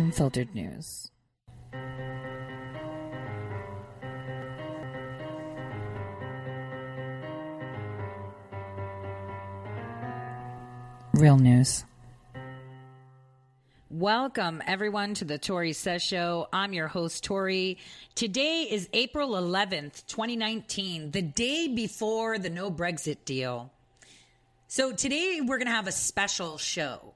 unfiltered news. Real news. Welcome, everyone, to the Tori Says Show. I'm your host, Tori. Today is April 11th, 2019, the day before the no Brexit deal. So, today we're going to have a special show.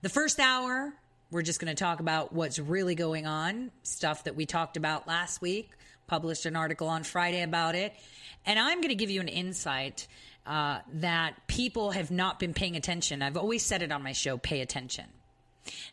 The first hour, we're just going to talk about what's really going on, stuff that we talked about last week, published an article on Friday about it. And I'm going to give you an insight uh, that people have not been paying attention. I've always said it on my show pay attention.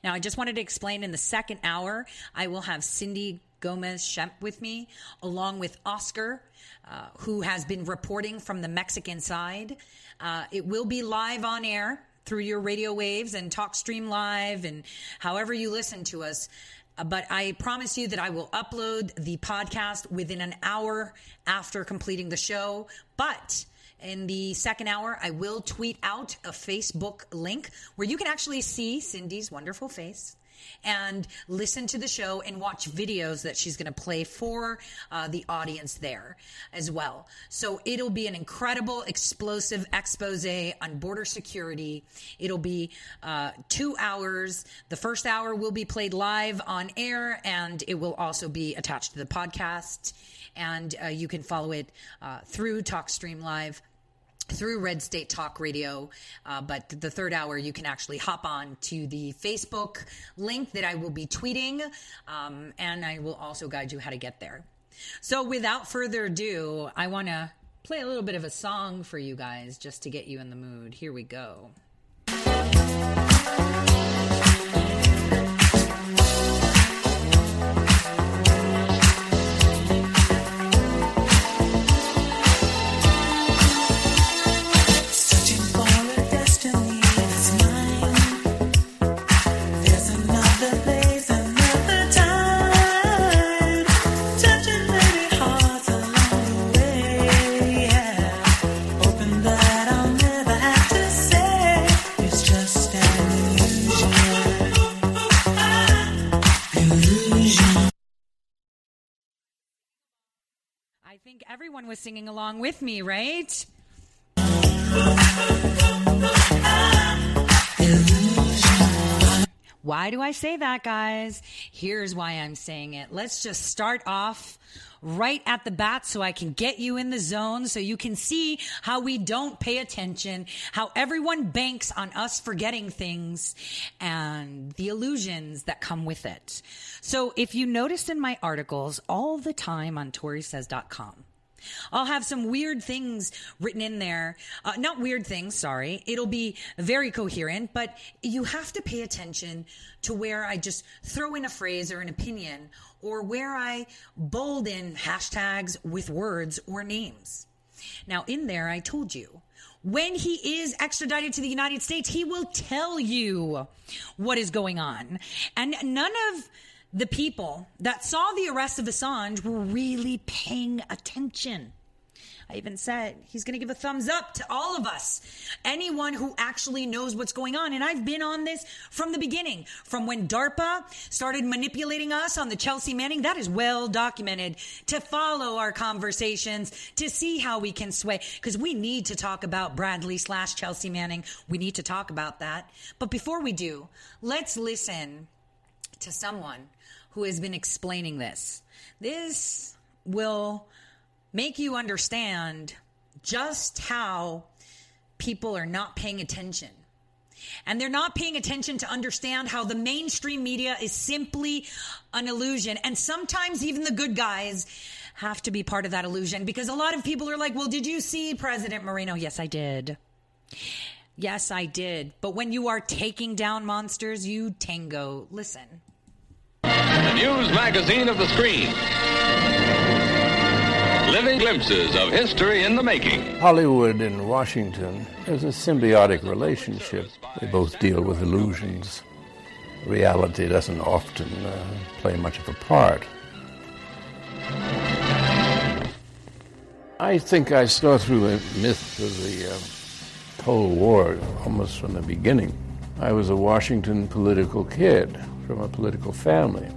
Now, I just wanted to explain in the second hour, I will have Cindy Gomez Shemp with me, along with Oscar, uh, who has been reporting from the Mexican side. Uh, it will be live on air through your radio waves and talk stream Live and however you listen to us. Uh, but I promise you that I will upload the podcast within an hour after completing the show. But in the second hour, I will tweet out a Facebook link where you can actually see Cindy's wonderful face and listen to the show and watch videos that she's going to play for uh, the audience there as well. So it'll be an incredible, explosive expose on border security. It'll be uh, two hours. The first hour will be played live on air, and it will also be attached to the podcast. And uh, you can follow it uh, through TalkStream Live through Red State Talk Radio. Uh, but the third hour, you can actually hop on to the Facebook link that I will be tweeting, um, and I will also guide you how to get there. So, without further ado, I want to play a little bit of a song for you guys just to get you in the mood. Here we go. Think everyone was singing along with me, right? Why do I say that, guys? Here's why I'm saying it. Let's just start off right at the bat so I can get you in the zone so you can see how we don't pay attention, how everyone banks on us forgetting things and the illusions that come with it. So if you noticed in my articles all the time on ToriSays.com, I'll have some weird things written in there. Uh, not weird things, sorry. It'll be very coherent, but you have to pay attention to where I just throw in a phrase or an opinion or where I bold in hashtags with words or names. Now, in there, I told you. When he is extradited to the United States, he will tell you what is going on. And none of the people that saw the arrest of Assange were really paying attention. I even said he's going to give a thumbs up to all of us, anyone who actually knows what's going on. And I've been on this from the beginning, from when DARPA started manipulating us on the Chelsea Manning. That is well documented to follow our conversations, to see how we can sway, because we need to talk about Bradley slash Chelsea Manning. We need to talk about that. But before we do, let's listen to someone who has been explaining this. This will make you understand just how people are not paying attention. And they're not paying attention to understand how the mainstream media is simply an illusion. And sometimes even the good guys have to be part of that illusion because a lot of people are like, well, did you see President Moreno? Yes, I did. Yes, I did. But when you are taking down monsters, you tango. Listen. The news magazine of the screen. Living glimpses of history in the making. Hollywood and Washington, there's a symbiotic relationship. They both deal with illusions. Reality doesn't often uh, play much of a part. I think I saw through the myth of the uh, Cold War almost from the beginning. I was a Washington political kid from a political family.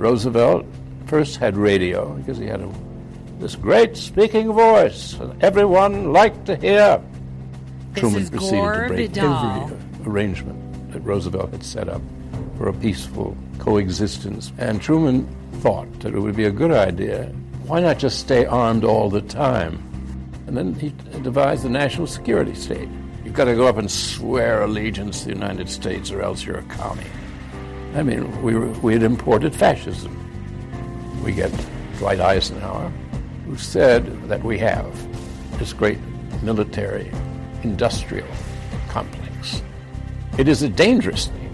Roosevelt first had radio because he had a, this great speaking voice and everyone liked to hear. This Truman proceeded Gore to break Vidal. every arrangement that Roosevelt had set up for a peaceful coexistence. And Truman thought that it would be a good idea. Why not just stay armed all the time? And then he devised the national security state. You've got to go up and swear allegiance to the United States, or else you're a commie. I mean, we, were, we had imported fascism. We get Dwight Eisenhower, who said that we have this great military industrial complex. It is a dangerous thing.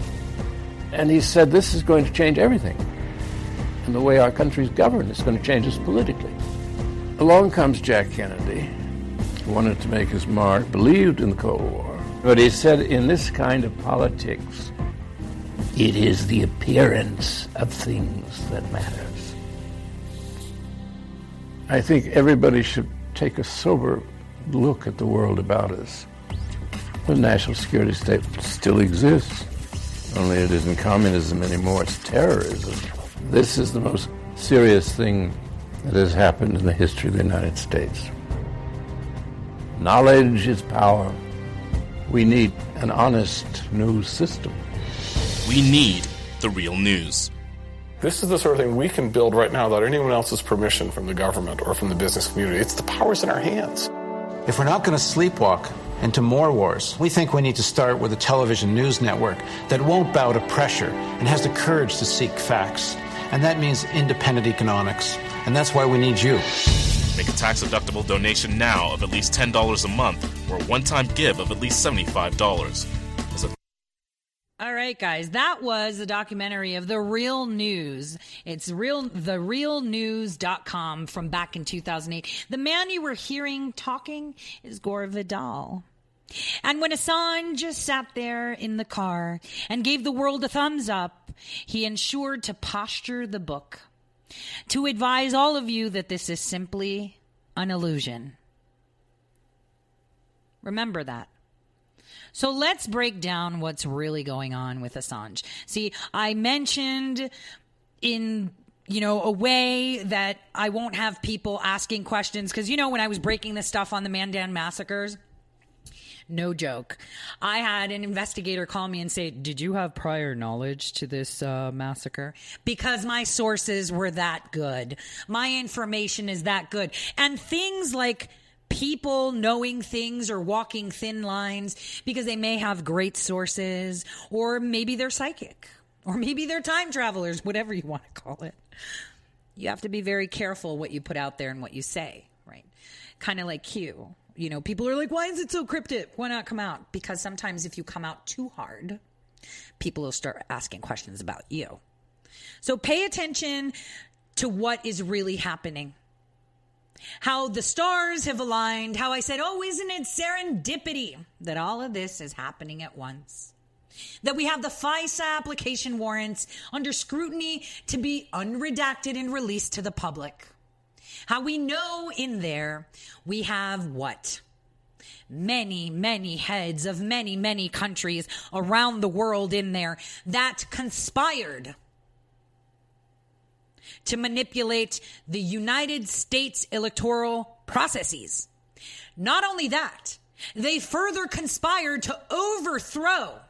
And he said this is going to change everything. And the way our country's governed is going to change us politically. Along comes Jack Kennedy, who wanted to make his mark, believed in the Cold War. But he said in this kind of politics, it is the appearance of things that matters. I think everybody should take a sober look at the world about us. The national security state still exists, only it isn't communism anymore, it's terrorism. This is the most serious thing that has happened in the history of the United States. Knowledge is power. We need an honest news system. We need the real news. This is the sort of thing we can build right now without anyone else's permission from the government or from the business community. It's the powers in our hands. If we're not going to sleepwalk into more wars, we think we need to start with a television news network that won't bow to pressure and has the courage to seek facts. And that means independent economics. And that's why we need you. Make a tax deductible donation now of at least $10 a month or a one time give of at least $75. All right, guys, that was the documentary of The Real News. It's real, therealnews.com from back in 2008. The man you were hearing talking is Gore Vidal. And when Assange just sat there in the car and gave the world a thumbs up, he ensured to posture the book to advise all of you that this is simply an illusion. Remember that. So let's break down what's really going on with Assange. See, I mentioned in you know a way that I won't have people asking questions because you know when I was breaking this stuff on the Mandalay massacres, no joke. I had an investigator call me and say, Did you have prior knowledge to this uh, massacre? Because my sources were that good. My information is that good. And things like people knowing things or walking thin lines because they may have great sources, or maybe they're psychic, or maybe they're time travelers, whatever you want to call it. You have to be very careful what you put out there and what you say, right? Kind of like Q you know, people are like, why is it so cryptic? Why not come out? Because sometimes if you come out too hard, people will start asking questions about you. So pay attention to what is really happening. How the stars have aligned, how I said, oh, isn't it serendipity that all of this is happening at once? That we have the FISA application warrants under scrutiny to be unredacted and released to the public. How we know in there we have what? Many, many heads of many, many countries around the world in there that conspired to manipulate the United States electoral processes. Not only that, they further conspired to overthrow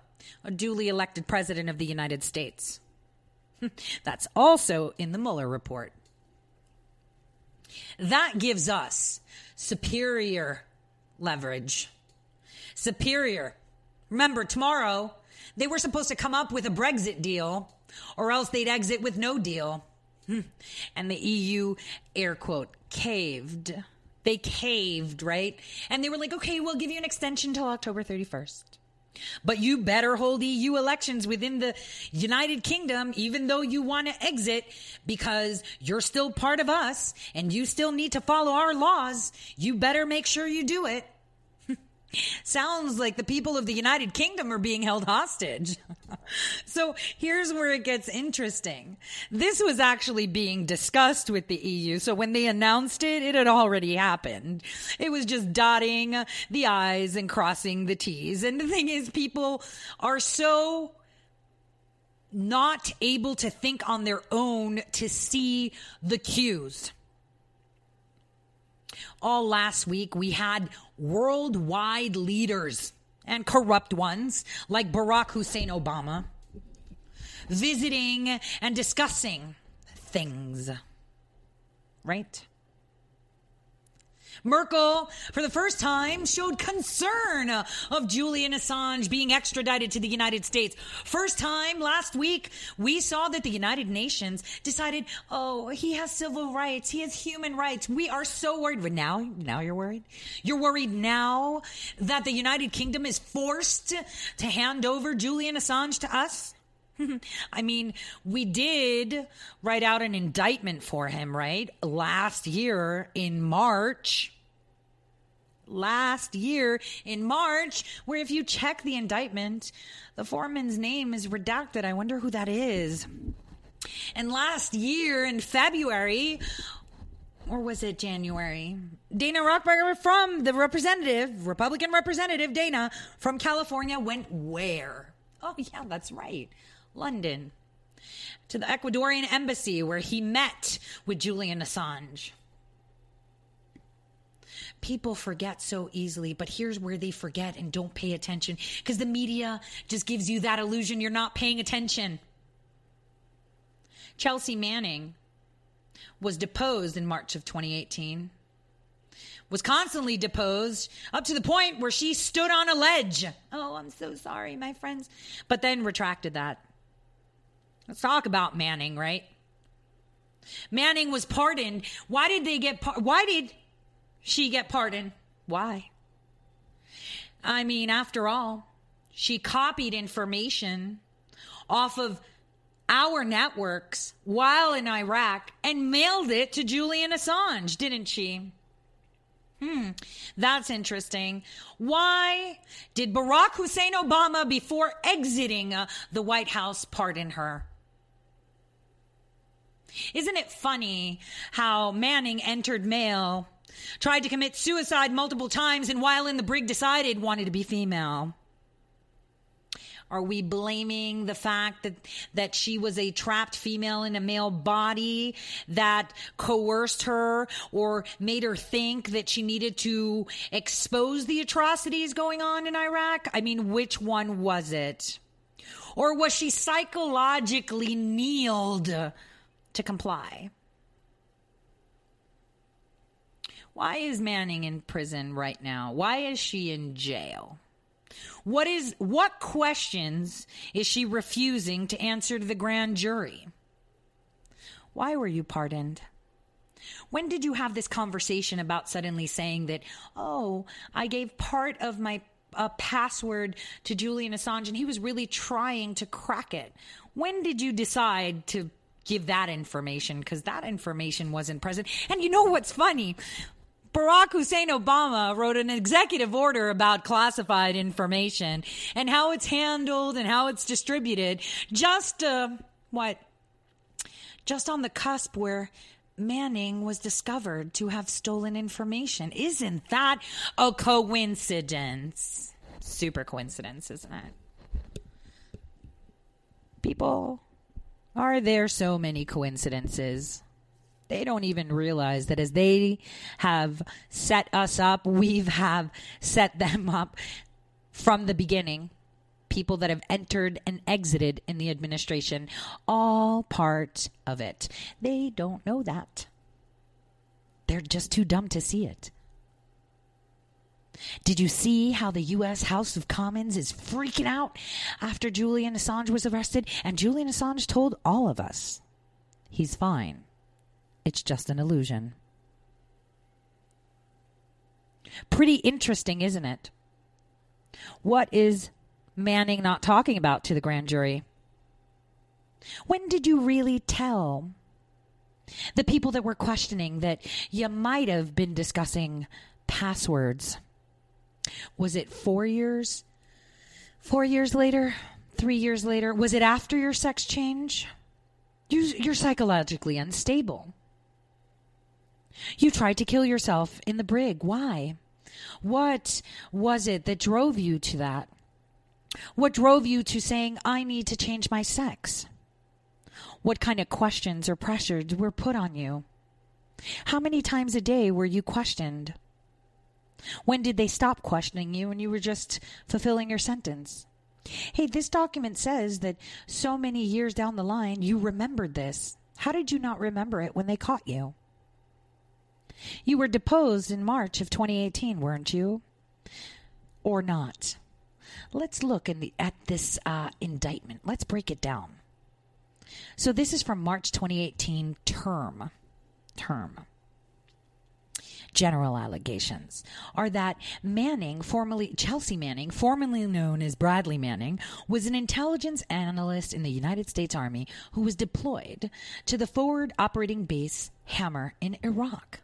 a duly elected president of the United States. That's also in the Mueller report. That gives us superior leverage. Superior. Remember, tomorrow they were supposed to come up with a Brexit deal, or else they'd exit with no deal. Hmm. And the EU, air quote, caved They caved, right? And they were like, okay, we'll give you an extension till October 31st. But you better hold EU elections within the United Kingdom, even though you want to exit, because you're still part of us and you still need to follow our laws. You better make sure you do it. Sounds like the people of the United Kingdom are being held hostage. so here's where it gets interesting. This was actually being discussed with the EU. So when they announced it, it had already happened. It was just dotting the I's and crossing the T's. And the thing is, people are so not able to think on their own to see the cues all last week, we had worldwide leaders and corrupt ones like Barack Hussein Obama visiting and discussing things. Right? Merkel, for the first time, showed concern of Julian Assange being extradited to the United States. First time last week, we saw that the United Nations decided, oh, he has civil rights, he has human rights. We are so worried. But now, now you're worried? You're worried now that the United Kingdom is forced to hand over Julian Assange to us? I mean, we did write out an indictment for him, right? Last year in March. Last year in March, where if you check the indictment, the foreman's name is redacted. I wonder who that is. And last year in February, or was it January? Dana Rohrabacher from the representative, Republican representative Dana from California went where? Oh, yeah, that's right. London. To the Ecuadorian embassy where he met with Julian Assange. People forget so easily, but here's where they forget and don't pay attention because the media just gives you that illusion you're not paying attention. Chelsea Manning was deposed in March of 2018. Was constantly deposed up to the point where she stood on a ledge. Oh, I'm so sorry, my friends. But then retracted that. Let's talk about Manning, right? Manning was pardoned. Why did they get par- why did she get pardoned? Why? I mean, after all, she copied information off of our networks while in Iraq and mailed it to Julian Assange, didn't she? Hmm, that's interesting. Why did Barack Hussein Obama, before exiting uh, the White House, pardon her? Isn't it funny how Manning entered male, tried to commit suicide multiple times, and while in the brig decided wanted to be female? Are we blaming the fact that, that she was a trapped female in a male body that coerced her or made her think that she needed to expose the atrocities going on in Iraq? I mean, which one was it? Or was she psychologically kneeled to comply? Why is Manning in prison right now? Why is she in jail? What is what questions is she refusing to answer to the grand jury? Why were you pardoned? When did you have this conversation about suddenly saying that, "Oh, I gave part of my uh, password to Julian Assange and he was really trying to crack it." When did you decide to give that information because that information wasn't present. And you know what's funny? Barack Hussein Obama wrote an executive order about classified information and how it's handled and how it's distributed just uh, what just on the cusp where Manning was discovered to have stolen information. Isn't that a coincidence? Super coincidence, isn't it? People are there so many coincidences? They don't even realize that as they have set us up, we've have set them up from the beginning. People that have entered and exited in the administration, all part of it. They don't know that. They're just too dumb to see it. Did you see how the U.S. House of Commons is freaking out after Julian Assange was arrested? And Julian Assange told all of us he's fine. It's just an illusion. Pretty interesting, isn't it? What is Manning not talking about to the grand jury? When did you really tell the people that were questioning that you might have been discussing passwords? Was it four years? Four years later? Three years later? Was it after your sex change? You, you're psychologically unstable. You tried to kill yourself in the brig. Why? What was it that drove you to that? What drove you to saying, I need to change my sex? What kind of questions or pressures were put on you? How many times a day were you questioned? When did they stop questioning you and you were just fulfilling your sentence? Hey, this document says that so many years down the line you remembered this. How did you not remember it when they caught you? You were deposed in March of 2018, weren't you? Or not? Let's look the, at this uh, indictment. Let's break it down. So this is from March 2018 term. Term. General allegations are that Manning, formerly Chelsea Manning, formerly known as Bradley Manning, was an intelligence analyst in the United States Army who was deployed to the forward operating base Hammer in Iraq.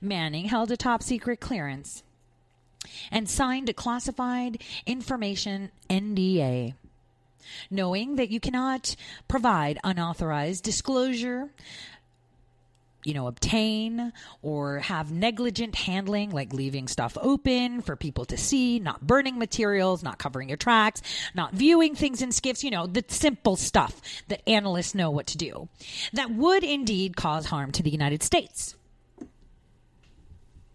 Manning held a top secret clearance and signed a classified information NDA knowing that you cannot provide unauthorized disclosure, you know, obtain or have negligent handling, like leaving stuff open for people to see, not burning materials, not covering your tracks, not viewing things in skiffs, you know, the simple stuff that analysts know what to do, that would indeed cause harm to the United States.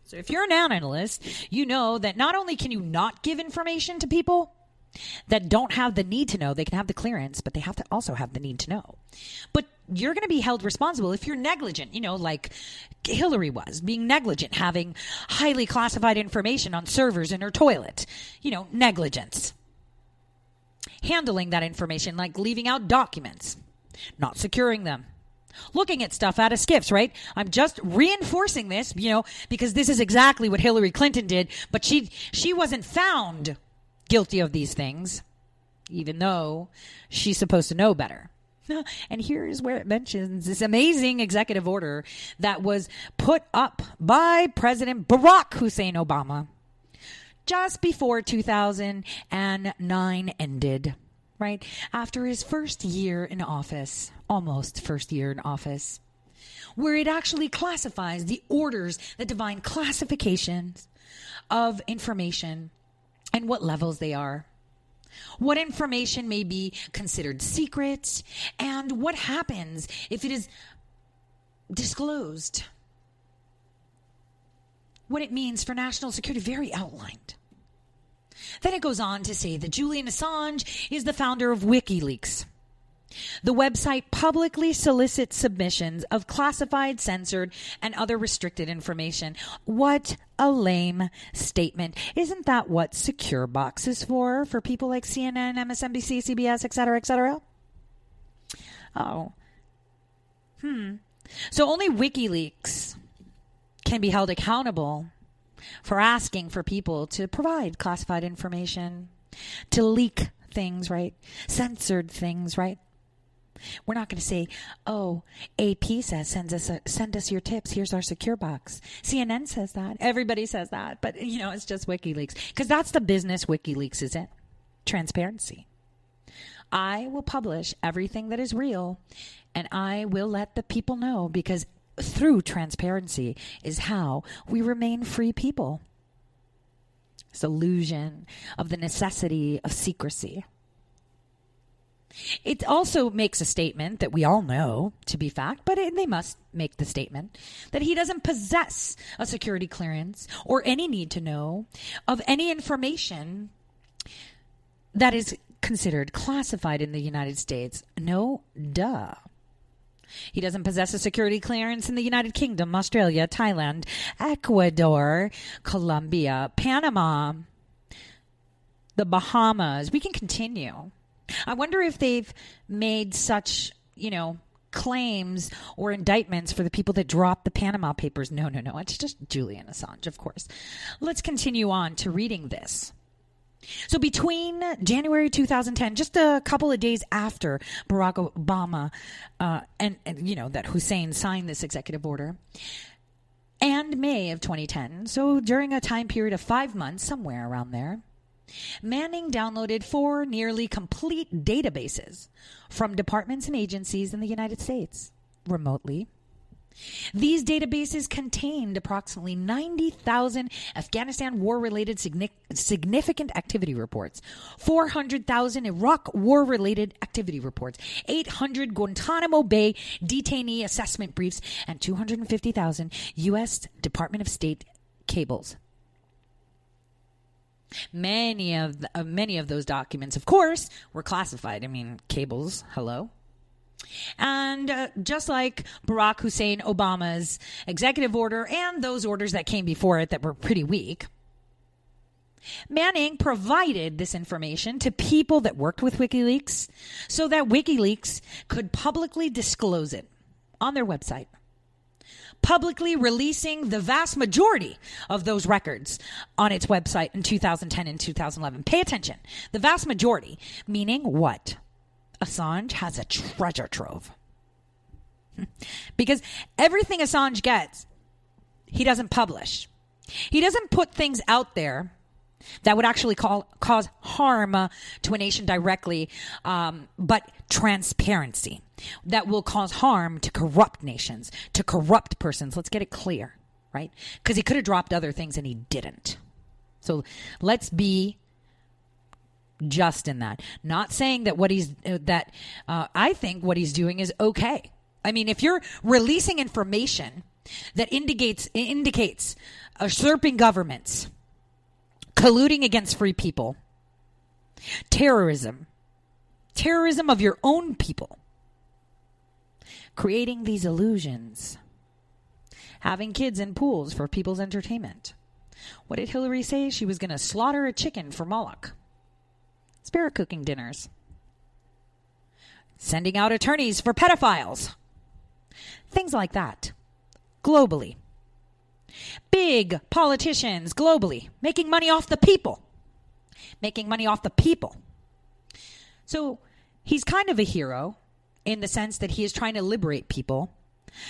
So if you're an analyst, you know that not only can you not give information to people, that don't have the need to know. They can have the clearance, but they have to also have the need to know. But you're going to be held responsible if you're negligent, you know, like Hillary was, being negligent, having highly classified information on servers in her toilet. You know, negligence. Handling that information, like leaving out documents, not securing them. Looking at stuff out of skiffs, right? I'm just reinforcing this, you know, because this is exactly what Hillary Clinton did, but she she wasn't found guilty of these things, even though she's supposed to know better. And here's where it mentions this amazing executive order that was put up by President Barack Hussein Obama just before 2009 ended, right? After his first year in office, almost first year in office, where it actually classifies the orders that define classifications of information and what levels they are. What information may be considered secret, and what happens if it is disclosed. What it means for national security, very outlined. Then it goes on to say that Julian Assange is the founder of WikiLeaks. The website publicly solicits submissions of classified, censored, and other restricted information. What a lame statement. Isn't that what Secure Box is for? For people like CNN, MSNBC, CBS, etc., etc.? Oh. Hmm. So only WikiLeaks can be held accountable for asking for people to provide classified information, to leak things, right? Censored things, right? We're not going to say, "Oh, AP says send us a, send us your tips. Here's our secure box." CNN says that. Everybody says that, but you know, it's just WikiLeaks because that's the business WikiLeaks is in. Transparency. I will publish everything that is real, and I will let the people know because through transparency is how we remain free people. This illusion of the necessity of secrecy. It also makes a statement that we all know to be fact, but it, they must make the statement that he doesn't possess a security clearance or any need to know of any information that is considered classified in the United States. No, duh. He doesn't possess a security clearance in the United Kingdom, Australia, Thailand, Ecuador, Colombia, Panama, the Bahamas. We can continue. I wonder if they've made such, you know, claims or indictments for the people that dropped the Panama Papers. No, no, no. It's just Julian Assange, of course. Let's continue on to reading this. So between January 2010, just a couple of days after Barack Obama uh, and, and you know that Hussein signed this executive order, and May of 2010, so during a time period of five months, somewhere around there, Manning downloaded four nearly complete databases from departments and agencies in the United States remotely. These databases contained approximately 90,000 Afghanistan war related significant activity reports, 400,000 Iraq war related activity reports, 800 Guantanamo Bay detainee assessment briefs, and 250,000 U.S. Department of State cables. Many of the, uh, many of those documents, of course, were classified. I mean, cables. Hello. And uh, just like Barack Hussein Obama's executive order and those orders that came before it that were pretty weak, Manning provided this information to people that worked with WikiLeaks so that WikiLeaks could publicly disclose it on their website publicly releasing the vast majority of those records on its website in 2010 and 2011. Pay attention. The vast majority, meaning what? Assange has a treasure trove. because everything Assange gets, he doesn't publish. He doesn't put things out there that would actually call, cause harm uh, to a nation directly, um, but transparency that will cause harm to corrupt nations, to corrupt persons. Let's get it clear, right? Because he could have dropped other things and he didn't. So let's be just in that. Not saying that what he's uh, that uh, I think what he's doing is okay. I mean, if you're releasing information that indicates indicates usurping governments colluding against free people, terrorism, terrorism of your own people, creating these illusions, having kids in pools for people's entertainment. What did Hillary say? She was going to slaughter a chicken for Moloch. Spirit cooking dinners. Sending out attorneys for pedophiles. Things like that. Globally. Big politicians globally making money off the people. Making money off the people. So he's kind of a hero in the sense that he is trying to liberate people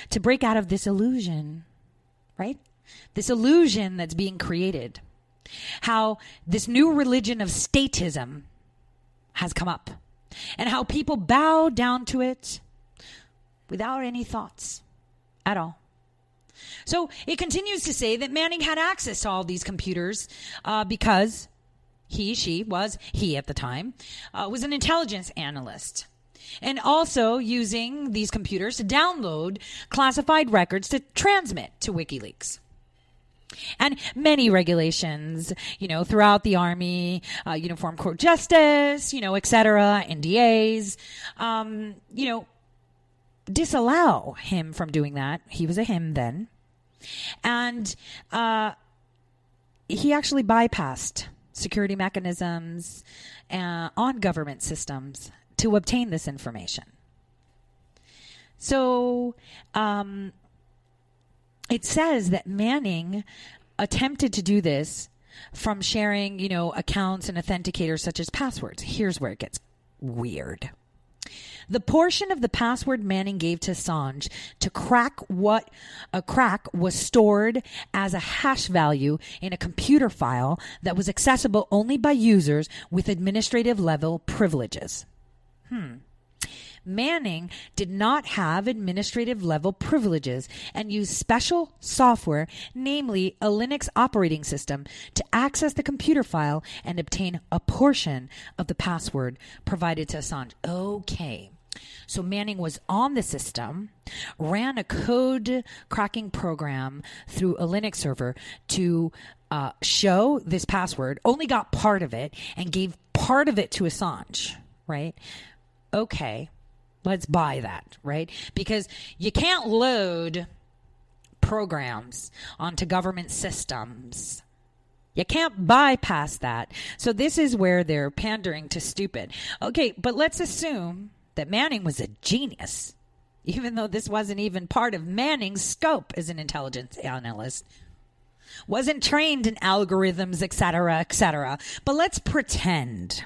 to break out of this illusion, right? This illusion that's being created. How this new religion of statism has come up and how people bow down to it without any thoughts at all. So it continues to say that Manning had access to all these computers uh, because he, she was, he at the time, uh, was an intelligence analyst. And also using these computers to download classified records to transmit to WikiLeaks and many regulations, you know, throughout the Army, uh, Uniform Court Justice, you know, et cetera, NDAs, um, you know, disallow him from doing that. He was a him then. And uh, he actually bypassed security mechanisms uh, on government systems to obtain this information. So um, it says that Manning attempted to do this from sharing, you know, accounts and authenticators such as passwords. Here's where it gets weird. The portion of the password Manning gave to Assange to crack what a crack was stored as a hash value in a computer file that was accessible only by users with administrative level privileges. Hmm. Manning did not have administrative level privileges and used special software, namely a Linux operating system, to access the computer file and obtain a portion of the password provided to Assange. Okay. So Manning was on the system, ran a code cracking program through a Linux server to uh, show this password, only got part of it, and gave part of it to Assange, right? Okay. Let's buy that, right? Because you can't load programs onto government systems. You can't bypass that. So this is where they're pandering to stupid. Okay, but let's assume that Manning was a genius. even though this wasn't even part of Manning's scope as an intelligence analyst. Wasn't trained in algorithms, et cetera, et cetera. But let's pretend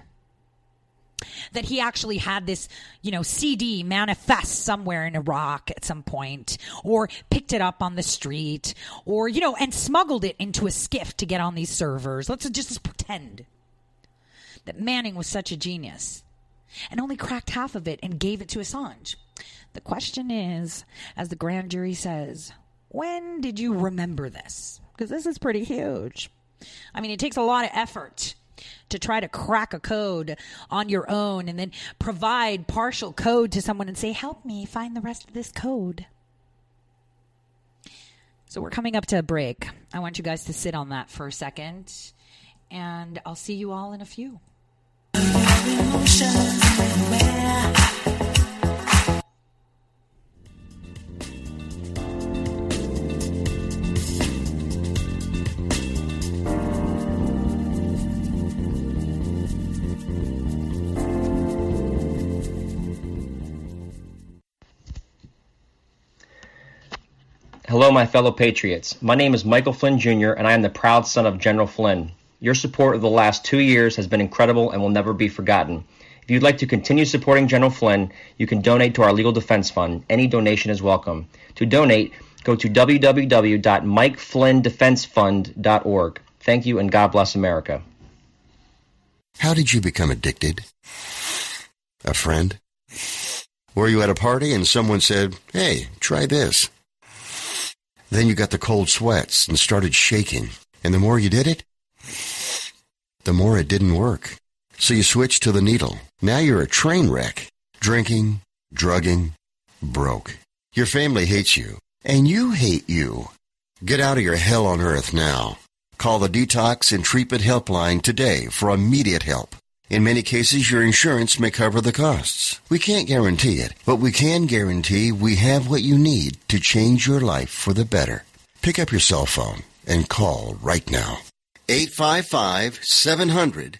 that he actually had this, you know, CD manifest somewhere in Iraq at some point, or picked it up on the street, or, you know, and smuggled it into a skiff to get on these servers. Let's just pretend that Manning was such a genius and only cracked half of it and gave it to Assange. The question is, as the grand jury says, when did you remember this? Because this is pretty huge. I mean, it takes a lot of effort to try to crack a code on your own and then provide partial code to someone and say, Help me find the rest of this code. So we're coming up to a break. I want you guys to sit on that for a second, and I'll see you all in a few. Hello, my fellow patriots. My name is Michael Flynn Jr., and I am the proud son of General Flynn. Your support of the last two years has been incredible and will never be forgotten. If you'd like to continue supporting General Flynn, you can donate to our Legal Defense Fund. Any donation is welcome. To donate, go to www.mikeflynndefensefund.org. Thank you, and God bless America. How did you become addicted? A friend? Were you at a party and someone said, hey, try this? Then you got the cold sweats and started shaking. And the more you did it, the more it didn't work. So you switched to the needle. Now you're a train wreck. Drinking, drugging, broke. Your family hates you. And you hate you. Get out of your hell on earth now. Call the Detox and Treatment Helpline today for immediate help. In many cases, your insurance may cover the costs. We can't guarantee it, but we can guarantee we have what you need to change your life for the better. Pick up your cell phone and call right now. 855 700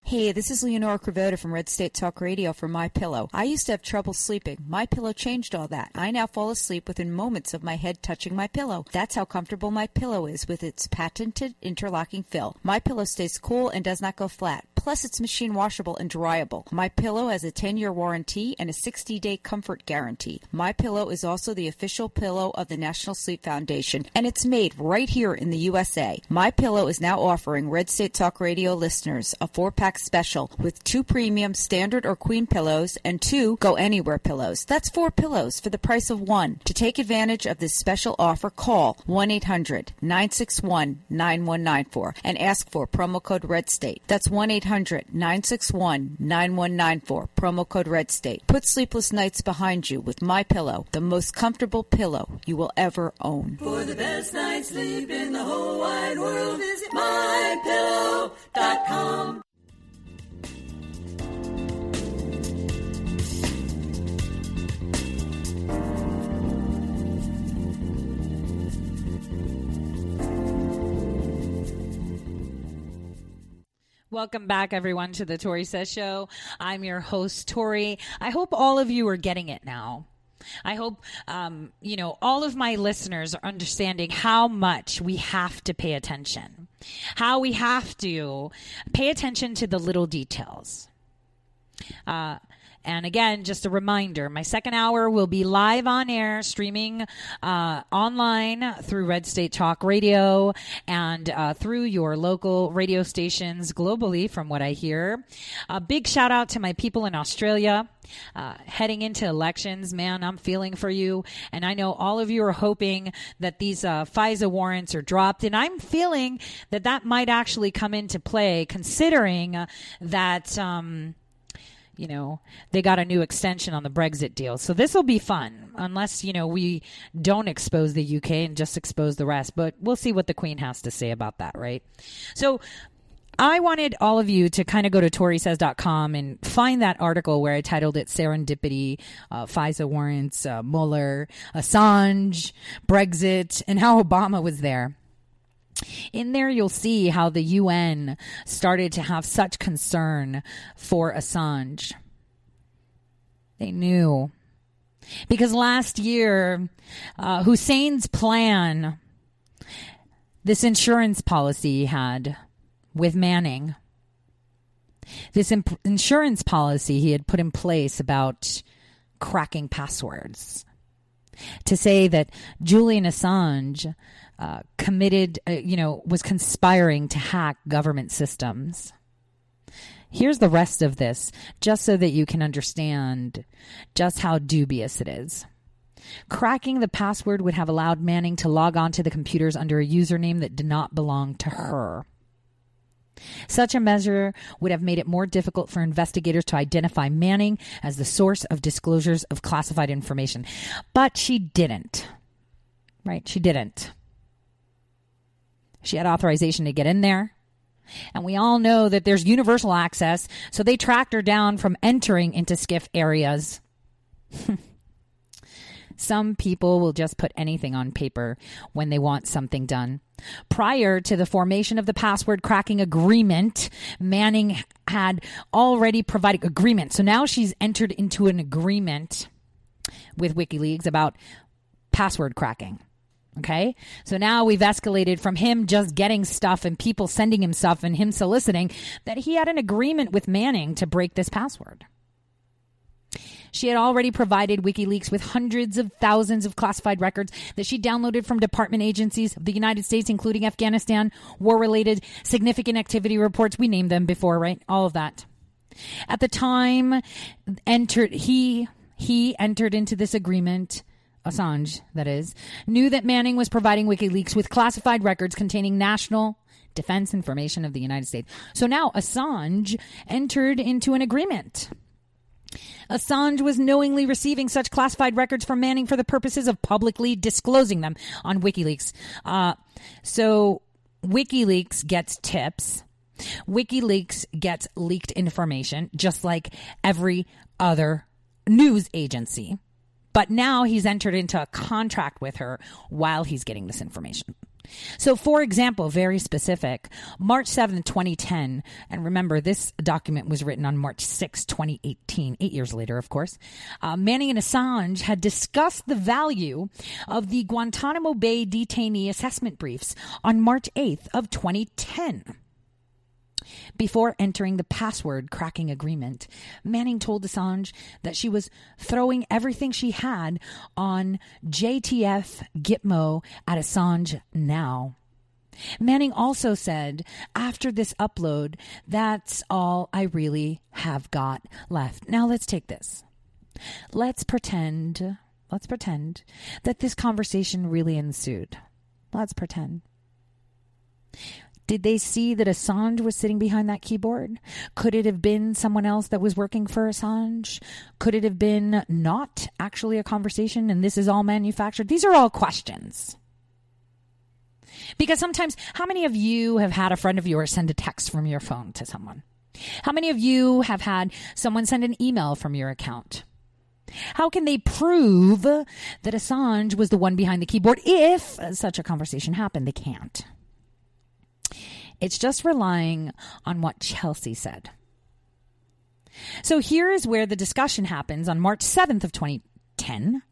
Hey, this is Leonora Cravota from Red State Talk Radio for My Pillow. I used to have trouble sleeping. My Pillow changed all that. I now fall asleep within moments of my head touching my pillow. That's how comfortable My Pillow is with its patented interlocking fill. My Pillow stays cool and does not go flat. Plus, it's machine washable and dryable. My Pillow has a 10-year warranty and a 60-day comfort guarantee. My Pillow is also the official pillow of the National Sleep Foundation, and it's made right here in the USA. My Pillow is now offering Red State Talk Radio listeners a four-pack special with two premium standard or queen pillows and two go anywhere pillows. That's four pillows for the price of one. To take advantage of this special offer, call 1-800-961-9194 and ask for promo code Red State. That's 1-800-961-9194. Promo code Red State. Put sleepless nights behind you with My Pillow, the most comfortable pillow you will ever own. For the best night's sleep in the whole wide world, visit mypillow.com. Welcome back, everyone, to the Tori Says Show. I'm your host, Tori. I hope all of you are getting it now. I hope, um, you know, all of my listeners are understanding how much we have to pay attention, how we have to pay attention to the little details. Uh, And again, just a reminder my second hour will be live on air, streaming uh, online through Red State Talk Radio and uh, through your local radio stations globally, from what I hear. A big shout out to my people in Australia. Uh, heading into elections, man, I'm feeling for you. And I know all of you are hoping that these uh, FISA warrants are dropped. And I'm feeling that that might actually come into play, considering that. Um, you know, they got a new extension on the Brexit deal. So this will be fun, unless, you know, we don't expose the UK and just expose the rest. But we'll see what the Queen has to say about that, right? So I wanted all of you to kind of go to ToriSays.com and find that article where I titled it Serendipity, uh, FISA warrants, uh, Mueller, Assange, Brexit, and how Obama was there. In there, you'll see how the UN started to have such concern for Assange. They knew. Because last year, uh, Hussein's plan, this insurance policy he had with Manning, this imp- insurance policy he had put in place about cracking passwords to say that Julian Assange uh, committed, uh, you know, was conspiring to hack government systems. Here's the rest of this, just so that you can understand just how dubious it is. Cracking the password would have allowed Manning to log on to the computers under a username that did not belong to her. Such a measure would have made it more difficult for investigators to identify Manning as the source of disclosures of classified information. But she didn't. Right? She didn't. She had authorization to get in there. And we all know that there's universal access, so they tracked her down from entering into SCIF areas. Some people will just put anything on paper when they want something done. Prior to the formation of the password cracking agreement, Manning had already provided agreement. So now she's entered into an agreement with WikiLeaks about password cracking. Okay. So now we've escalated from him just getting stuff and people sending him stuff and him soliciting that he had an agreement with Manning to break this password. She had already provided WikiLeaks with hundreds of thousands of classified records that she downloaded from department agencies of the United States, including Afghanistan, war related, significant activity reports. We named them before, right? All of that. At the time, entered, he, he entered into this agreement Assange, that is, knew that Manning was providing WikiLeaks with classified records containing national defense information of the United States. So now Assange entered into an agreement. Assange was knowingly receiving such classified records from Manning for the purposes of publicly disclosing them on WikiLeaks. Uh, so WikiLeaks gets tips. WikiLeaks gets leaked information, just like every other news agency. But now he's entered into a contract with her while he's getting this information. So, for example, very specific, March 7th, 2010, and remember this document was written on March 6, 2018, eight years later, of course, uh, Manning and Assange had discussed the value of the Guantanamo Bay detainee assessment briefs on March 8th of 2010. Before entering the password cracking agreement, Manning told Assange that she was throwing everything she had on JTF Gitmo at Assange now. Manning also said, after this upload, that's all I really have got left. Now let's take this. Let's pretend, let's pretend that this conversation really ensued. Let's pretend. Did they see that Assange was sitting behind that keyboard? Could it have been someone else that was working for Assange? Could it have been not actually a conversation and this is all manufactured? These are all questions. Because sometimes, how many of you have had a friend of yours send a text from your phone to someone? How many of you have had someone send an email from your account? How can they prove that Assange was the one behind the keyboard if such a conversation happened? They can't. It's just relying on what Chelsea said. So here is where the discussion happens on March 7th of 2010.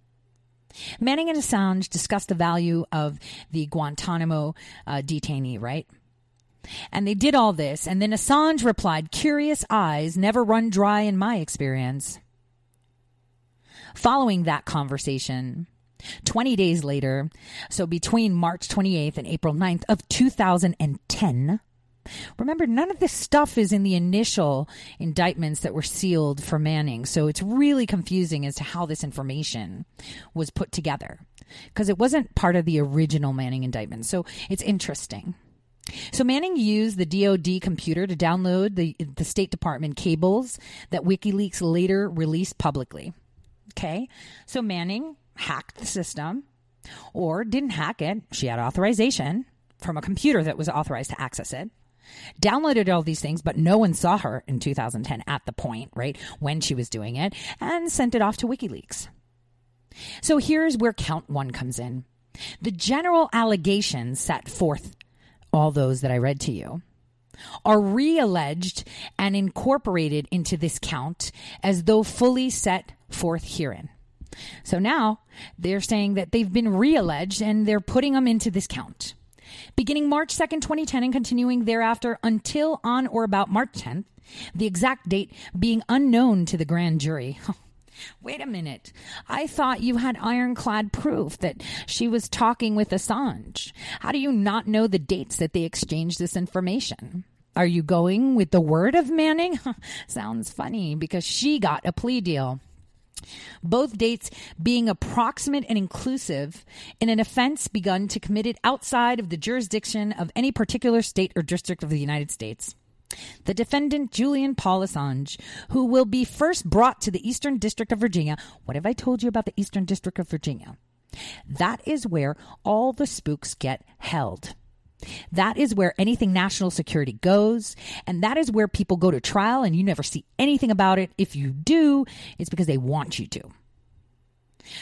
Manning and Assange discussed the value of the Guantanamo uh, detainee, right? And they did all this, and then Assange replied, Curious eyes never run dry in my experience. Following that conversation, 20 days later, so between March 28th and April 9th of 2010, Remember, none of this stuff is in the initial indictments that were sealed for Manning. So it's really confusing as to how this information was put together because it wasn't part of the original Manning indictment. So it's interesting. So Manning used the DoD computer to download the, the State Department cables that WikiLeaks later released publicly. Okay. So Manning hacked the system or didn't hack it. She had authorization from a computer that was authorized to access it downloaded all these things, but no one saw her in 2010 at the point, right, when she was doing it, and sent it off to WikiLeaks. So here's where count one comes in. The general allegations set forth, all those that I read to you, are re alleged and incorporated into this count as though fully set forth herein. So now they're saying that they've been re alleged and they're putting them into this count. Beginning March 2nd, 2010, and continuing thereafter until on or about March 10th, the exact date being unknown to the grand jury. Wait a minute. I thought you had ironclad proof that she was talking with Assange. How do you not know the dates that they exchanged this information? Are you going with the word of Manning? Sounds funny because she got a plea deal both dates being approximate and inclusive in an offense begun to committed outside of the jurisdiction of any particular state or district of the United States. The defendant, Julian Paul Assange, who will be first brought to the Eastern District of Virginia. What have I told you about the Eastern District of Virginia? That is where all the spooks get held. That is where anything national security goes. And that is where people go to trial and you never see anything about it. If you do, it's because they want you to.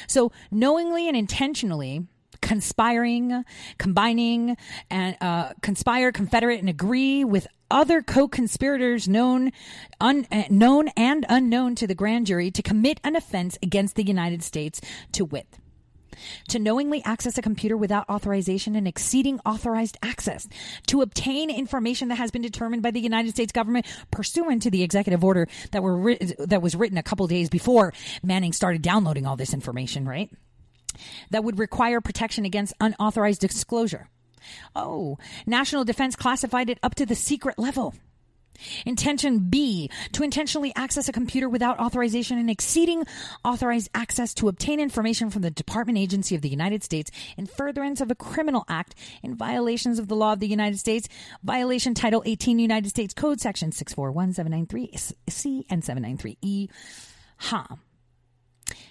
So, knowingly and intentionally, conspiring, combining, and uh, conspire, confederate, and agree with other co-conspirators known, un, uh, known and unknown to the grand jury to commit an offense against the United States to wit to knowingly access a computer without authorization and exceeding authorized access, to obtain information that has been determined by the United States government pursuant to the executive order that were ri- that was written a couple days before Manning started downloading all this information, right? That would require protection against unauthorized disclosure. Oh, national defense classified it up to the secret level. Intention B, to intentionally access a computer without authorization and exceeding authorized access to obtain information from the Department Agency of the United States in furtherance of a criminal act in violations of the law of the United States, violation Title 18 United States Code Section 641793C and 793E. Huh.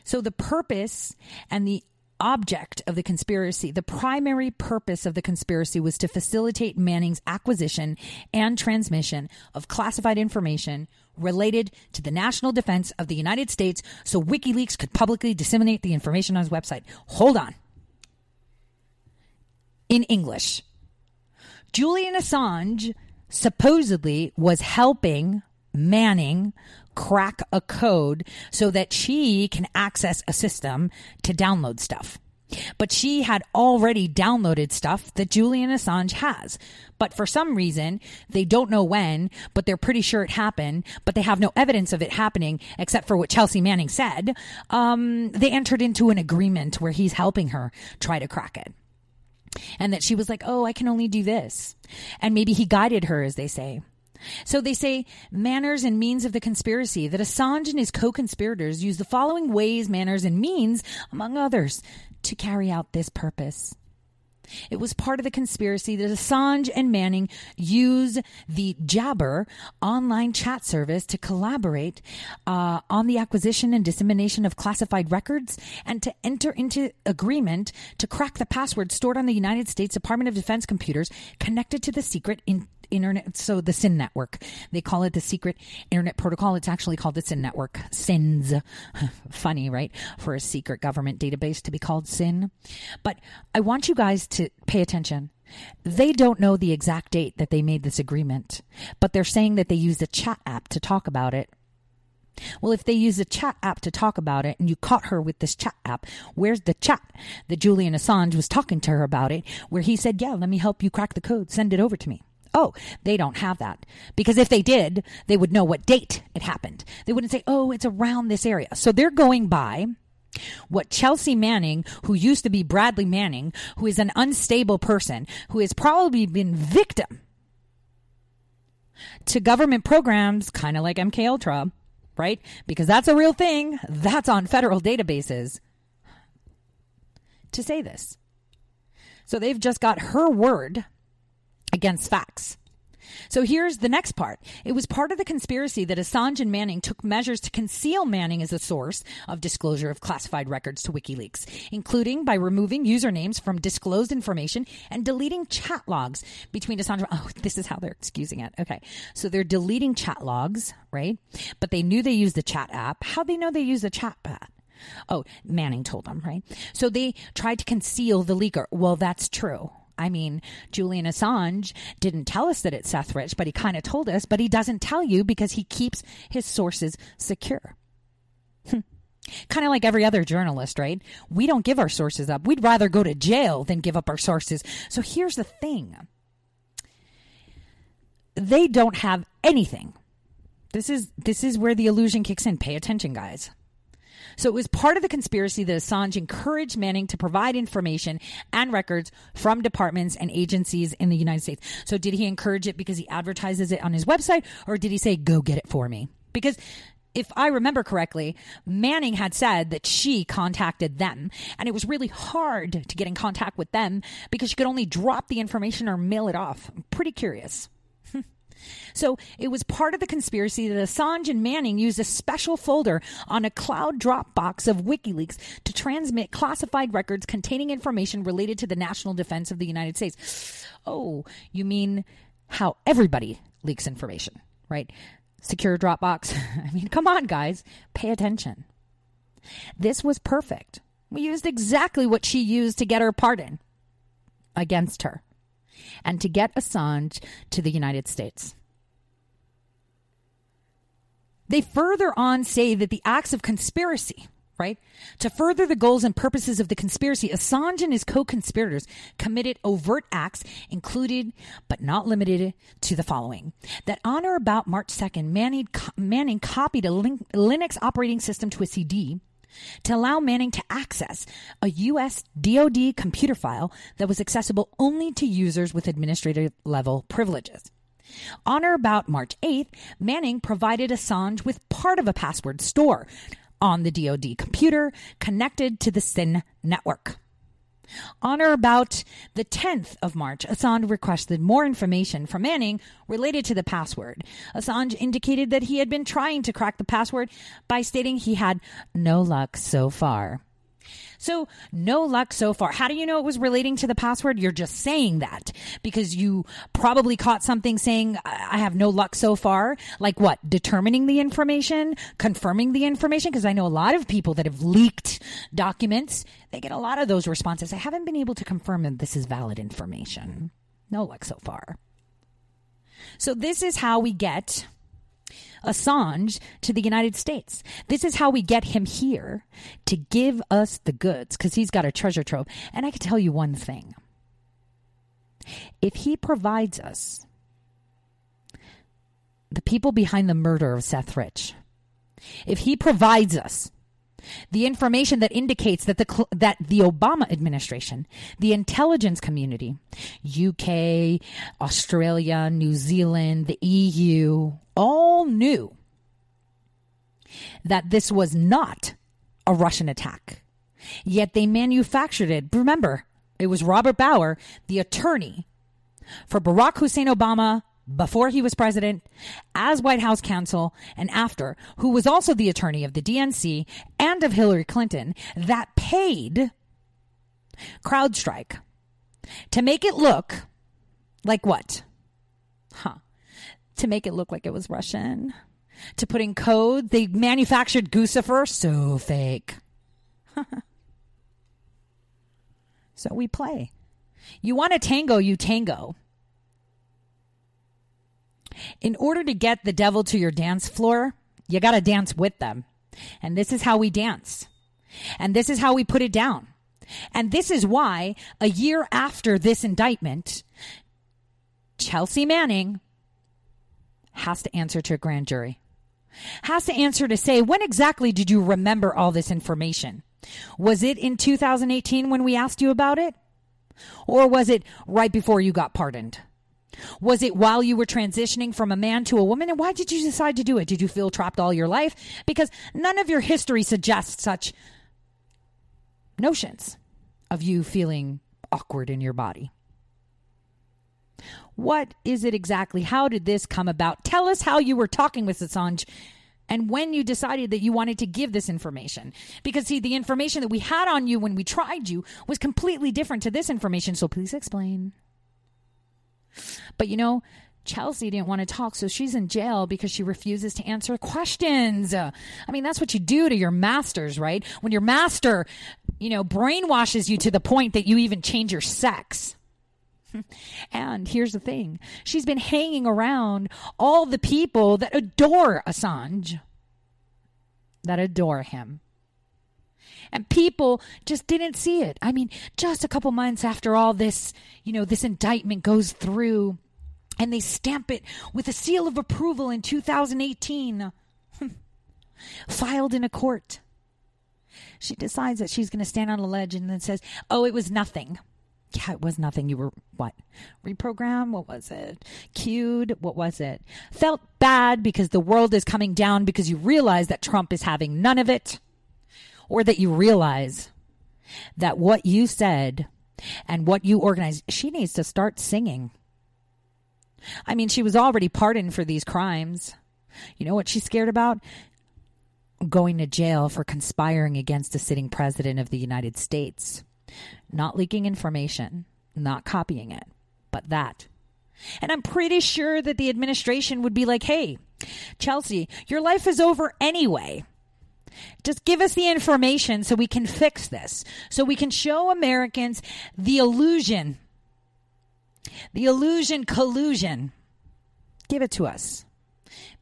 So the purpose and the object of the conspiracy, the primary purpose of the conspiracy was to facilitate Manning's acquisition and transmission of classified information related to the national defense of the United States so WikiLeaks could publicly disseminate the information on his website. Hold on. In English, Julian Assange supposedly was helping Manning crack a code so that she can access a system to download stuff. But she had already downloaded stuff that Julian Assange has. But for some reason, they don't know when, but they're pretty sure it happened, but they have no evidence of it happening except for what Chelsea Manning said. Um, they entered into an agreement where he's helping her try to crack it. And that she was like, oh, I can only do this. And maybe he guided her, as they say. So they say manners and means of the conspiracy that Assange and his co-conspirators use the following ways, manners, and means, among others, to carry out this purpose. It was part of the conspiracy that Assange and Manning use the Jabber online chat service to collaborate uh, on the acquisition and dissemination of classified records and to enter into agreement to crack the password stored on the United States Department of Defense computers connected to the secret in internet so the sin network. They call it the secret internet protocol. It's actually called the sin network. Sins. Funny right? For a secret government database to be called sin. But i want you guys to pay attention. They don't know the exact date that they made this agreement but they're saying that they used a chat app to talk about it. Well, if they use a chat app to talk about it and you caught her with this chat app, where's the chat that Julian Assange was talking to her about it, where he said, Yeah, let me help you crack the code, send it over to me? Oh, they don't have that. Because if they did, they would know what date it happened. They wouldn't say, oh, it's around this area. So they're going by what Chelsea Manning, who used to be Bradley Manning, who is an unstable person, who has probably been victim to government programs kind of like MK Ultra, right? Because that's a real thing. That's on federal databases. To say this. So they've just got her word against facts. So here's the next part. It was part of the conspiracy that Assange and Manning took measures to conceal Manning as a source of disclosure of classified records to WikiLeaks, including by removing usernames from disclosed information and deleting chat logs between Assange. Oh, this is how they're excusing it. Okay. So they're deleting chat logs, right? But they knew they used the chat app. How they know they use the chat app? Oh, Manning told them, right? So they tried to conceal the leaker. Well, that's true. I mean, Julian Assange didn't tell us that it's Seth Rich, but he kind of told us, but he doesn't tell you because he keeps his sources secure. Hmm. kind of like every other journalist, right? We don't give our sources up. We'd rather go to jail than give up our sources. So here's the thing they don't have anything. This is this is where the illusion kicks in. Pay attention, guys. So it was part of the conspiracy that Assange encouraged Manning to provide information and records from departments and agencies in the United States. So did he encourage it because he advertises it on his website or did he say, go get it for me? Because if I remember correctly, Manning had said that she contacted them and it was really hard to get in contact with them because she could only drop the information or mail it off. I'm pretty curious. So it was part of the conspiracy that Assange and Manning used a special folder on a cloud Dropbox of WikiLeaks to transmit classified records containing information related to the national defense of the United States. Oh, you mean how everybody leaks information, right? Secure Dropbox. I mean, come on, guys, pay attention. This was perfect. We used exactly what she used to get her pardon against her and to get Assange to the United States. They further on say that the acts of conspiracy, right, to further the goals and purposes of the conspiracy, Assange and his co conspirators committed overt acts, included but not limited to the following that on or about March 2nd, Manning, Manning copied a Linux operating system to a CD to allow Manning to access a U.S. DoD computer file that was accessible only to users with administrative level privileges. On or about March 8th, Manning provided Assange with part of a password store on the DoD computer connected to the SYN network. On or about the 10th of March, Assange requested more information from Manning related to the password. Assange indicated that he had been trying to crack the password by stating he had no luck so far. So, no luck so far. How do you know it was relating to the password? You're just saying that because you probably caught something saying, I have no luck so far. Like what? Determining the information, confirming the information? Because I know a lot of people that have leaked documents, they get a lot of those responses. I haven't been able to confirm that this is valid information. No luck so far. So, this is how we get Assange to the United States. This is how we get him here to give us the goods because he's got a treasure trove. And I can tell you one thing if he provides us the people behind the murder of Seth Rich, if he provides us the information that indicates that the that the Obama administration, the intelligence community, UK, Australia, New Zealand, the EU, all knew that this was not a Russian attack. Yet they manufactured it. Remember, it was Robert Bauer, the attorney for Barack Hussein Obama before he was president, as White House counsel, and after, who was also the attorney of the DNC and of Hillary Clinton, that paid CrowdStrike to make it look like what? Huh. To make it look like it was Russian. To put in code. They manufactured Guccifer. So fake. so we play. You want a tango, you tango. In order to get the devil to your dance floor, you got to dance with them. And this is how we dance. And this is how we put it down. And this is why a year after this indictment, Chelsea Manning has to answer to a grand jury. Has to answer to say, when exactly did you remember all this information? Was it in 2018 when we asked you about it? Or was it right before you got pardoned? Was it while you were transitioning from a man to a woman? And why did you decide to do it? Did you feel trapped all your life? Because none of your history suggests such notions of you feeling awkward in your body. What is it exactly? How did this come about? Tell us how you were talking with Assange and when you decided that you wanted to give this information. Because, see, the information that we had on you when we tried you was completely different to this information. So please explain. But you know, Chelsea didn't want to talk, so she's in jail because she refuses to answer questions. I mean, that's what you do to your masters, right? When your master, you know, brainwashes you to the point that you even change your sex. and here's the thing she's been hanging around all the people that adore Assange, that adore him. And people just didn't see it. I mean, just a couple months after all this, you know, this indictment goes through and they stamp it with a seal of approval in 2018, filed in a court. She decides that she's going to stand on a ledge and then says, Oh, it was nothing. Yeah, it was nothing. You were what? Reprogram? What was it? Cued? What was it? Felt bad because the world is coming down because you realize that Trump is having none of it or that you realize that what you said and what you organized, she needs to start singing. I mean, she was already pardoned for these crimes. You know what she's scared about? Going to jail for conspiring against a sitting president of the United States. Not leaking information, not copying it, but that. And I'm pretty sure that the administration would be like, hey, Chelsea, your life is over anyway. Just give us the information so we can fix this, so we can show Americans the illusion, the illusion collusion. Give it to us.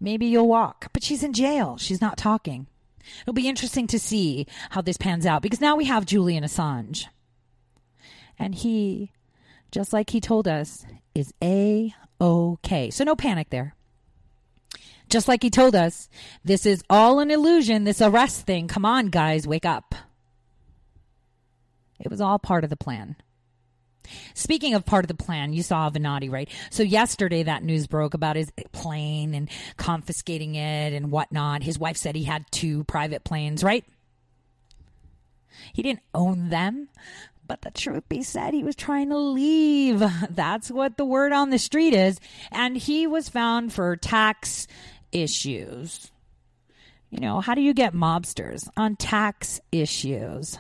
Maybe you'll walk. But she's in jail. She's not talking. It'll be interesting to see how this pans out because now we have Julian Assange. And he, just like he told us, is A OK. So no panic there. Just like he told us, this is all an illusion, this arrest thing. Come on, guys, wake up. It was all part of the plan. Speaking of part of the plan, you saw Avenatti, right? So yesterday that news broke about his plane and confiscating it and whatnot. His wife said he had two private planes, right? He didn't own them, but the truth be said, he was trying to leave. That's what the word on the street is. And he was found for tax issues. You know, how do you get mobsters on tax issues?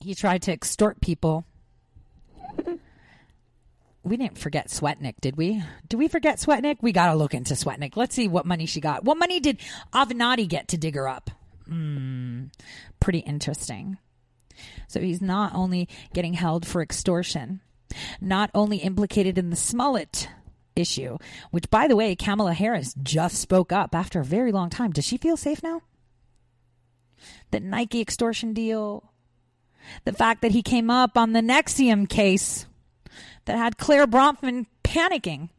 He tried to extort people. We didn't forget Swetnick, did we? Did we forget Swetnick? We got to look into Swetnick. Let's see what money she got. What money did Avenatti get to dig her up? Hmm, pretty interesting. So he's not only getting held for extortion, not only implicated in the Smollett issue, which, by the way, Kamala Harris just spoke up after a very long time. Does she feel safe now? The Nike extortion deal, the fact that he came up on the NXIVM case that had Clare Bronfman panicking,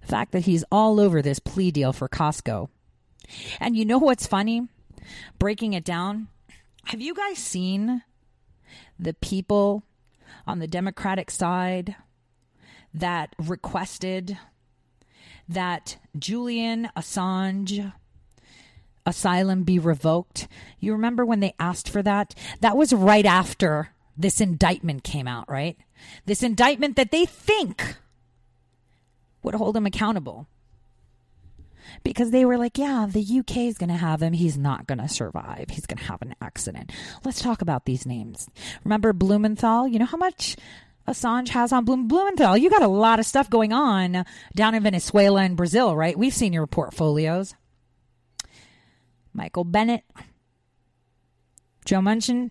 the fact that he's all over this plea deal for Costco. And you know what's funny? Breaking it down, have you guys seen the people on the Democratic side that requested that Julian Assange asylum be revoked. You remember when they asked for that? That was right after this indictment came out, right? This indictment that they think would hold him accountable. Because they were like, yeah, the UK is going to have him. He's not going to survive. He's going to have an accident. Let's talk about these names. Remember Blumenthal? You know how much Assange has on Blum- Blumenthal? You got a lot of stuff going on down in Venezuela and Brazil, right? We've seen your portfolios. Michael Bennet, Joe Manchin.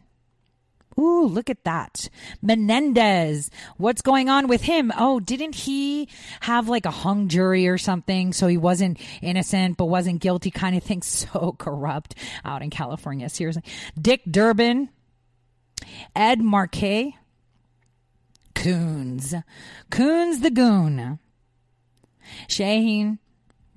Ooh, look at that. Menendez. What's going on with him? Oh, didn't he have like a hung jury or something? So he wasn't innocent but wasn't guilty kind of thing. So corrupt out in California. Seriously. Dick Durbin. Ed Markey. Coons. Coons the Goon. Shaheen.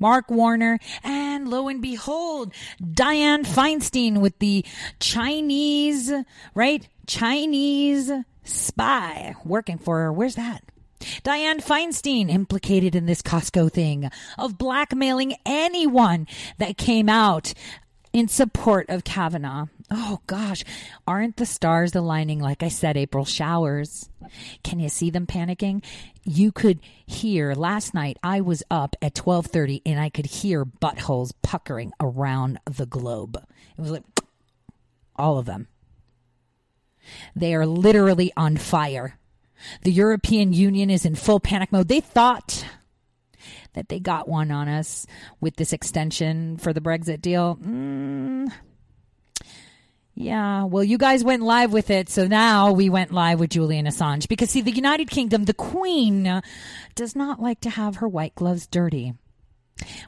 Mark Warner, And lo and behold, Dianne Feinstein with the Chinese, right? Chinese spy working for her. Where's that? Dianne Feinstein implicated in this Costco thing of blackmailing anyone that came out in support of Kavanaugh. Oh gosh, aren't the stars aligning? Like I said, April showers. Can you see them panicking? You could hear last night. I was up at twelve thirty, and I could hear buttholes puckering around the globe. It was like all of them. They are literally on fire. The European Union is in full panic mode. They thought that they got one on us with this extension for the Brexit deal. Mm, yeah, well, you guys went live with it, so now we went live with Julian Assange. Because, see, the United Kingdom, the Queen, does not like to have her white gloves dirty.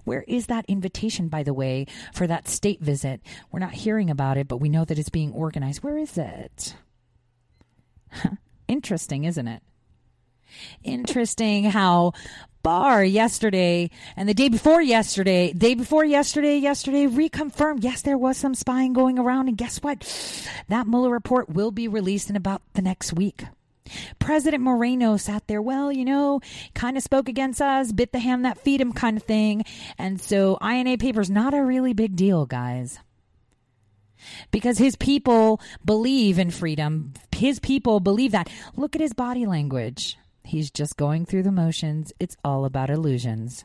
Where is that invitation, by the way, for that state visit? We're not hearing about it, but we know that it's being organized. Where is it? Interesting, isn't it? Interesting how Barr yesterday and the day before yesterday, day before yesterday, yesterday reconfirmed yes, there was some spying going around. And guess what? That Mueller report will be released in about the next week. President Moreno sat there, well, you know, kind of spoke against us, bit the hand that feed him kind of thing. And so INA paper's not a really big deal, guys because his people believe in freedom. His people believe that. Look at his body language. He's just going through the motions. It's all about illusions.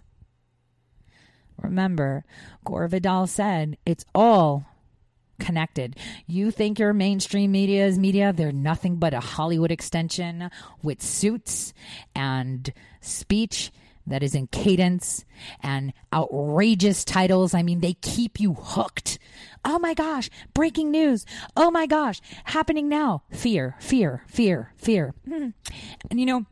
Remember, Gore Vidal said it's all connected. You think your mainstream media is media? They're nothing but a Hollywood extension with suits and speech that is in cadence and outrageous titles. I mean, they keep you hooked. Oh my gosh, breaking news. Oh my gosh, happening now. Fear, fear, fear, fear. And you know,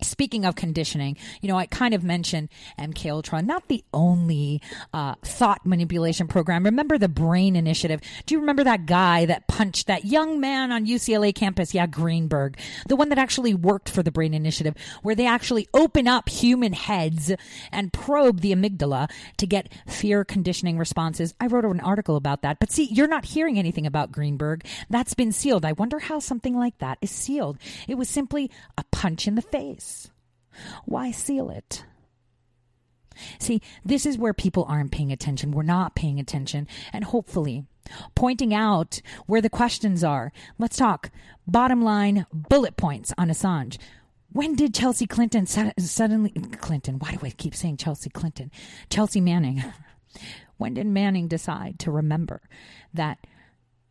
Speaking of conditioning, you know, I kind of mentioned MK Ultra, not the only uh, thought manipulation program. Remember the Brain Initiative? Do you remember that guy that punched that young man on UCLA campus? Yeah, Greenberg, the one that actually worked for the Brain Initiative, where they actually open up human heads and probe the amygdala to get fear conditioning responses. I wrote an article about that, but see, you're not hearing anything about Greenberg. That's been sealed. I wonder how something like that is sealed. It was simply a punch in the face. Why seal it? See, this is where people aren't paying attention. We're not paying attention. And hopefully, pointing out where the questions are. Let's talk bottom line bullet points on Assange. When did Chelsea Clinton suddenly. Clinton, why do I keep saying Chelsea Clinton? Chelsea Manning. When did Manning decide to remember that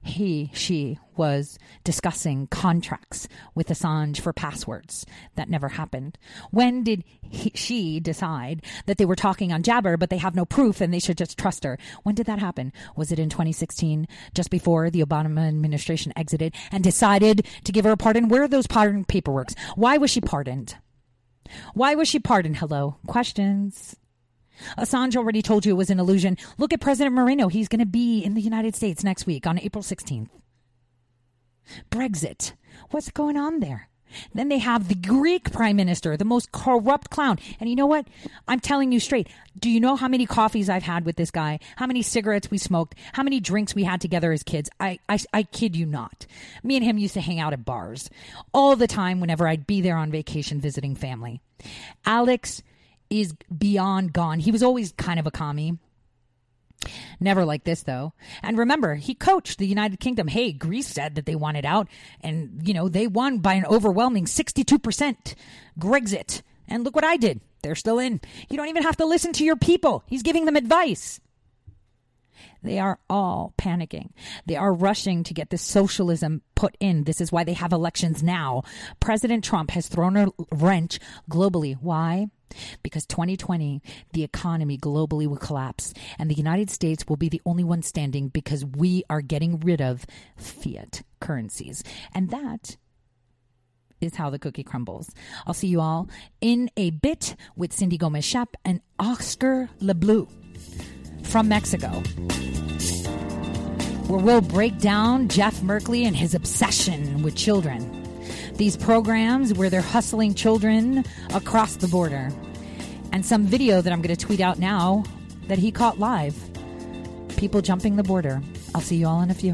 he, she was discussing contracts with Assange for passwords. That never happened. When did he, she decide that they were talking on Jabber, but they have no proof and they should just trust her? When did that happen? Was it in 2016, just before the Obama administration exited and decided to give her a pardon? Where are those pardon paperworks? Why was she pardoned? Why was she pardoned? Hello. Questions. Assange already told you it was an illusion. Look at President Moreno. He's going to be in the United States next week on April 16th. Brexit. What's going on there? Then they have the Greek prime minister, the most corrupt clown. And you know what? I'm telling you straight. Do you know how many coffees I've had with this guy? How many cigarettes we smoked? How many drinks we had together as kids? I, I, I kid you not. Me and him used to hang out at bars all the time whenever I'd be there on vacation visiting family. Alex is beyond gone. He was always kind of a commie. Never like this though. And remember, he coached the United Kingdom. Hey, Greece said that they wanted out and you know, they won by an overwhelming 62% Grexit. And look what I did. They're still in. You don't even have to listen to your people. He's giving them advice. They are all panicking. They are rushing to get this socialism put in. This is why they have elections now. President Trump has thrown a wrench globally. Why? Because 2020, the economy globally will collapse, and the United States will be the only one standing because we are getting rid of fiat currencies. And that is how the cookie crumbles. I'll see you all in a bit with Cindy Gomez Schempp and Oscar LeBlue from Mexico, where we'll break down Jeff Merkley and his obsession with children. These programs where they're hustling children across the border. And some video that I'm going to tweet out now that he caught live people jumping the border. I'll see you all in a few.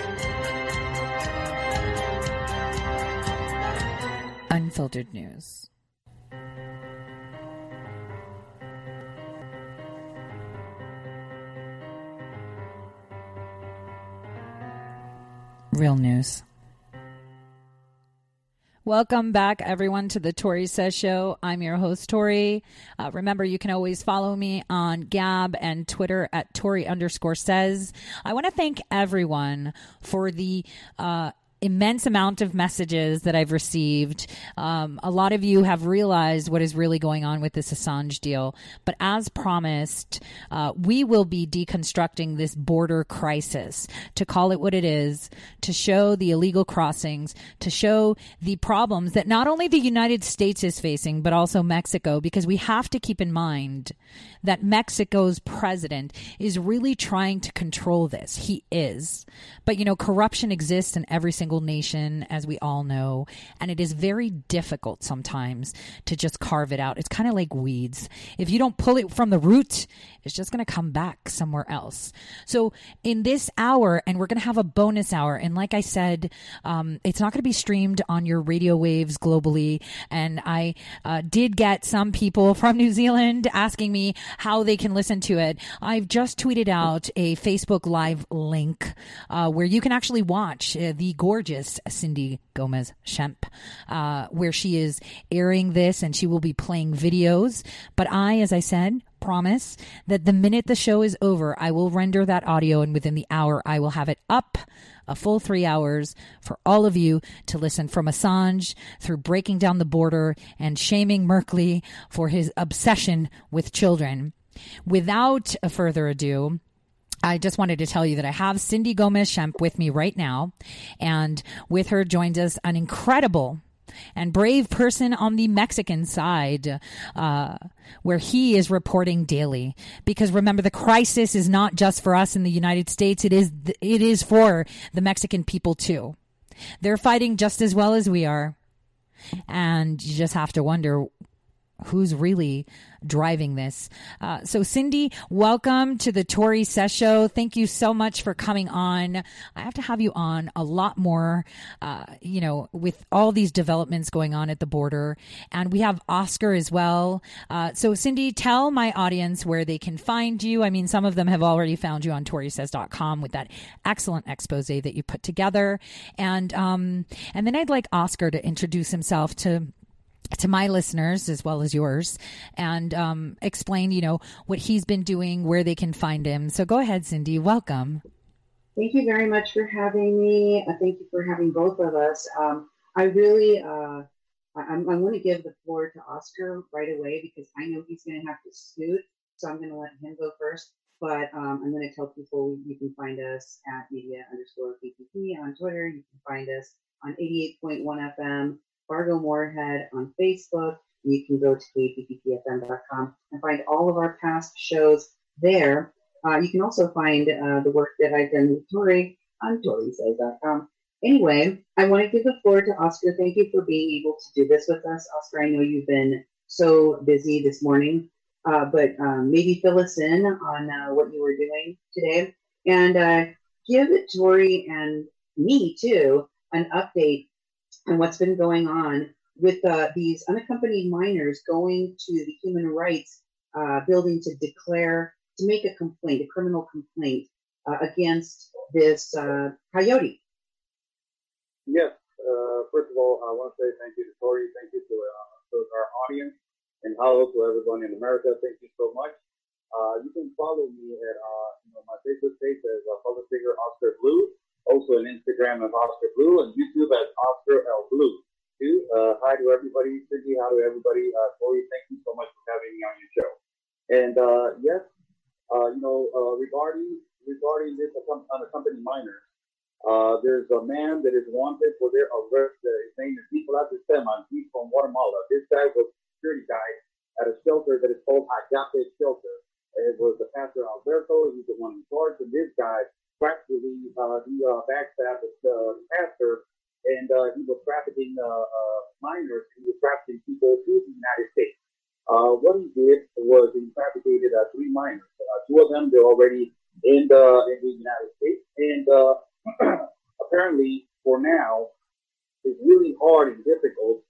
unfiltered news. Real news. Welcome back, everyone, to the Tori Says Show. I'm your host, Tori. Uh, remember, you can always follow me on Gab and Twitter at Tori underscore says. I want to thank everyone for the uh, immense amount of messages that I've received. Um, a lot of you have realized what is really going on with this Assange deal. But as promised, uh, we will be deconstructing this border crisis to call it what it is, to show the illegal crossings, to show the problems that not only the United States is facing, but also Mexico, because we have to keep in mind that Mexico's president is really trying to control this. He is. But, you know, corruption exists in every single nation, as we all know, and it is very difficult sometimes to just carve it out. It's kind of like weeds. If you don't pull it from the root, it's just going to come back somewhere else. So, in this hour, and we're going to have a bonus hour, and like I said, um, it's not going to be streamed on your radio waves globally. And I uh, did get some people from New Zealand asking me, how they can listen to it. I've just tweeted out a Facebook Live link uh, where you can actually watch uh, the gorgeous Cindy Gomez Schempp, uh, where she is airing this and she will be playing videos. But I, as I said, promise that the minute the show is over, I will render that audio and within the hour, I will have it up a full three hours for all of you to listen from Assange through breaking down the border and shaming Merkley for his obsession with children. Without further ado, I just wanted to tell you that I have Cindy Gomez Schempp with me right now. And with her joins us an incredible and brave person on the Mexican side, uh, where he is reporting daily. Because remember, the crisis is not just for us in the United States; it is it is for the Mexican people too. They're fighting just as well as we are, and you just have to wonder who's really driving this. Uh, so, Cindy, welcome to the Tori Says Show. Thank you so much for coming on. I have to have you on a lot more, uh, you know, with all these developments going on at the border. And we have Oscar as well. Uh, so, Cindy, tell my audience where they can find you. I mean, some of them have already found you on ToriSays.com with that excellent expose that you put together. And, um, and then I'd like Oscar to introduce himself to to my listeners as well as yours and um, explain, you know, what he's been doing, where they can find him. So go ahead, Cindy. Welcome. Thank you very much for having me. Uh, thank you for having both of us. Um, I really, uh, I, am going to give the floor to Oscar right away because I know he's going to have to scoot. So I'm going to let him go first. But um, I'm going to tell people you can find us at media underscore PPP on Twitter. You can find us on 88.1 FM Fargo Moorhead on Facebook. You can go to kppfm.com and find all of our past shows there. Uh, you can also find uh, the work that I've done with Tori on torisays.com. Anyway, I want to give the floor to Oscar. Thank you for being able to do this with us. Oscar, I know you've been so busy this morning, uh, but um, maybe fill us in on uh, what you were doing today and uh, give Tori and me too an update and what's been going on with uh, these unaccompanied minors going to the human rights uh, building to declare to make a complaint, a criminal complaint uh, against this uh, coyote. Yes. Uh, first of all, I want to say thank you to Tori. Thank you to, uh, to our audience and hello to everyone in America. Thank you so much. You can follow me at you know, my Facebook page as uh, public figure Oscar Blue, also on Instagram as Oscar Blue, and YouTube as Oscar L Blue. Too. Uh, hi to everybody, Cindy. Hi to everybody. Uh, Tori, thank you so much for having me on your show. And uh, yes, uh, you know, uh, regarding regarding this unaccompanied minor, uh, there's a man that is wanted for their arrest. Uh, his name is Nicolas Esteban. He's from Guatemala. This guy was already in the in the United States, and uh, apparently for now, it's really hard and difficult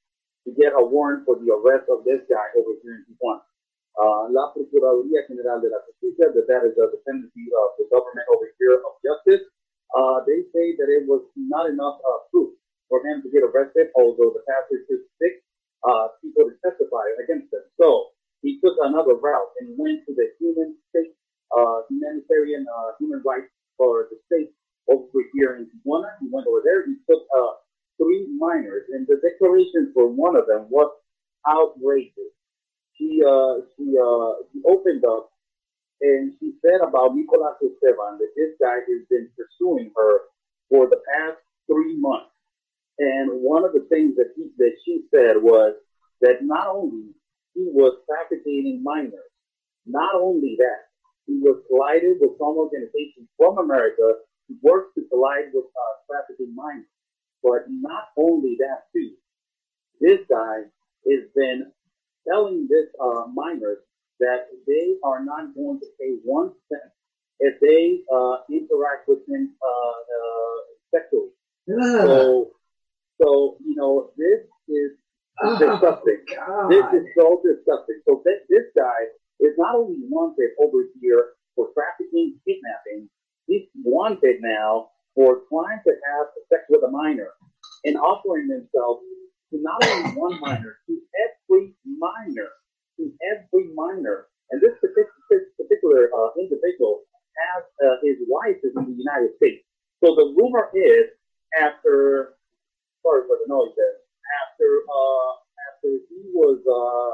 to get a warrant for the arrest of this guy over here in Tijuana. Uh, La Procuraduría General de la Justicia, that that is a dependency of the government over here of justice. Uh, they say that it was not enough uh, proof for him to get arrested, although the pastor for one of them was outrageous. She uh, she uh, she opened up and she said about Nicolas Esteban that this guy has been pursuing her for the past three months. And one of the things that he, that she said was that not only he was trafficking minors, not only that, he was collided with some organizations from America who works to collide with uh, trafficking minors. But not only that, too, this guy has been telling this uh, minors that they are not going to pay one cent if they uh, interact with him uh, uh, sexually. So, so you know, this is oh, disgusting. God. This is so disgusting. So this, this guy is not only wanted over here for trafficking, kidnapping, he's wanted now for trying to have sex with a minor and offering himself to not only one minor, to every minor, to every minor. And this particular uh, individual has uh, his wife is in the United States. So the rumor is after, sorry for the noise there, after uh, after he was uh,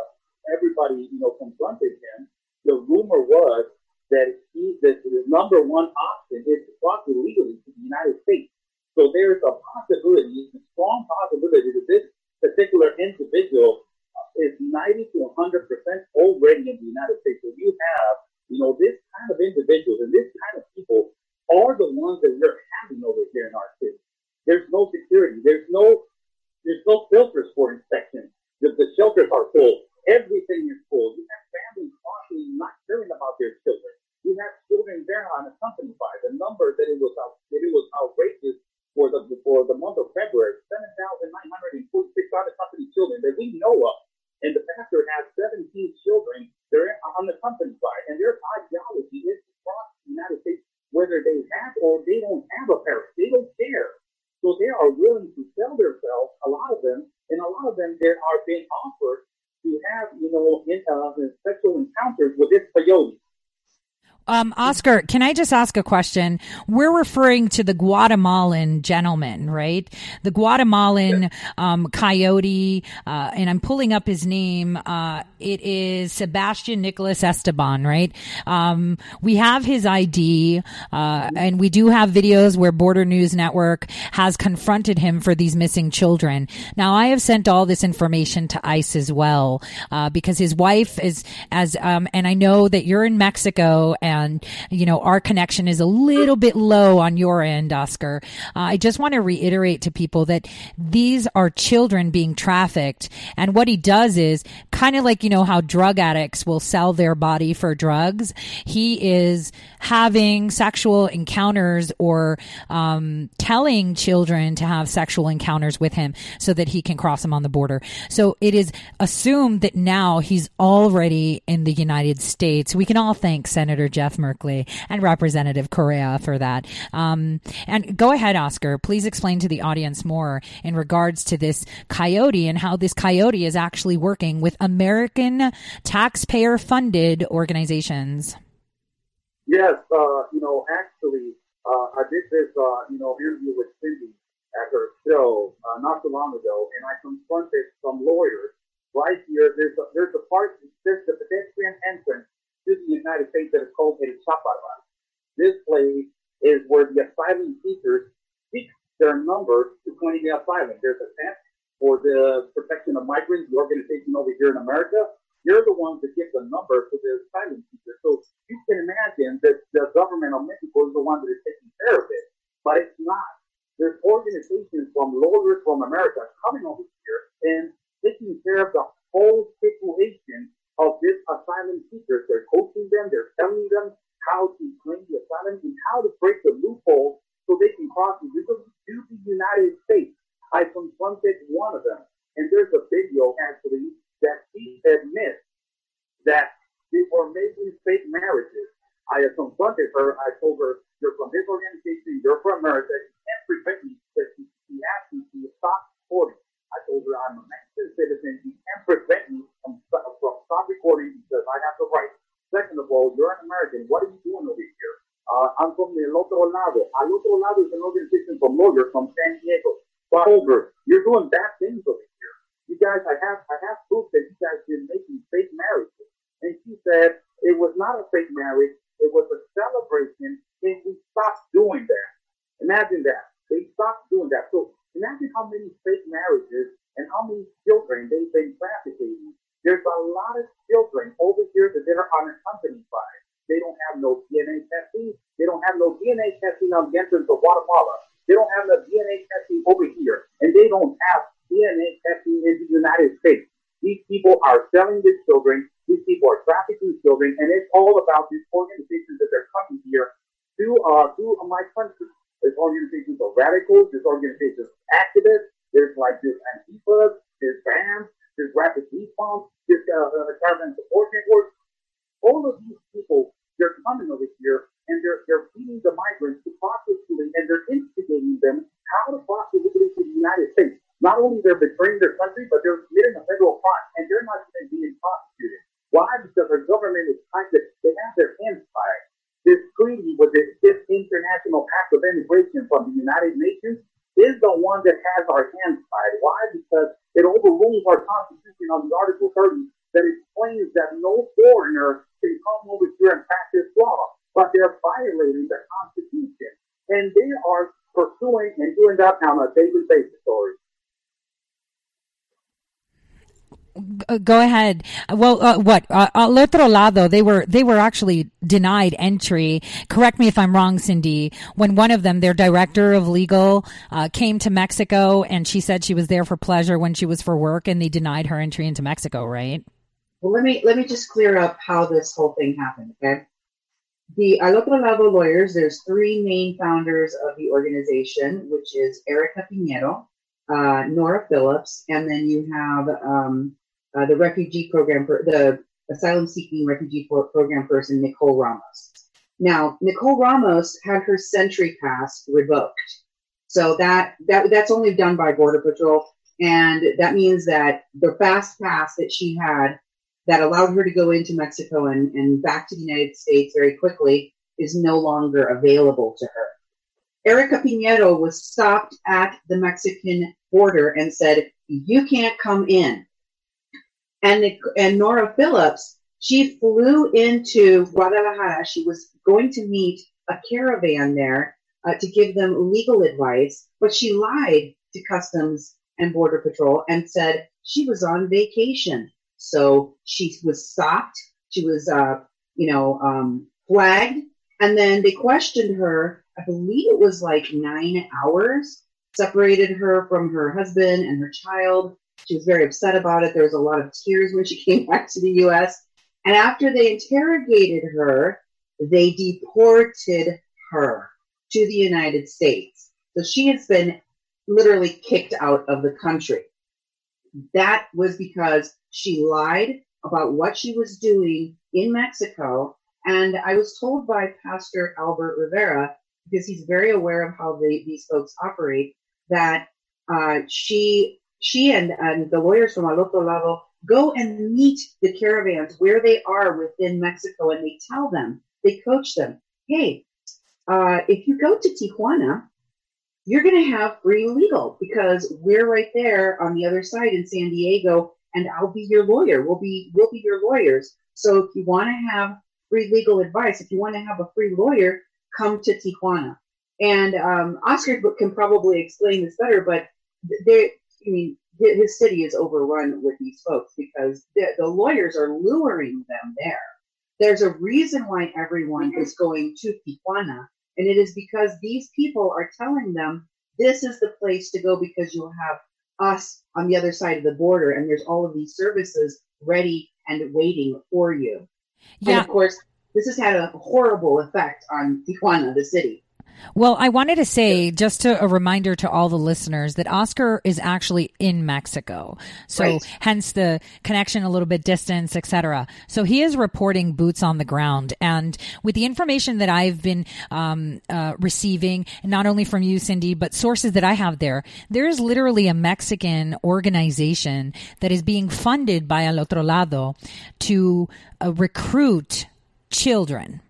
everybody you know confronted him, the rumor was that he, that the number one option is to cross illegally to the United States. So there's a possibility, a strong possibility that this particular individual uh, is 90 to 100 percent already in the United States. So you have, you know, this kind of individuals and this kind of people are the ones that we're having over here in our city. There's no security. There's no there's no filters for inspection. The, the shelters are full. Everything is full. You have families constantly not caring about their children. We have children there unaccompanied by the number that it was out, that it was outrageous for the for the month of February, seven thousand nine hundred and forty six unaccompanied children that we know of, and the pastor has seventeen children they're unaccompanied by, and their ideology is to cross the United States whether they have or they don't have a parent. They don't care. So they are willing to sell themselves, a lot of them, and a lot of them they are being offered to have, you know, in, uh, sexual encounters with this coyote. Um, Oscar, can I just ask a question? We're referring to the Guatemalan gentleman, right? The Guatemalan um, coyote, uh, and I'm pulling up his name. Uh, it is Sebastian Nicholas Esteban, right? Um, we have his ID, uh, and we do have videos where Border News Network has confronted him for these missing children. Now, I have sent all this information to ICE as well, uh, because his wife is as, um, and I know that you're in Mexico and and you know our connection is a little bit low on your end, Oscar. Uh, I just want to reiterate to people that these are children being trafficked, and what he does is kind of like you know how drug addicts will sell their body for drugs. He is having sexual encounters or um, telling children to have sexual encounters with him so that he can cross them on the border. So it is assumed that now he's already in the United States. We can all thank Senator Jeff Merkley and Representative Correa for that. Um, and go ahead, Oscar. Please explain to the audience more in regards to this coyote and how this coyote is actually working with American taxpayer funded organizations. Yes, uh, you know, actually, uh, I did this, uh, you know, interview with Cindy at her show uh, not so long ago, and I confronted some lawyers right here. There's a, there's a part, there's the pedestrian entrance to the United States that is called El Chaparral. This place is where the asylum seekers seek their number to claim the asylum. There's a tent for the protection of migrants, the organization over here in America. You're the ones that give the number to the asylum seekers. So you can imagine that the government of Mexico is the one that is taking care of it, but it's not. There's organizations from lawyers from America coming over here and taking care of the whole situation of this asylum seekers. They're coaching them, they're telling them how to claim the asylum and how to break the loophole so they can cross the to the United States. I confronted one of them, and there's a video actually that he admits that they were making fake marriages. I confronted her. I told her, "You're from this organization. You're from America. You can't prevent me." But she, she asked me to stop recording. I told her I'm a Mexican citizen. You can't prevent me from, from stop recording because I have the right. Second of all, you're an American. What are you doing over here? Uh, I'm from the otro lado. Al otro lado is an organization from lawyers from San Diego. But over, you're doing bad things over here. You guys, I have, I have proof that you guys been making fake marriages. And she said it was not a fake marriage. It was a celebration, and we stopped doing that. Imagine that. They stopped doing that. So imagine how many fake marriages and how many children they've been trafficking. There's a lot of children over here that they're unaccompanied by. They don't have no DNA testing. They don't have no DNA testing on the entrance of Guatemala. They don't have the DNA testing over here. And they don't have DNA testing in the United States. These people are selling these children. These people are trafficking children. And it's all about these organizations that they're coming here to, uh, to my country. There's organizations of radicals. There's organizations of activists. There's like this Antifa. There's BAM. There's Rapid Response. There's uh, uh, Caravan Support Network. All of these people they're coming over here and they're, they're feeding the migrants to prostitute and they're instigating them how to prostitute to the United States. Not only they're betraying their country, but they're committing a federal crime and they're not even being prosecuted. Why? Because our government is trying to, they have their hands tied. This treaty with this, this international pact of immigration from the United Nations is the one that has our hands tied. Why? Because it overrules our Constitution on the Article 30 that explains that no foreigner can come over here and practice law, but they're violating the Constitution. And they are pursuing and doing that on a daily basis, Tori. Go ahead. Well, uh, what uh, al otro lado, they were they were actually denied entry. Correct me if I'm wrong, Cindy. When one of them, their director of legal, uh, came to Mexico, and she said she was there for pleasure when she was for work, and they denied her entry into Mexico. Right? Well, let me let me just clear up how this whole thing happened. Okay, the Al Otro Lado lawyers. There's three main founders of the organization, which is Erika Pinheiro, uh, Nora Phillips, and then you have um, uh, the refugee program, per, the asylum seeking refugee program person, Nicole Ramos. Now, Nicole Ramos had her SENTRI Pass revoked, so that that that's only done by Border Patrol, and that means that the fast pass that she had that allowed her to go into Mexico and, and back to the United States very quickly is no longer available to her. Erika Pinheiro was stopped at the Mexican border and said, You can't come in. And, and Nora Phillips, she flew into Guadalajara. She was going to meet a caravan there uh, to give them legal advice, but she lied to Customs and Border Patrol and said she was on vacation. So she was stopped. She was, uh, you know, um, flagged. And then they questioned her. I believe it was like nine hours, separated her from her husband and her child. She was very upset about it. There was a lot of tears when she came back to the U.S. And after they interrogated her, they deported her to the United States. So she has been literally kicked out of the country. That was because she lied about what she was doing in Mexico. And I was told by Pastor Albert Rivera, because he's very aware of how they, these folks operate, that uh, she she and, and the lawyers from Al Otro Lado go and meet the caravans where they are within Mexico and they tell them, they coach them, hey, uh, if you go to Tijuana, you're going to have free legal because we're right there on the other side in San Diego and I'll be your lawyer. We'll be, we'll be your lawyers. So if you want to have free legal advice, if you want to have a free lawyer, come to Tijuana. And um, Oscar can probably explain this better, but they, I mean, his city is overrun with these folks because the, the lawyers are luring them there. There's a reason why everyone is going to Tijuana, and it is because these people are telling them this is the place to go because you'll have us on the other side of the border, and there's all of these services ready and waiting for you. Yeah. And of course, this has had a horrible effect on Tijuana, the city. Well, I wanted to say just to, a reminder to all the listeners that Oscar is actually in Mexico. So right. hence the connection a little bit distance, etc. So he is reporting boots on the ground. And with the information that I've been um, uh, receiving, not only from you, Cindy, but sources that I have there, there is literally a Mexican organization that is being funded by Al Otro Lado to uh, recruit children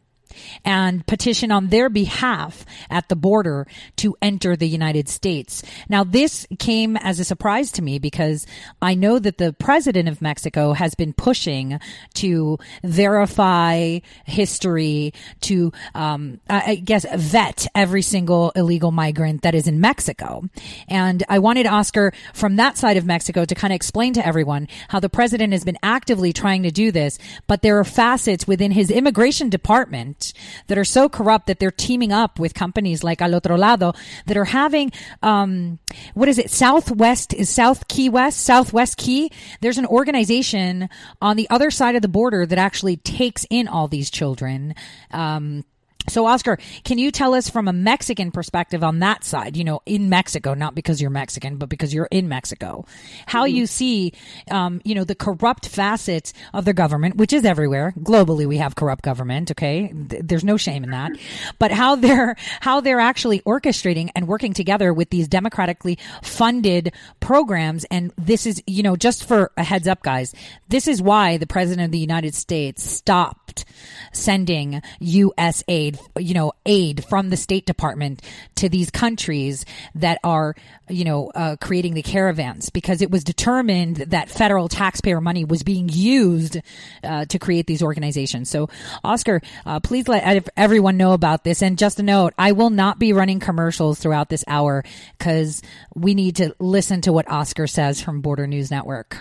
and petition on their behalf at the border to enter the United States. Now, this came as a surprise to me because I know that the president of Mexico has been pushing to verify history, to, um, I guess, vet every single illegal migrant that is in Mexico. And I wanted Oscar from that side of Mexico to kind of explain to everyone how the president has been actively trying to do this, but there are facets within his immigration department that are so corrupt that they're teaming up with companies like Al Otro Lado that are having, um, what is it? Southwest is South Key West, Southwest Key. There's an organization on the other side of the border that actually takes in all these children. Um, so, Oscar, can you tell us from a Mexican perspective on that side, you know, in Mexico, not because you're Mexican, but because you're in Mexico, how mm-hmm. you see, um, you know, the corrupt facets of the government, which is everywhere. Globally, we have corrupt government. Okay. There's no shame in that, but how they're, how they're actually orchestrating and working together with these democratically funded programs. And this is, you know, just for a heads up, guys, this is why the president of the United States stopped sending U.S. aid, you know, aid from the State Department to these countries that are, you know, uh, creating the caravans because it was determined that federal taxpayer money was being used uh, to create these organizations. So, Oscar, uh, please let everyone know about this. And just a note, I will not be running commercials throughout this hour because we need to listen to what Oscar says from Border News Network.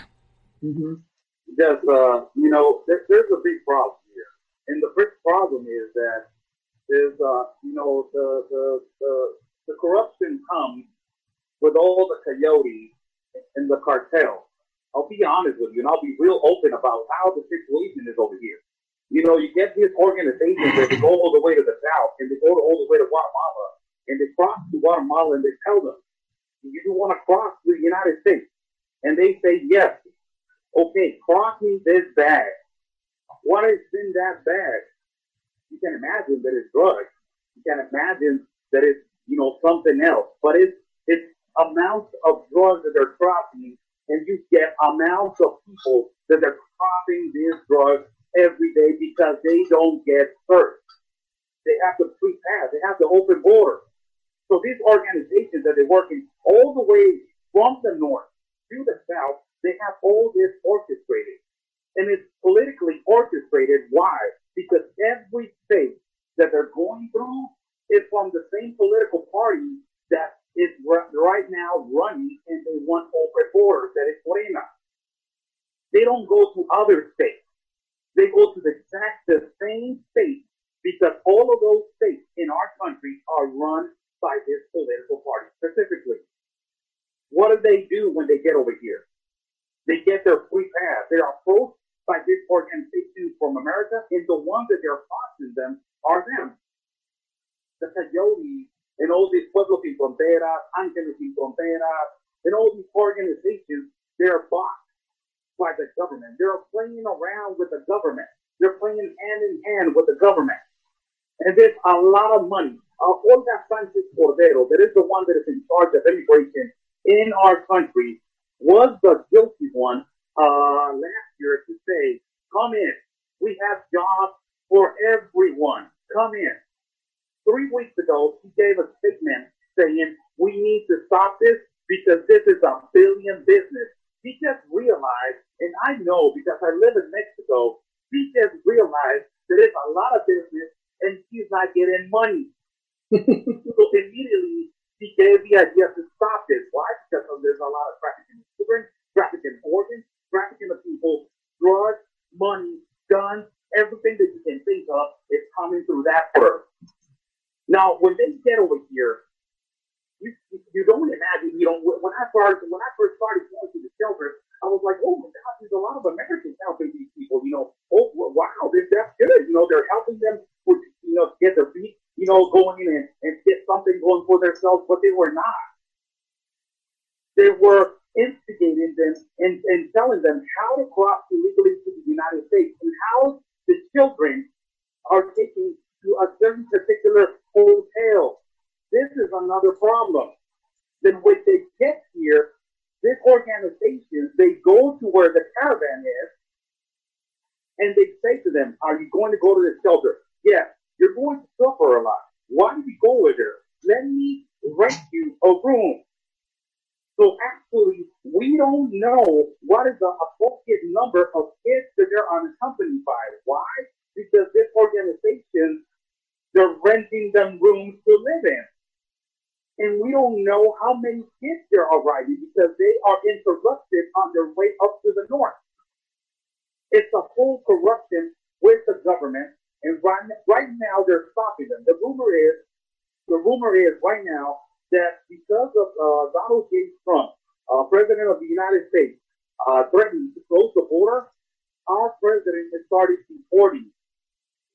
Mm-hmm. Yes, uh, you know, there, there's a big problem here. and the big problem is that there's, uh, you know, the, the, the, the corruption comes with all the coyotes and the cartel. I'll be honest with you, and I'll be real open about how the situation is over here. You know, you get these organizations that go all the way to the south and they go all the way to Guatemala and they cross to Guatemala and they tell them, you want to cross to the United States? And they say, yes. Okay, cross me this bag what is in that bag? You can't imagine that it's drugs. You can't imagine that it's, you know, something else. But it's, it's amounts of drugs that they're crossing, and you get amounts of people that they're crossing these drugs every day because they don't get hurt. They have to free pass. They have to open border. So these organizations that they're working all the way from the north to the south, they have all this orchestrated. And it's politically orchestrated. Why? Because every state that they're going through is from the same political party that is right now running and they want open borders, that is Morena. They don't go to other states. They go to the exact the same state because all of those states in our country are run by this political party specifically. What do they do when they get over here? They get their free pass. They are approached by this organization from America, and the ones that they're costing them are them. The coyotes and all these Pueblos Sin Fronteras, Angeles Sin Fronteras, and all these organizations, they're bought by the government. They're playing around with the government. They're playing hand in hand with the government. And there's a lot of money. Uh, Olga Sanchez Cordero, that is the one that is in charge of immigration in our country, was the guilty one uh, last year to say, come in. We have jobs for everyone. Come in. Three weeks ago, he gave a statement saying, we need to stop this because this is a billion business. He just realized, and I know because I live in Mexico, he just realized that it's a lot of business and he's not getting money. so immediately he gave the idea to stop this. Why? Because there's a lot of trafficking in children, trafficking organs, trafficking of people, drugs, money, guns, everything that you can think of is coming through that first. Now, when they get over here, you, you don't imagine, you know, when I started, when I first started going to the shelter, I was like, oh my God, there's a lot of Americans helping these people, you know, oh, wow, that's good. You know, they're helping them with, you know, get their feet, you know, going in and, and get something going for themselves, but they were not. They were instigating them and, and telling them how to cross illegally to the United States and how the children are taken to a certain particular hotel this is another problem. Then when they get here, this organization, they go to where the caravan is, and they say to them, are you going to go to the shelter? Yes, you're going to suffer a lot. Why do you go there? Let me rent you a room. So actually, we don't know what is the appropriate number of kids that they're unaccompanied by. Why? Because this organization, they're renting them rooms to live in and we don't know how many kids there are arriving because they are interrupted on their way up to the north. It's a whole corruption with the government, and right, right now they're stopping them. The rumor is, the rumor is right now that because of uh, Donald J. Trump, uh, President of the United States, uh, threatening to close the border, our president has started deporting.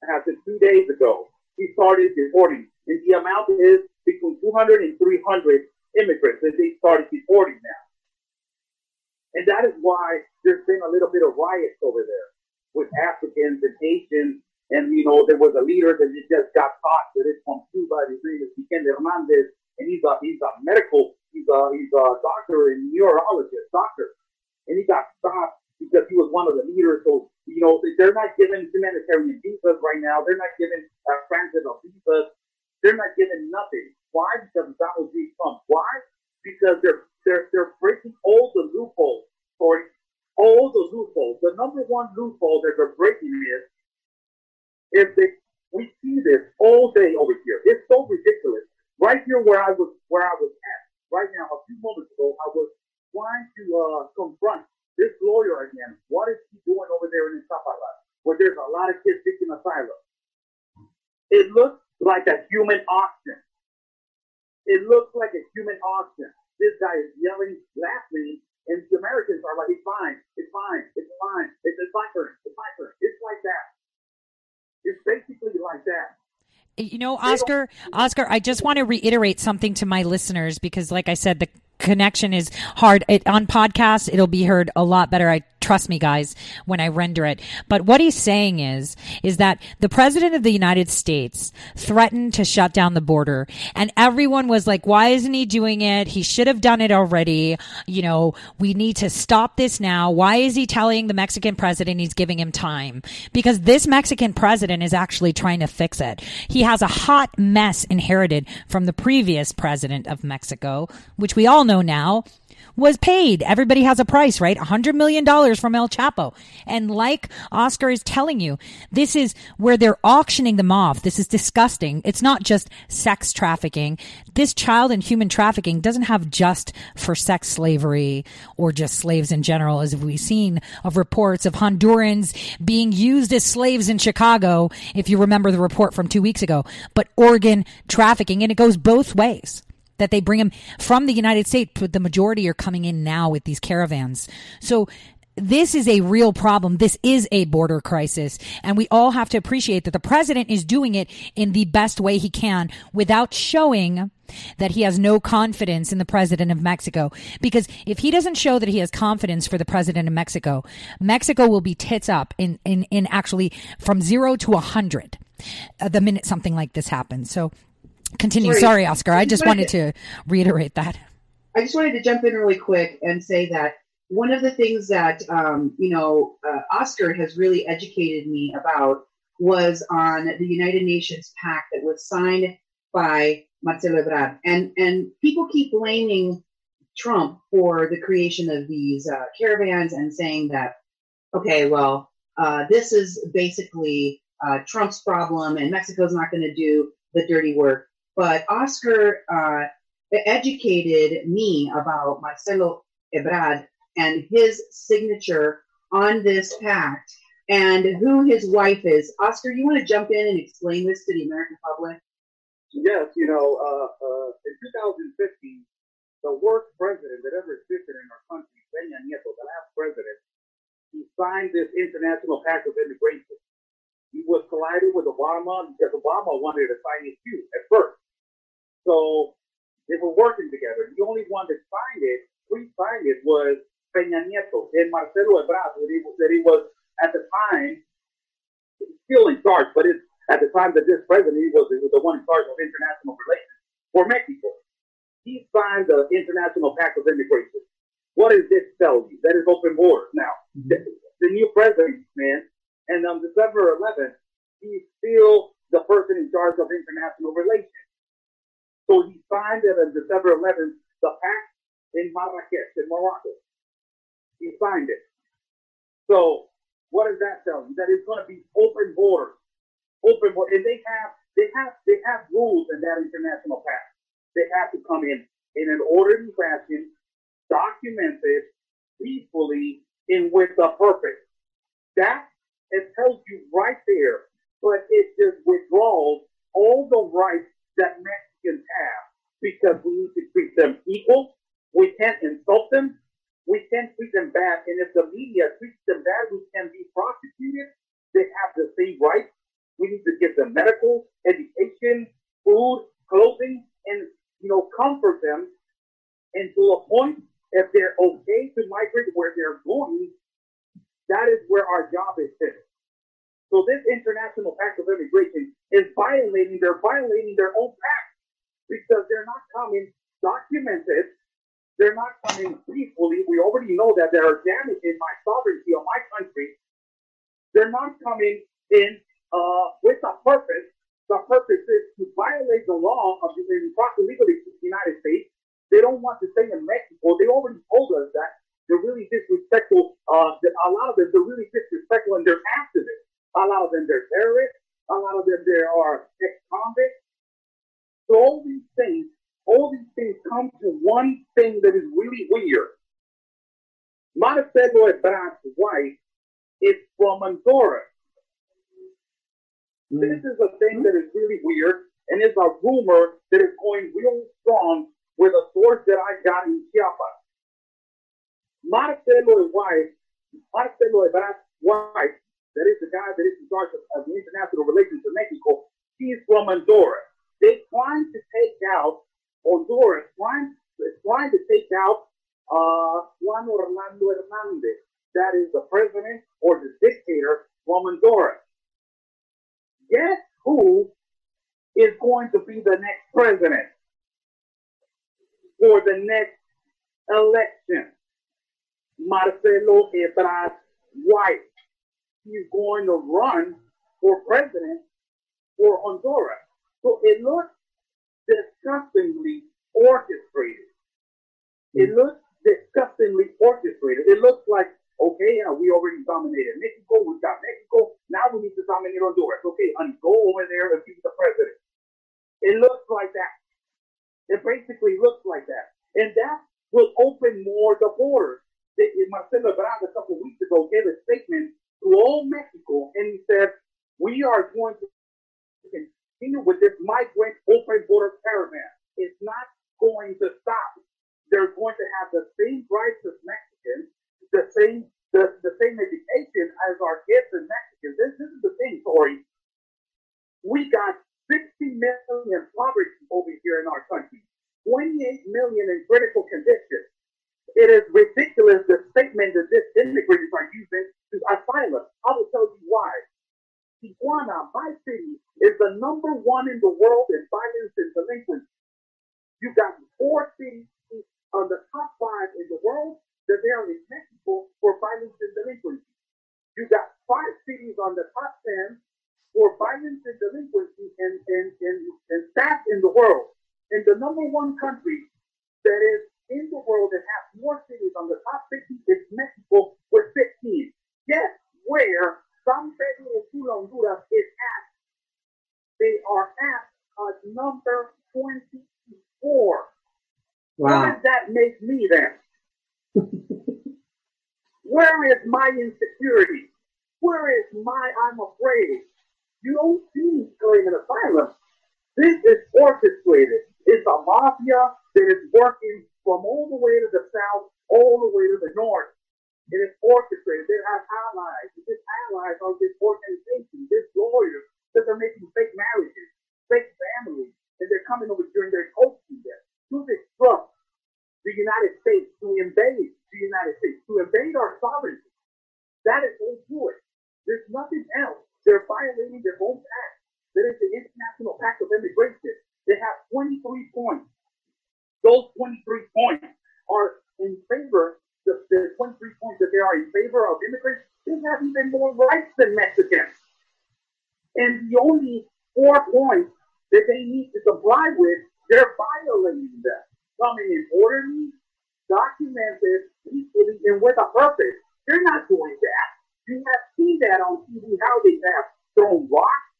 Of two days ago, he started deporting, and the amount is between 200 and 300 immigrants that they started deporting now. And that is why there's been a little bit of riots over there with Africans and Asians. And, you know, there was a leader that just got caught that is from Cuba. His name is Vicente Hernandez. And he's a, he's a medical, he's a, he's a doctor and neurologist, doctor. And he got stopped because he was one of the leaders. So, you know, they're not giving humanitarian visas right now. They're not giving uh, transit visas. They're not giving nothing. Why? Because of Donald J. Trump. Why? Because they're they're they're breaking all the loopholes. Sorry, all the loopholes. The number one loophole that they're breaking is if they we see this all day over here. It's so ridiculous. Right here where I was where I was at right now, a few moments ago, I was trying to uh, confront this lawyer again. What is he doing over there in Iztapalapa, where there's a lot of kids seeking asylum? It looks like a human auction. It looks like a human auction. This guy is yelling, laughing, and the Americans are like, it's fine, it's fine, it's fine, it's, it's my it's my. It's like that. It's basically like that. You know, Oscar, Oscar, I just want to reiterate something to my listeners because, like I said, the connection is hard. It, on podcast, it'll be heard a lot better. I trust me, guys, when I render it. But what he's saying is, is that the president of the United States threatened to shut down the border and everyone was like, why isn't he doing it? He should have done it already. You know, we need to stop this now. Why is he telling the Mexican president he's giving him time? Because this Mexican president is actually trying to fix it. He has a hot mess inherited from the previous president of Mexico, which we all know now was paid. Everybody has a price, right? A hundred million dollars from El Chapo. And like Oscar is telling you, this is where they're auctioning them off. This is disgusting. It's not just sex trafficking. This child and human trafficking doesn't have just for sex slavery or just slaves in general, as we've seen of reports of Hondurans being used as slaves in Chicago, if you remember the report from two weeks ago, but organ trafficking, and it goes both ways that they bring them from the United States, but the majority are coming in now with these caravans. So this is a real problem. This is a border crisis. And we all have to appreciate that the president is doing it in the best way he can without showing that he has no confidence in the president of Mexico. Because if he doesn't show that he has confidence for the president of Mexico, Mexico will be tits up in, in, in actually from zero to a hundred uh, the minute something like this happens. So continue. Sorry, Sorry Oscar. I just wanted to reiterate that. I just wanted to jump in really quick and say that one of the things that um, you know uh, Oscar has really educated me about was on the United Nations Pact that was signed by Marcelo Ebrard, and and people keep blaming Trump for the creation of these uh, caravans and saying that okay, well, uh, this is basically uh, Trump's problem, and Mexico's not going to do the dirty work. But Oscar uh, educated me about Marcelo Ebrard and his signature on this pact and who his wife is. Oscar, you want to jump in and explain this to the American public? Yes, you know, uh, uh, in 2015, the worst president that ever existed in our country, Peña Nieto, the last president, he signed this international pact of immigration. He was colliding with Obama because Obama wanted to sign it too at first. So they were working together. The only one that signed it, pre-signed it, was Peña Nieto and Marcelo Ebrard, that he, that he was at the time still in charge, but it's at the time that this president he was, he was the one in charge of international relations for Mexico. He signed the International Pact of Immigration. What does this tell you? That is open borders. Now, mm-hmm. the, the, new president, man, and on December 11th, he's still the person in charge of international relations. So he signed it on December 11th, the pact in Marrakesh, in Morocco. He signed it. So what does that tell you? That it's going to be open borders, open border, and they have they have they have rules in that international pact. They have to come in in an orderly fashion, documented, peacefully, and with a purpose. That it tells you right there, but it just withdraws all the rights that Mexicans have because we need to treat them equal. We can't insult them. We can't treat them bad. And if the media treats them bad, we can be prosecuted. They have the same rights. We need to give them medical, education, food, clothing, and you know, comfort them. To a point, if they're okay to migrate where they're going, that is where our job is finished. So this international pact of immigration is violating, they're violating their own pact because they're not coming documented they're not coming peacefully. We already know that they are damaging my sovereignty of my country. They're not coming in uh, with a purpose. The purpose is to violate the law of the to the United States. They don't want to stay in Mexico. They already told us that they're really disrespectful. Uh, a lot of them, they're really disrespectful and they're activists. A lot of them, they're terrorists. A lot of them, they are ex-convicts. So all these things all these things come to one thing that is really weird. Marcelo Ebrard's wife is from Honduras. Mm. This is a thing that is really weird, and it's a rumor that is going real strong with a source that I got in Chiapas. Marcelo's wife, Marcelo Ebrard's wife, that is the guy that is in charge of, of the international relations in Mexico, he's from Honduras. They're trying to take out Honduras trying, trying to take out uh, Juan Orlando Hernandez. That is the president or the dictator from Honduras. Guess who is going to be the next president for the next election? Marcelo Ebrard's wife. He's going to run for president for Honduras. So it looks disgustingly orchestrated. It hmm. looks disgustingly orchestrated. It looks like, okay, uh, we already dominated Mexico. We got Mexico. Now we need to dominate Honduras. Okay, honey, go over there and be the president. It looks like that. It basically looks like that. And that will open more the borders. Marcelo Ebrard a couple of weeks ago gave a statement to all Mexico, and he said, we are going to continue with this migrant open border caravan. It's not going to stop. They're going to have the same rights as Mexicans, the same the, the same education as our kids in Mexico. This, this is the thing, Tori. We got 60 million poverty over here in our country, 28 million in critical condition. It is ridiculous the statement that this immigrants are using to asylum. I will tell you why. Tijuana, my city, is the number one in the world in violence and delinquency. You got four cities on the top five in the world that they are in Mexico for violence and delinquency. You got five cities on the top ten for violence and delinquency and, and, and, and stats in the world. And the number one country that is in the world that has more cities on the top 50 is Mexico with 15. Guess where San Pedro Sula, Honduras is at? They are at uh, number 24. Wow. What does that make me then? Where is my insecurity? Where is my I'm afraid? You don't see me claiming asylum. This is orchestrated. It's a mafia that is working from all the way to the south, all the way to the north. It is orchestrated. They have allies. These allies are this organization, this lawyer that they're making fake marriages, fake families, and they're coming over during their coaching there to disrupt the United States, to invade the United States, to invade our sovereignty. That is they do it. There's nothing else. They're violating their own pact. That is the International Pact of Immigration. They have 23 points. Those 23 points are in favor, the, the 23 points that they are in favor of immigrants, they have even more rights than Mexicans. And the only four points that they need to comply with, they're violating them. Coming in orderly, documented, peacefully, and with a purpose. They're not doing that. You have seen that on TV how they have thrown rocks.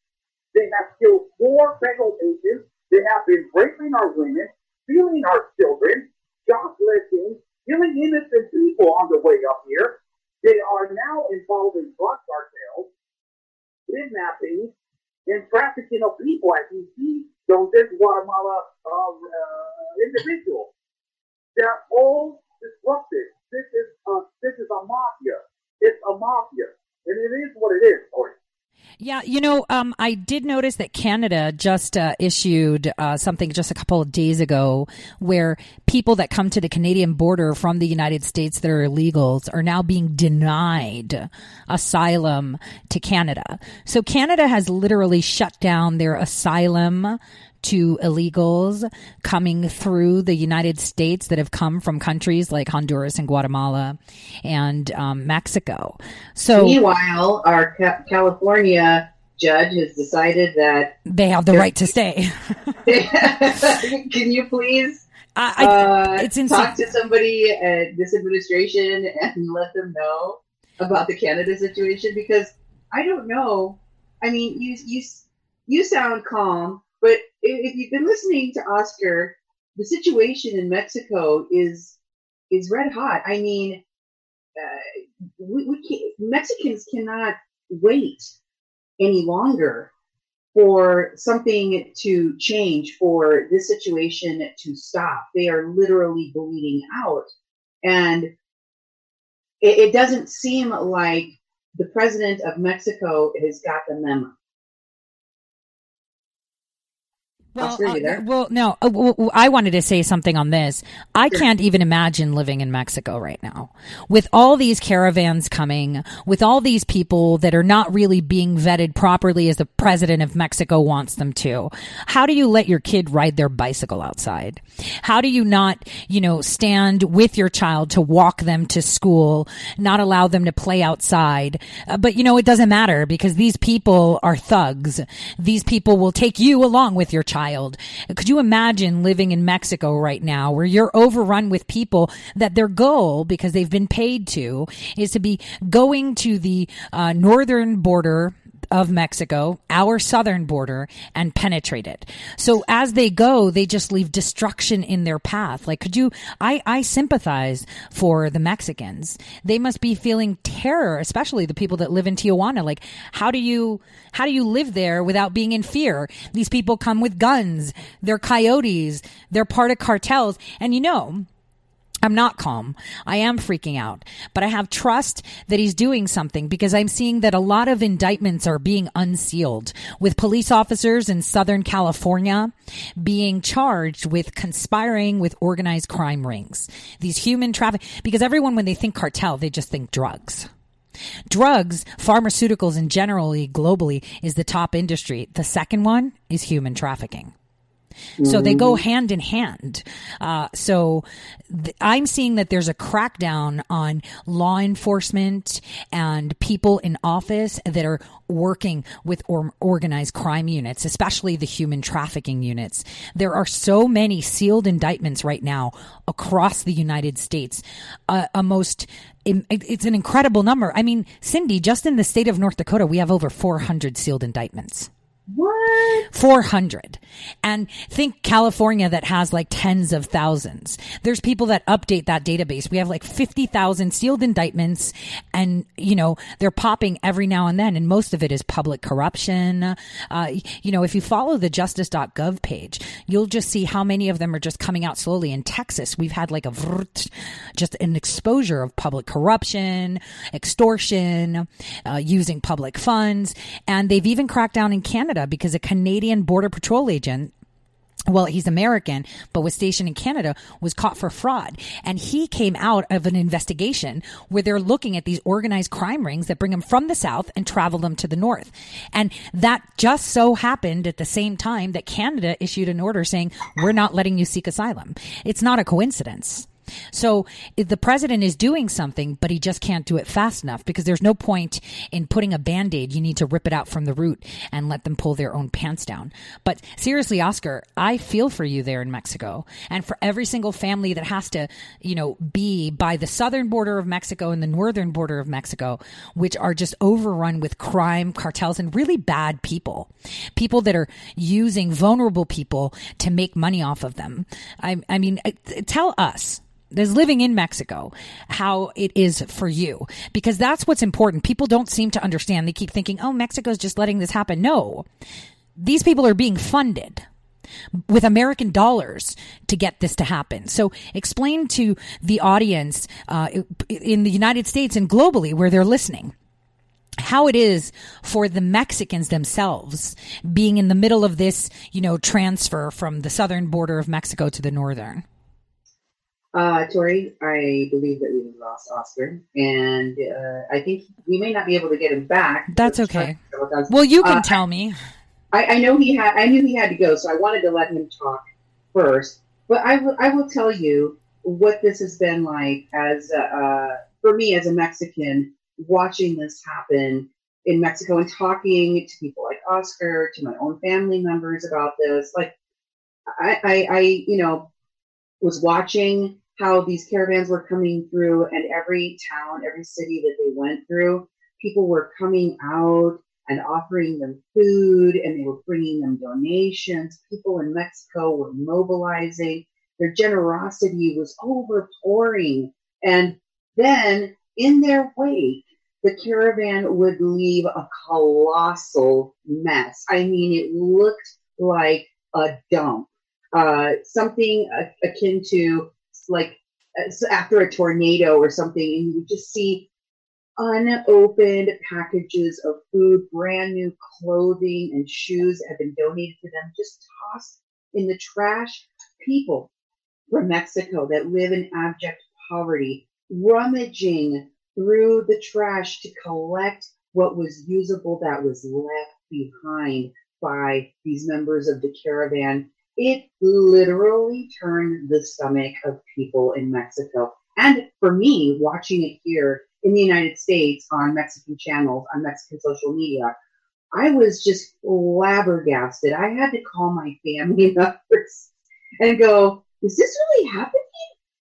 They have killed four federal agents. They have been raping our women, stealing our children, shoplifting, killing innocent people on the way up here. They are now involved in drug cartels, kidnapping, and trafficking of people, as you see those this Guatemala uh, uh, individuals. They're all disrupted. This is a, this is a mafia. It's a mafia, and it is what it is. Sorry. Yeah, you know, um, I did notice that Canada just uh, issued uh, something just a couple of days ago where people that come to the Canadian border from the United States that are illegals are now being denied asylum to Canada. So Canada has literally shut down their asylum to illegals coming through the United States that have come from countries like Honduras and Guatemala and um, Mexico. So, meanwhile, our ca- California judge has decided that they have the right to stay. Can you please? I, uh, it's insane. talk to somebody at this administration and let them know about the Canada situation because I don't know. I mean, you you you sound calm, but if you've been listening to Oscar, the situation in Mexico is is red hot. I mean, uh, we, we Mexicans cannot wait any longer for something to change, for this situation to stop. They are literally bleeding out, and it, it doesn't seem like the president of Mexico has got the memo. Well, uh, well, no. Uh, well, I wanted to say something on this. I sure. can't even imagine living in Mexico right now with all these caravans coming, with all these people that are not really being vetted properly as the president of Mexico wants them to. How do you let your kid ride their bicycle outside? How do you not, you know, stand with your child to walk them to school, not allow them to play outside? Uh, but you know, it doesn't matter because these people are thugs. These people will take you along with your child Could you imagine living in Mexico right now where you're overrun with people that their goal, because they've been paid to, is to be going to the uh, northern border of Mexico, our southern border, and penetrate it. So as they go, they just leave destruction in their path. Like, could you, I, I sympathize for the Mexicans. They must be feeling terror, especially the people that live in Tijuana. Like, how do you, how do you live there without being in fear? These people come with guns. They're coyotes. They're part of cartels. And you know, I'm not calm. I am freaking out, but I have trust that he's doing something because I'm seeing that a lot of indictments are being unsealed with police officers in Southern California being charged with conspiring with organized crime rings. These human traffic, because everyone, when they think cartel, they just think drugs. Drugs, pharmaceuticals, and generally globally is the top industry. The second one is human trafficking. So they go Mm-hmm. hand in hand. Uh, so th- I'm seeing that there's a crackdown on law enforcement and people in office that are working with or- organized crime units, especially the human trafficking units. There are so many sealed indictments right now across the United States. Uh, a most it's an incredible number. I mean, Cindy, just in the state of North Dakota, we have over 400 sealed indictments. What? 400. And think California that has like tens of thousands. There's people that update that database. We have like 50,000 sealed indictments and, you know, they're popping every now and then. And most of it is public corruption. Uh, you know, if you follow the justice.gov page, you'll just see how many of them are just coming out slowly. In Texas, we've had like a vrrt, just an exposure of public corruption, extortion, uh, using public funds. And they've even cracked down in Canada because a Canadian Border Patrol agent well, he's American, but was stationed in Canada, was caught for fraud. And he came out of an investigation where they're looking at these organized crime rings that bring them from the South and travel them to the North. And that just so happened at the same time that Canada issued an order saying, we're not letting you seek asylum. It's not a coincidence. So the president is doing something, but he just can't do it fast enough because there's no point in putting a band aid. You need to rip it out from the root and let them pull their own pants down. But seriously, Oscar, I feel for you there in Mexico and for every single family that has to, you know, be by the southern border of Mexico and the northern border of Mexico, which are just overrun with crime, cartels, and really bad people. People that are using vulnerable people to make money off of them. I, I mean, uh, tell us that's living in Mexico, how it is for you. Because that's what's important. People don't seem to understand. They keep thinking, oh, Mexico's just letting this happen. No. These people are being funded with American dollars to get this to happen. So explain to the audience uh, in the United States and globally where they're listening how it is for the Mexicans themselves being in the middle of this, you know, transfer from the southern border of Mexico to the northern. Uh, Tori, I believe that we lost Oscar, and uh, I think we may not be able to get him back. That's okay. Well, you can Uh, tell me. I, I know he had. I knew he had to go, so I wanted to let him talk first. But I will. I will tell you what this has been like as a, uh, for me as a Mexican watching this happen in Mexico and talking to people like Oscar, to my own family members about this. Like, I, I, I you know, was watching how these caravans were coming through, and every town, every city that they went through, people were coming out and offering them food, and they were bringing them donations. People in Mexico were mobilizing. Their generosity was overpouring. And then in their wake, the caravan would leave a colossal mess. I mean, it looked like a dump, uh, something akin to like uh, after a tornado or something, and you would just see unopened packages of food, brand new clothing and shoes that had been donated to them, just tossed in the trash. People from Mexico that live in abject poverty, rummaging through the trash to collect what was usable that was left behind by these members of the caravan. It literally turned the stomach of people in Mexico. And for me, watching it here in the United States on Mexican channels, on Mexican social media, I was just flabbergasted. I had to call my family members and go, Is this really happening?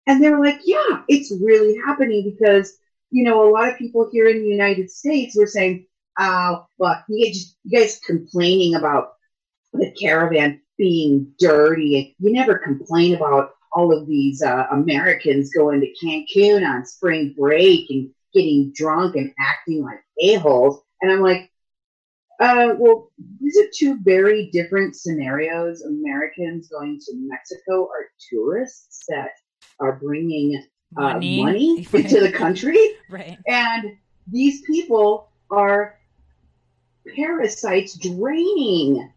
And they were like, Yeah, it's really happening because, you know, a lot of people here in the United States were saying, Oh, well, you guys complaining about the caravan being dirty. You never complain about all of these uh, Americans going to Cancun on spring break and getting drunk and acting like a-holes. And I'm like, uh, well, these are two very different scenarios. Americans going to Mexico are tourists that are bringing uh, Money. money, Right. into the country. Right. And these people are parasites draining,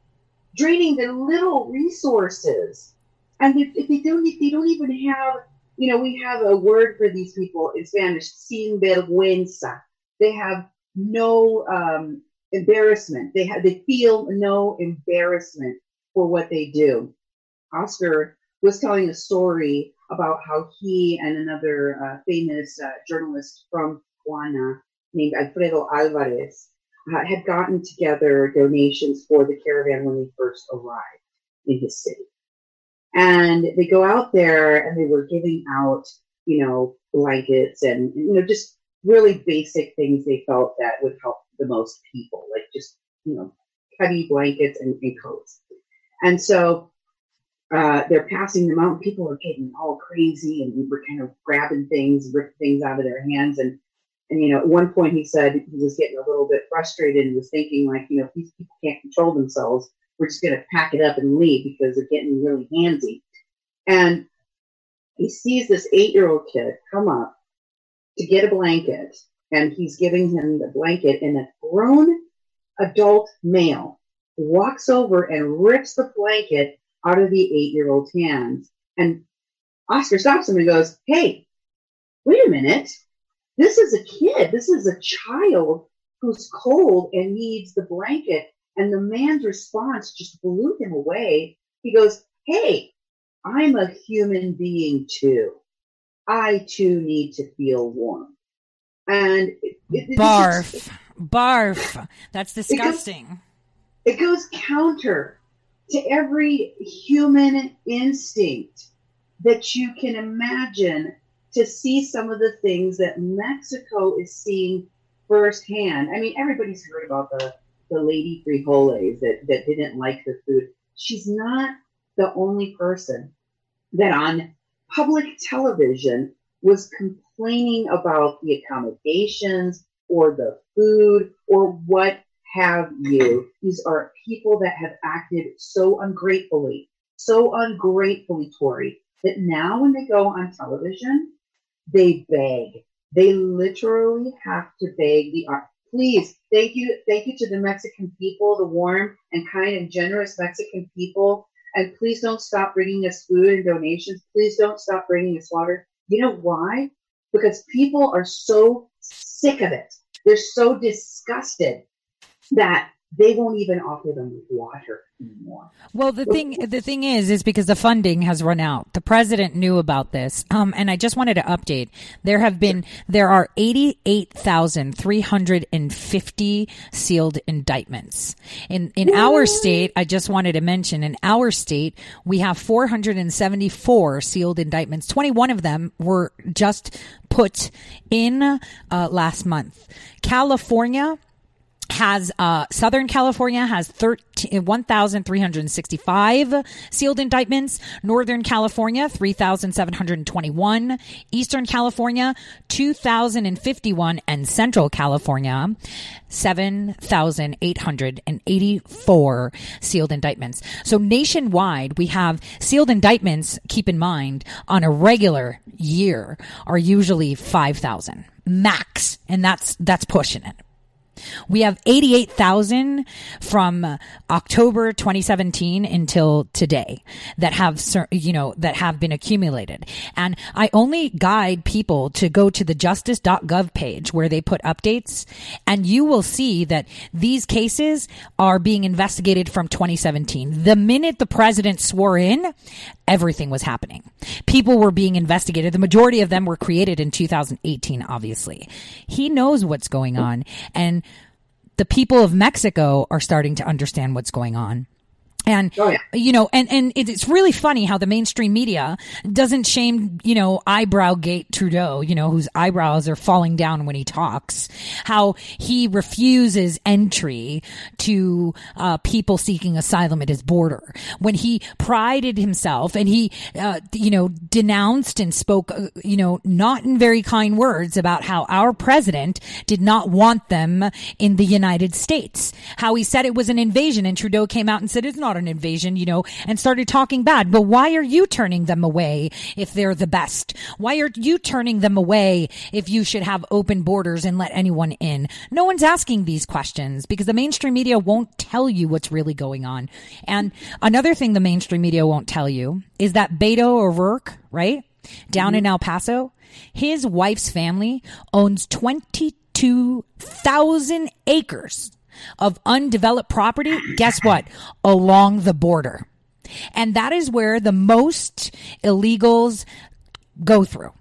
draining the little resources. And if, if they don't, if they don't even have, you know, we have a word for these people in Spanish, sin vergüenza. They have no um, embarrassment. They have, they feel no embarrassment for what they do. Oscar was telling a story about how he and another uh, famous uh, journalist from Juana named Alfredo Alvarez uh, had gotten together donations for the caravan when they first arrived in his city. And they go out there and they were giving out, you know, blankets and, you know, just really basic things they felt that would help the most people, like just, you know, heavy blankets and, and coats. And so uh, they're passing them out. People are getting all crazy and we were kind of grabbing things, ripping things out of their hands. And, and, you know, at one point he said he was getting a little bit frustrated and was thinking like, you know, these people can't control themselves, we're just going to pack it up and leave because they're getting really handsy. And he sees this eight year old kid come up to get a blanket and he's giving him the blanket and a grown adult male walks over and rips the blanket out of the eight year old's hands. And Oscar stops him and goes, Hey, wait a minute. This is a kid. This is a child who's cold and needs the blanket. And the man's response just blew him away. He goes, Hey, I'm a human being too. I too need to feel warm. And it, it, it Barf. Barf. That's disgusting. it goes counter to every human instinct that you can imagine to see some of the things that Mexico is seeing firsthand. I mean, everybody's heard about the, the lady frijoles that, that didn't like the food. She's not the only person that on public television was complaining about the accommodations or the food or what have you. These are people that have acted so ungratefully, so ungratefully, Tori, that now when they go on television, they beg. They literally have to beg the art. Please, thank you, thank you to the Mexican people, the warm and kind and generous Mexican people. And please don't stop bringing us food and donations. Please don't stop bringing us water. You know why? Because people are so sick of it. They're so disgusted that they won't even offer them water anymore. Well, the thing the thing is, is because the funding has run out. The president knew about this, um, and I just wanted to update. There have been there are eighty eight thousand three hundred and fifty sealed indictments in in our state. I just wanted to mention in our state we have four hundred and seventy four sealed indictments. Twenty one of them were just put in uh, last month. California has uh, Southern California has 13 1,365 sealed indictments. Northern California 3,721. Eastern California 2,051, and Central California 7,884 sealed indictments. So nationwide, we have sealed indictments. Keep in mind, on a regular year, are usually 5,000 max, and that's that's pushing it. We have 88,000 from October 2017 until today that have, you know, that have been accumulated. And I only guide people to go to the justice.gov page where they put updates and you will see that these cases are being investigated from 2017. The minute the president swore in, everything was happening. People were being investigated. The majority of them were created in 2018, obviously. He knows what's going on and the people of Mexico are starting to understand what's going on. And, you know, and, and it's really funny how the mainstream media doesn't shame, you know, eyebrow gate Trudeau, you know, whose eyebrows are falling down when he talks, how he refuses entry to, uh, people seeking asylum at his border. When he prided himself and he, uh, you know, denounced and spoke, uh, you know, not in very kind words about how our president did not want them in the United States. How he said it was an invasion and Trudeau came out and said it's not not an invasion, you know, and started talking bad. But why are you turning them away if they're the best? Why are you turning them away if you should have open borders and let anyone in? No one's asking these questions because the mainstream media won't tell you what's really going on. And another thing the mainstream media won't tell you is that Beto O'Rourke, right? Down mm-hmm. in El Paso, his wife's family owns 22,000 acres of undeveloped property. Guess what? Along the border. And that is where the most illegals go through.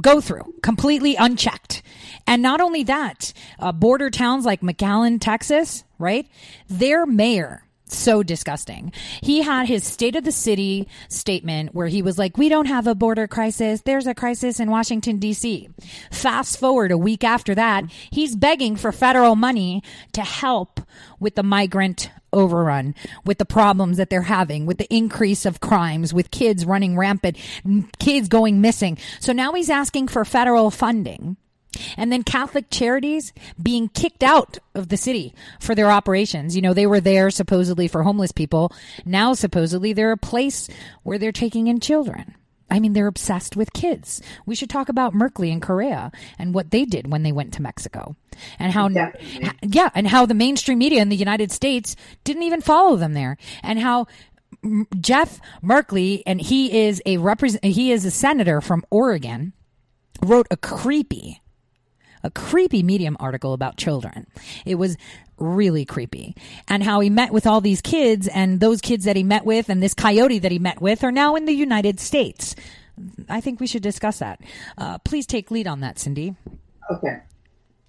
Go through completely unchecked. And not only that, uh, border towns like McAllen, Texas, right? Their mayor so disgusting. He had his state of the city statement where he was like, We don't have a border crisis. There's a crisis in Washington, D.C. Fast forward a week after that, he's begging for federal money to help with the migrant overrun, with the problems that they're having, with the increase of crimes, with kids running rampant, kids going missing. So now he's asking for federal funding and then Catholic charities being kicked out of the city for their operations. You know, they were there supposedly for homeless people. Now, supposedly, they're a place where they're taking in children. I mean, they're obsessed with kids. We should talk about Merkley and Correa and what they did when they went to Mexico and how, Definitely. yeah, and how the mainstream media in the United States didn't even follow them there and how Jeff Merkley, and he is a represent, he is a senator from Oregon, wrote a creepy a creepy Medium article about children. It was really creepy. And how he met with all these kids, and those kids that he met with, and this coyote that he met with, are now in the United States. I think we should discuss that. Uh, please take lead on that, Cindy. Okay.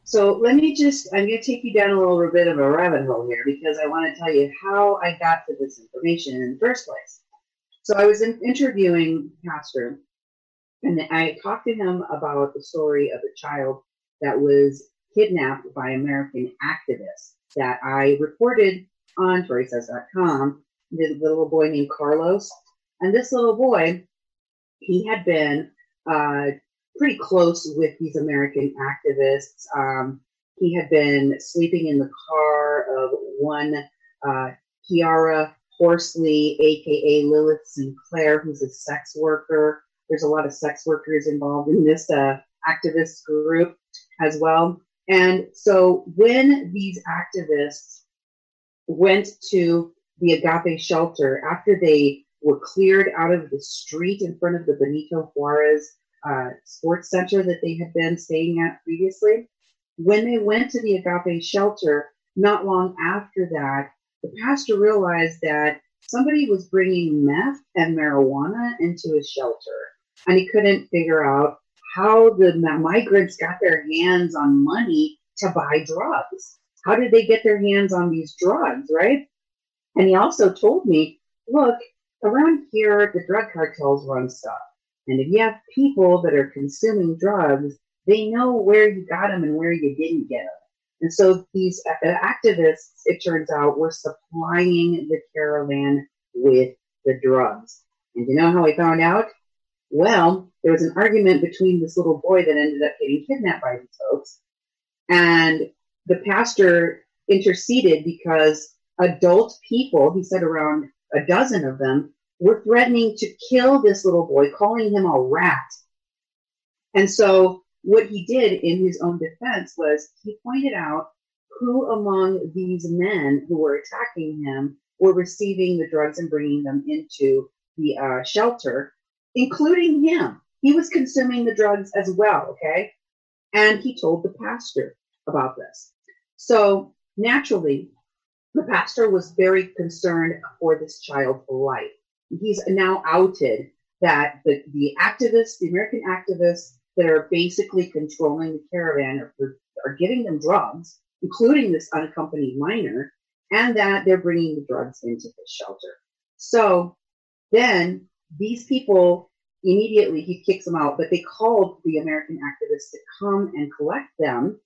So let me just, I'm going to take you down a little bit of a rabbit hole here because I want to tell you how I got to this information in the first place. So I was in, interviewing Pastor, and I talked to him about the story of a child that was kidnapped by American activists that I reported on TorySays.com. The little boy named Carlos. And this little boy, he had been uh, pretty close with these American activists. Um, he had been sleeping in the car of one uh, Kiara Horsley, aka Lilith Sinclair, who's a sex worker. There's a lot of sex workers involved in this uh, activist group as well. And so when these activists went to the Agape shelter after they were cleared out of the street in front of the Benito Juarez uh, sports center that they had been staying at previously, when they went to the Agape shelter, not long after that, the pastor realized that somebody was bringing meth and marijuana into his shelter, and he couldn't figure out how the migrants got their hands on money to buy drugs. How did they get their hands on these drugs, right? And he also told me, look, around here, the drug cartels run stuff. And if you have people that are consuming drugs, they know where you got them and where you didn't get them. And so these uh, activists, it turns out, were supplying the caravan with the drugs. And you know how I found out? Well, there was an argument between this little boy that ended up getting kidnapped by these folks, and the pastor interceded because adult people, he said around a dozen of them, were threatening to kill this little boy, calling him a rat. And so what he did in his own defense was he pointed out who among these men who were attacking him were receiving the drugs and bringing them into the uh, shelter including him. He was consuming the drugs as well, okay? And he told the pastor about this. So naturally, the pastor was very concerned for this child's life. He's now outed that the, the activists, the American activists that are basically controlling the caravan are, are giving them drugs, including this unaccompanied minor, and that they're bringing the drugs into the shelter. So then these people immediately he kicks them out, but they called the American activists to come and collect them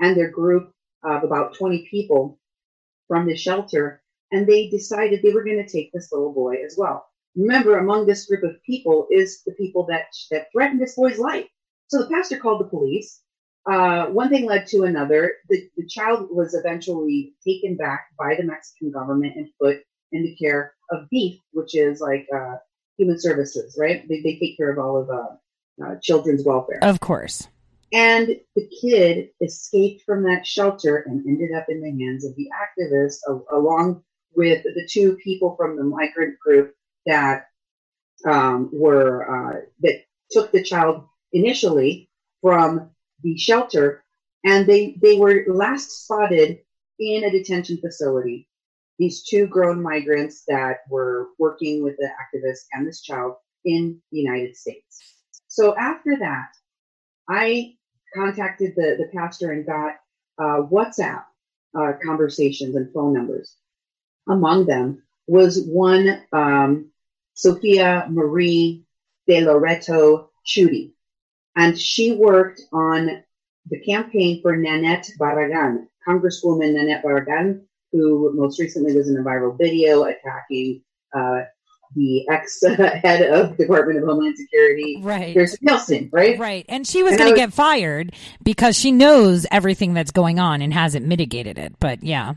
and their group of about 20 people from the shelter, and they decided they were going to take this little boy as well. Remember, among this group of people is the people that that threatened this boy's life. So the pastor called the police. Uh, one thing led to another. The, the child was eventually taken back by the Mexican government and put in the care of DIF, which is like uh, human services, right? They, they take care of all of uh, uh, children's welfare. Of course. And the kid escaped from that shelter and ended up in the hands of the activists, a- along with the two people from the migrant group that um, were uh, that took the child initially from the shelter, and they they were last spotted in a detention facility. These two grown migrants that were working with the activist and this child in the United States. So after that, I contacted the, the pastor and got uh, WhatsApp uh, conversations and phone numbers. Among them was one um, Sophia Marie de Loreto Chudy, and she worked on the campaign for Nanette Barragan, Congresswoman Nanette Barragan, who most recently was in a viral video attacking uh, the ex head of Department of Homeland Security, right? Kirstjen Nielsen, right? Right, and she was going to get fired because she knows everything that's going on and hasn't mitigated it. But yeah,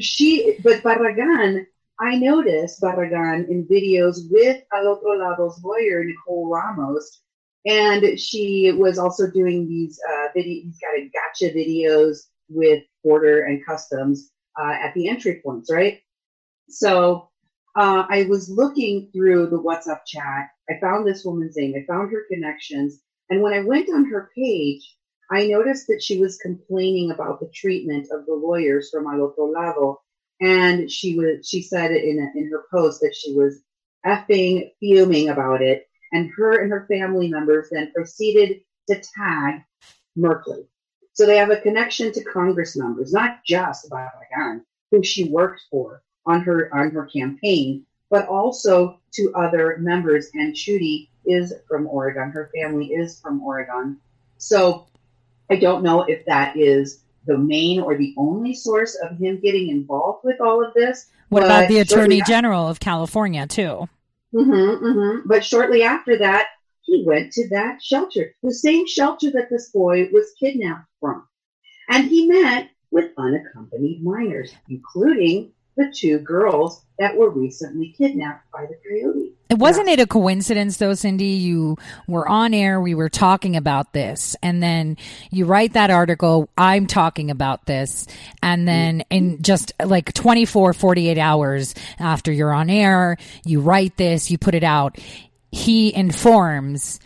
she but Barragan, I noticed Barragan in videos with Al Otro Lado's lawyer Nicole Ramos, and she was also doing these uh, video. He's got a gotcha videos with border and customs uh, at the entry points, right? So uh, I was looking through the WhatsApp chat. I found this woman's name. I found her connections, and when I went on her page, I noticed that she was complaining about the treatment of the lawyers from Al Otro Lado, and she was she said in a, in her post that she was effing fuming about it, and her and her family members then proceeded to tag Merkley. So they have a connection to Congress members, not just Barragan, who she worked for on her on her campaign, but also to other members. And Chudy is from Oregon. Her family is from Oregon. So I don't know if that is the main or the only source of him getting involved with all of this. what about the Attorney General of California too? Mm-hmm, mm-hmm. But shortly after that, he went to that shelter, the same shelter that this boy was kidnapped from. And he met with unaccompanied minors, including the two girls that were recently kidnapped by the coyote. It wasn't it a coincidence though, Cindy? You were on air, we were talking about this, and then you write that article, I'm talking about this, and then mm-hmm. in just like 24, 48 hours after you're on air, you write this, you put it out. He informs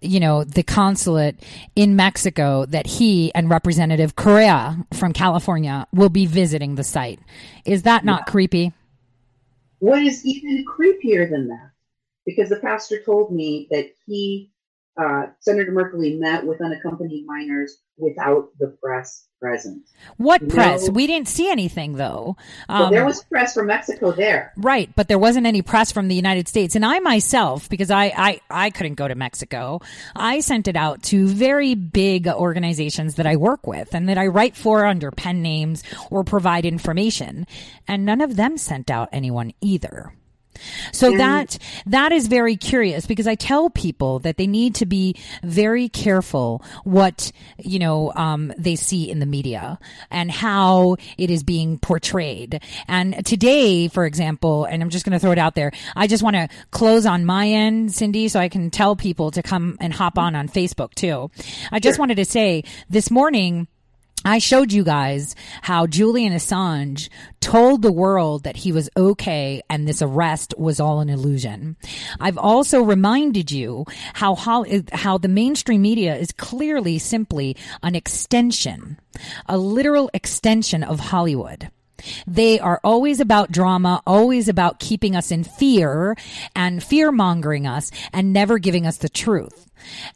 you know, the consulate in Mexico that he and Representative Correa from California will be visiting the site. Is that not creepy? What is even creepier than that? Because the pastor told me that he, uh, Senator Merkley, met with unaccompanied minors without the press present. What No. press? We didn't see anything though. Um, there was press from Mexico there. Right, but there wasn't any press from the United States. And I myself, because I, I, I couldn't go to Mexico, I sent it out to very big organizations that I work with and that I write for under pen names or provide information. And none of them sent out anyone either. So that that is very curious because I tell people that they need to be very careful what you know um, they see in the media and how it is being portrayed. And today, for example, and I'm just going to throw it out there, I just want to close on my end, Cindy, so I can tell people to come and hop on on Facebook too. I just wanted to say this morning. I showed you guys how Julian Assange told the world that he was okay and this arrest was all an illusion. I've also reminded you how how how the mainstream media is clearly simply an extension, a literal extension of Hollywood. They are always about drama, always about keeping us in fear and fear mongering us and never giving us the truth.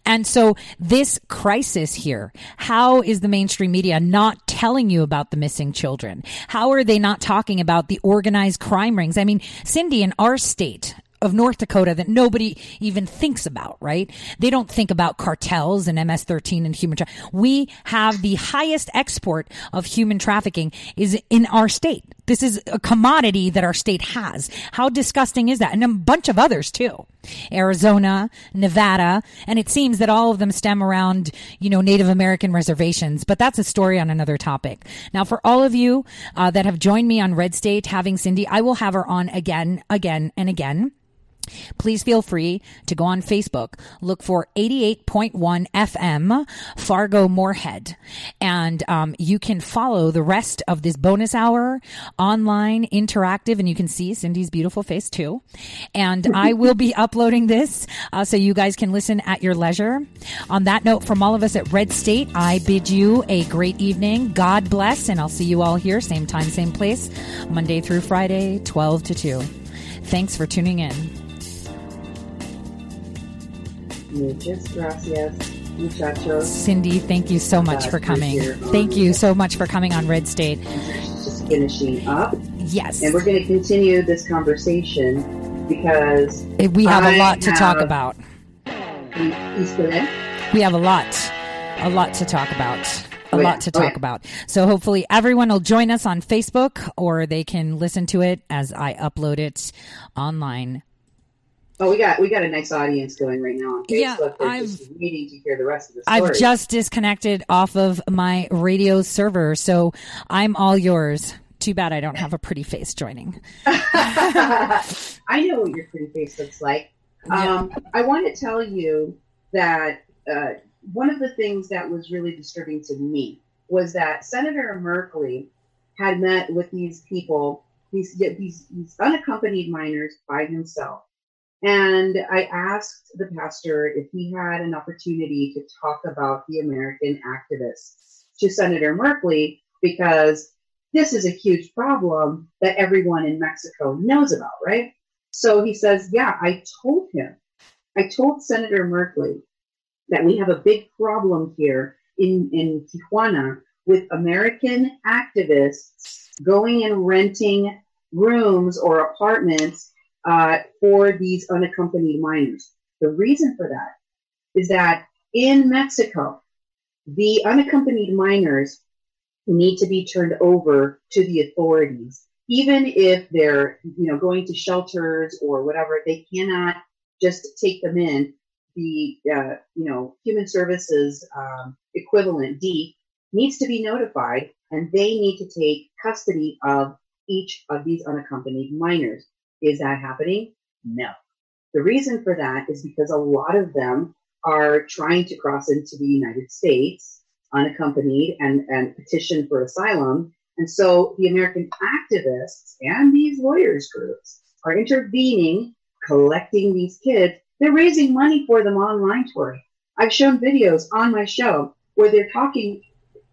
And so this crisis here, how is the mainstream media not telling you about the missing children? How are they not talking about the organized crime rings? I mean, Cindy, in our state, of North Dakota that nobody even thinks about, right? They don't think about cartels and MS-13 and human trafficking. We have the highest export of human trafficking is in our state. This is a commodity that our state has. How disgusting is that? And a bunch of others too. Arizona, Nevada, and it seems that all of them stem around, you know, Native American reservations, but that's a story on another topic. Now, for all of you uh, that have joined me on Red State having Cindy, I will have her on again, again, and again. Please feel free to go on Facebook, look for 88.1 FM Fargo Moorhead, and um, you can follow the rest of this bonus hour online, interactive, and you can see Cindy's beautiful face too. And I will be uploading this uh, so you guys can listen at your leisure. On that note, from all of us at Red State, I bid you a great evening. God bless, and I'll see you all here, same time, same place, Monday through Friday, 12 to 2. Thanks for tuning in. Muchas gracias, muchachos. Cindy, thank you so much for coming. Thank you so much for coming on Red State. Just finishing up. Yes. And we're going to continue this conversation because eh, We have a I lot to talk about. You still there? We have a lot, a lot to talk about. A Oh, yeah. lot to Oh, talk yeah. about. So hopefully everyone will join us on Facebook or they can listen to it as I upload it online. Oh, we got we got a nice audience going right now on Facebook. Yeah, They're I've- just waiting to hear the rest of the story. I've just disconnected off of my radio server, so I'm all yours. Too bad I don't have a pretty face joining. I know what your pretty face looks like. Um, I want to tell you that uh, one of the things that was really disturbing to me was that Senator Merkley had met with these people, these these, these unaccompanied minors by himself. And I asked the pastor if he had an opportunity to talk about the American activists to Senator Merkley because this is a huge problem that everyone in Mexico knows about, right? So he says, Yeah, I told him, I told Senator Merkley that we have a big problem here in, in Tijuana with American activists going and renting rooms or apartments uh, for these unaccompanied minors. The reason for that is that in Mexico, the unaccompanied minors need to be turned over to the authorities. Even if they're, you know, going to shelters or whatever, they cannot just take them in. The, uh, you know, human services um, equivalent, D, needs to be notified and they need to take custody of each of these unaccompanied minors. Is that happening? No. The reason for that is because a lot of them are trying to cross into the United States unaccompanied and, and petition for asylum. And so the American activists and these lawyers groups are intervening, collecting these kids. They're raising money for them online, Tori. I've shown videos on my show where they're talking,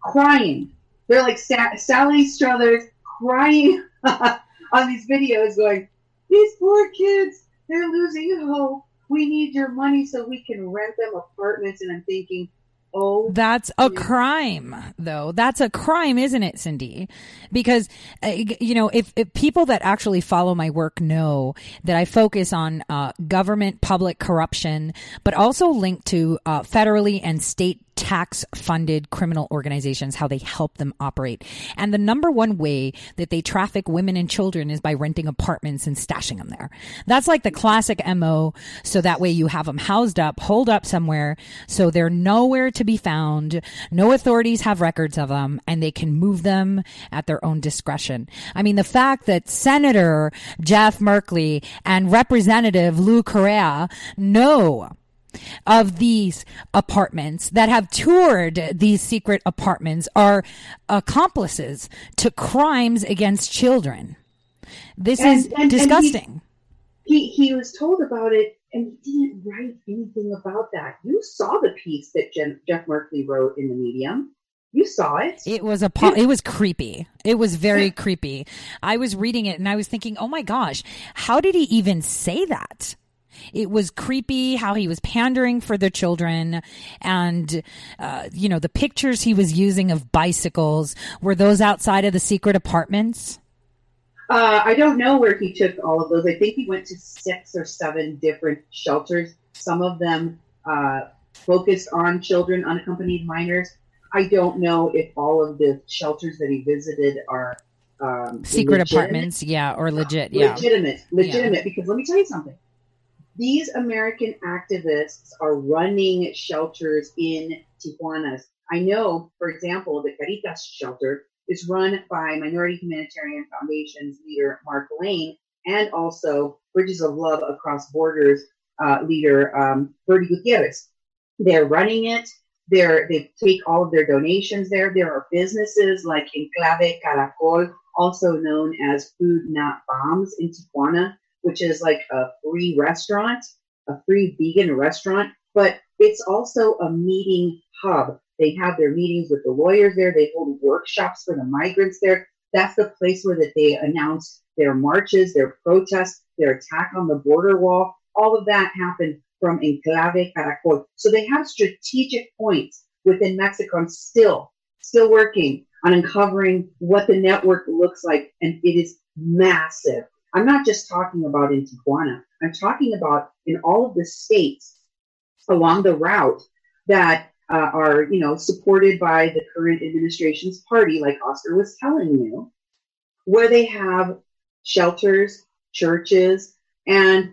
crying. They're like Sa- Sally Struthers crying on these videos going, these poor kids, they're losing hope. We need your money so we can rent them apartments. And I'm thinking, oh, That's a crime, though. That's a crime, isn't it, Cindy? Because, uh, you know, if, if people that actually follow my work know that I focus on uh, government public corruption, but also linked to uh, federally and state tax funded criminal organizations, how they help them operate. And the number one way that they traffic women and children is by renting apartments and stashing them there. That's like the classic MO. So that way you have them housed up, holed up somewhere. So they're nowhere to be found. No authorities have records of them and they can move them at their own discretion. I mean, the fact that Senator Jeff Merkley and Representative Lou Correa know of these apartments that have toured these secret apartments are accomplices to crimes against children. This And- is and- and he- disgusting. he, he was told about it and he didn't write anything about that. You saw the piece that Jen, Jeff Merkley wrote in the Medium. You saw it. It was a po- it was creepy. It was very creepy. I was reading it and I was thinking, "Oh my gosh, how did he even say that?" It was creepy how he was pandering for the children and uh, you know, the pictures he was using of bicycles were those outside of the secret apartments. Uh, I don't know where he took all of those. I think he went to six or seven different shelters. Some of them uh, focused on children, unaccompanied minors. I don't know if all of the shelters that he visited are um, Secret legitimate- apartments, yeah, or legit, yeah. legitimate, Yeah. legitimate. Because let me tell you something. These American activists are running shelters in Tijuana. I know, for example, the Caritas shelter is run by Minority Humanitarian Foundation's leader Mark Lane, and also Bridges of Love Across Borders uh, leader um, Bertie Gutierrez. They're running it. They're, they take all of their donations there. There are businesses like Enclave Caracol, also known as Food Not Bombs in Tijuana, which is like a free restaurant, a free vegan restaurant, but it's also a meeting hub. They have their meetings with the lawyers there. They hold workshops for the migrants there. That's the place where that they announce their marches, their protests, their attack on the border wall. All of that happened from Enclave Caracol. So they have strategic points within Mexico and still, still working on uncovering what the network looks like. And it is massive. I'm not just talking about in Tijuana. I'm talking about in all of the states along the route that uh, are, you know, supported by the current administration's party, like Oscar was telling you, where they have shelters, churches, and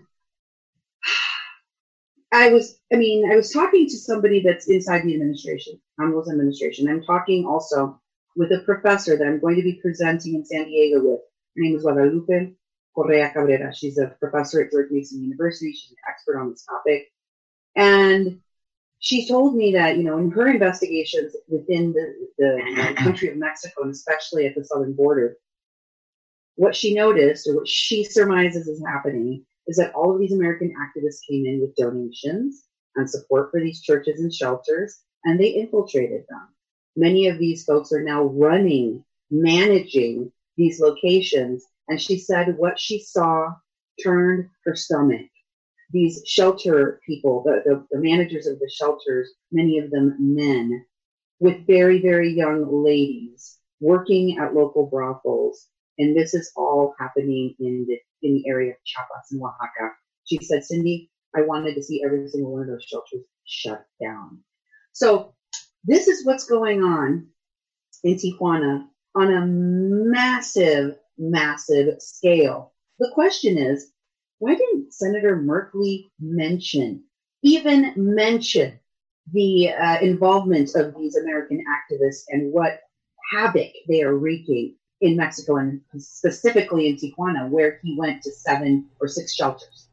I was, I mean, I was talking to somebody that's inside the administration, AMLO's administration. I'm talking also with a professor that I'm going to be presenting in San Diego with. Her name is Guadalupe Correa Cabrera. She's a professor at George Mason University. She's an expert on this topic. And she told me that, you know, in her investigations within the, the country of Mexico, and especially at the southern border, what she noticed or what she surmises is happening is that all of these American activists came in with donations and support for these churches and shelters, and they infiltrated them. Many of these folks are now running, managing these locations, and she said what she saw turned her stomach. These shelter people, the, the, the managers of the shelters, many of them men, with very, very young ladies working at local brothels. And this is all happening in the in the area of Chiapas and Oaxaca. She said, Cindy, I wanted to see every single one of those shelters shut down. So this is what's going on in Tijuana on a massive, massive scale. The question is, why didn't Senator Merkley mention, even mention the uh, involvement of these American activists and what havoc they are wreaking in Mexico and specifically in Tijuana, where he went to seven or six shelters.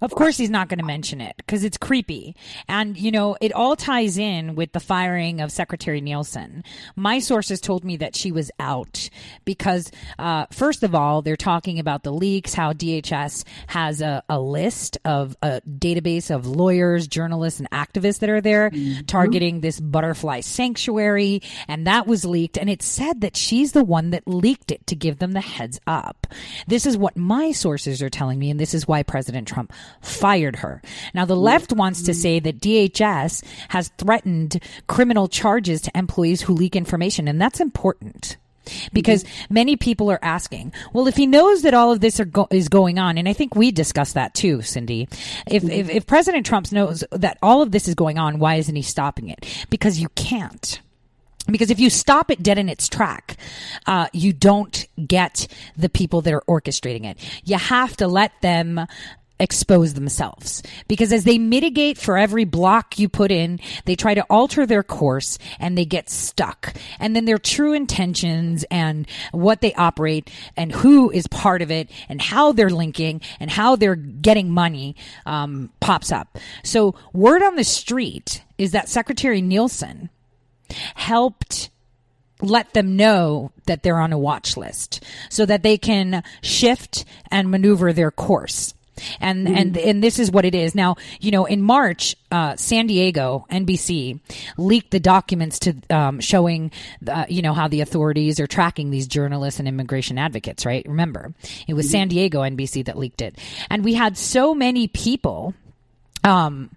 Of course, he's not going to mention it because it's creepy. And, you know, it all ties in with the firing of Secretary Nielsen. My sources told me that she was out because, uh, first of all, they're talking about the leaks, how DHS has a, a list of a database of lawyers, journalists, and activists that are there targeting this butterfly sanctuary. And that was leaked. And it said that she's the one that leaked it to give them the heads up. This is what my sources are telling me. And this is why President Trump fired her. Now, the left wants to say that DHS has threatened criminal charges to employees who leak information, and that's important. Because many people are asking, well, if he knows that all of this go- is going on, and I think we discussed that too, Cindy. If, if if President Trump knows that all of this is going on, why isn't he stopping it? Because you can't. Because if you stop it dead in its track, uh, you don't get the people that are orchestrating it. You have to let them expose themselves because as they mitigate for every block you put in, they try to alter their course and they get stuck. And then their true intentions and what they operate and who is part of it and how they're linking and how they're getting money um, pops up. So word on the street is that Secretary Nielsen helped let them know that they're on a watch list so that they can shift and maneuver their course. And, and, and this is what it is. Now, you know, in March, uh, San Diego, NBC leaked the documents to, um, showing, uh, you know, how the authorities are tracking these journalists and immigration advocates, right? Remember, it was San Diego NBC that leaked it. And we had so many people, um,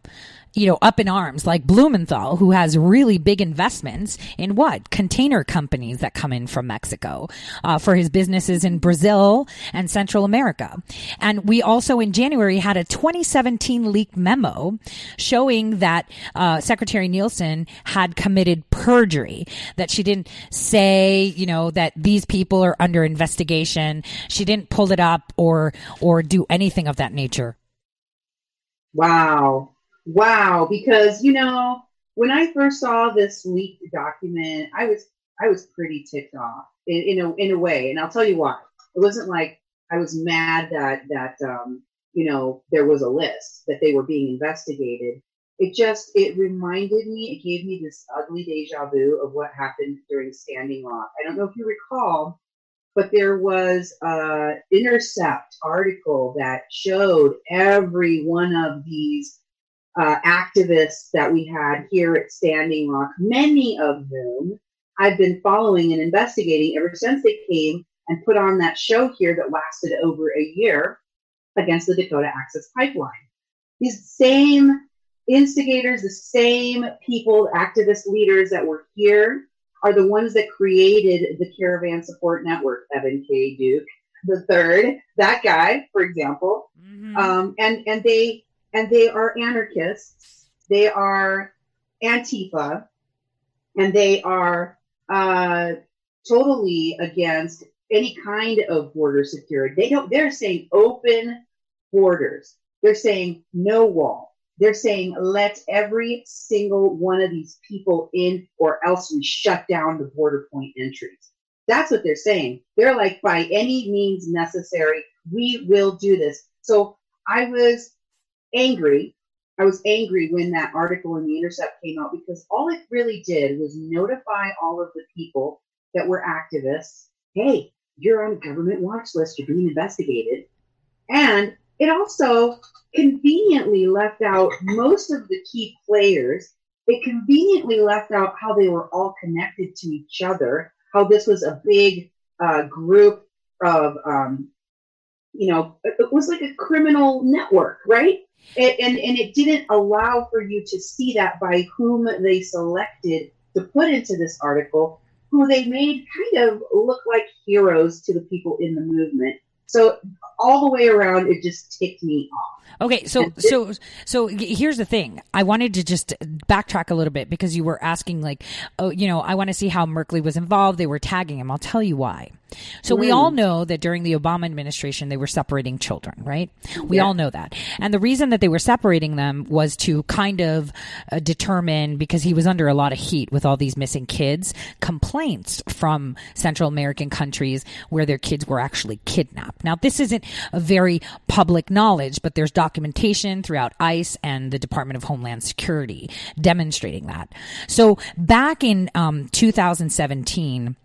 you know, up in arms, like Blumenthal, who has really big investments in what? Container companies that come in from Mexico uh, for his businesses in Brazil and Central America. And we also in January had a 2017 leaked memo showing that uh, Secretary Nielsen had committed perjury, that she didn't say, you know, that these people are under investigation. She didn't pull it up or or do anything of that nature. Wow. Wow. Because, you know, when I first saw this leaked document, I was I was pretty ticked off in, in a in a way. And I'll tell you why. It wasn't like I was mad that that um, you know, there was a list that they were being investigated. It just it reminded me, it gave me this ugly deja vu of what happened during Standing Rock. I don't know if you recall, but there was a intercept article that showed every one of these uh, activists that we had here at Standing Rock, many of whom I've been following and investigating ever since they came and put on that show here that lasted over a year against the Dakota Access Pipeline. These same instigators, the same people, activist leaders that were here are the ones that created the Caravan Support Network, Evan K. Duke the third, that guy, for example. Mm-hmm. Um, and, and they, and they are anarchists. They are Antifa and they are, uh, totally against any kind of border security. They don't, they're saying open borders. They're saying no wall. They're saying let every single one of these people in or else we shut down the border point entries. That's what they're saying. They're like, by any means necessary, we will do this. So I was angry. I was angry when that article in the Intercept came out because all it really did was notify all of the people that were activists hey, you're on a government watch list, you're being investigated. And it also conveniently left out most of the key players. It conveniently left out how they were all connected to each other, how this was a big uh, group of, um, you know, it was like a criminal network, right? It, and, and it didn't allow for you to see that by whom they selected to put into this article, who they made kind of look like heroes to the people in the movement. So all the way around, it just ticked me off. Okay, so so so here's the thing. I wanted to just backtrack a little bit because you were asking like, oh, you know, I want to see how Merkley was involved. They were tagging him. I'll tell you why. So mm. we all know that during the Obama administration they were separating children, right? We yeah. all know that. And the reason that they were separating them was to kind of uh, determine because he was under a lot of heat with all these missing kids, complaints from Central American countries where their kids were actually kidnapped. Now this isn't a very public knowledge, but there's documentation throughout ICE and the Department of Homeland Security demonstrating that. So back in um, 2017,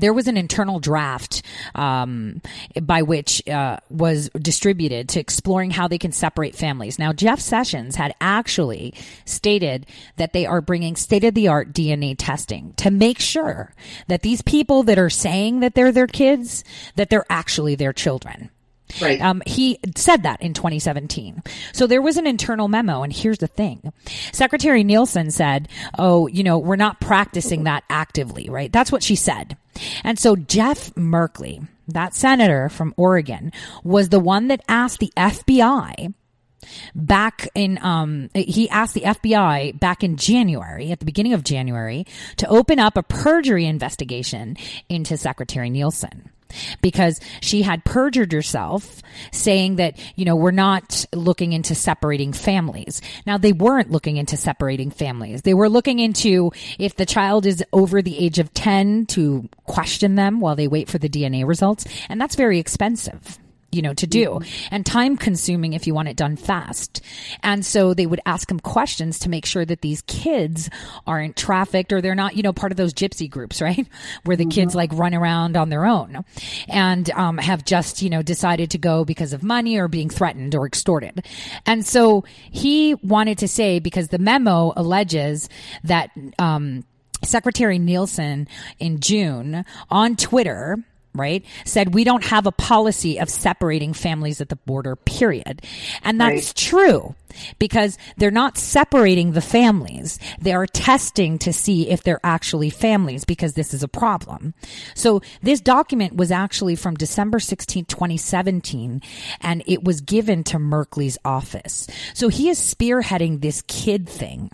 there was an internal draft um, by which uh, was distributed to exploring how they can separate families. Now, Jeff Sessions had actually stated that they are bringing state of the art DNA testing to make sure that these people that are saying that they're their kids, that they're actually their children. Right. Um, he said that in 2017. So there was an internal memo. And here's the thing. Secretary Nielsen said, Oh, you know, we're not practicing that actively, right? That's what she said. And so Jeff Merkley, that senator from Oregon, was the one that asked the FBI back in um he asked the FBI back in January at the beginning of January to open up a perjury investigation into Secretary Nielsen because she had perjured herself saying that, you know, we're not looking into separating families. Now, they weren't looking into separating families. They were looking into if the child is over the age of 10 to question them while they wait for the DNA results. And that's very expensive you know, to do mm-hmm. and time consuming if you want it done fast. And so they would ask him questions to make sure that these kids aren't trafficked or they're not, you know, part of those gypsy groups, right? Where the mm-hmm. kids like run around on their own and um, have just, you know, decided to go because of money or being threatened or extorted. And so he wanted to say, because the memo alleges that, um, Secretary Nielsen in June on Twitter right, said we don't have a policy of separating families at the border, period. And that's Right. true because they're not separating the families. They are testing to see if they're actually families because this is a problem. So this document was actually from December 16, 2017, and it was given to Merkley's office. So he is spearheading this kid thing.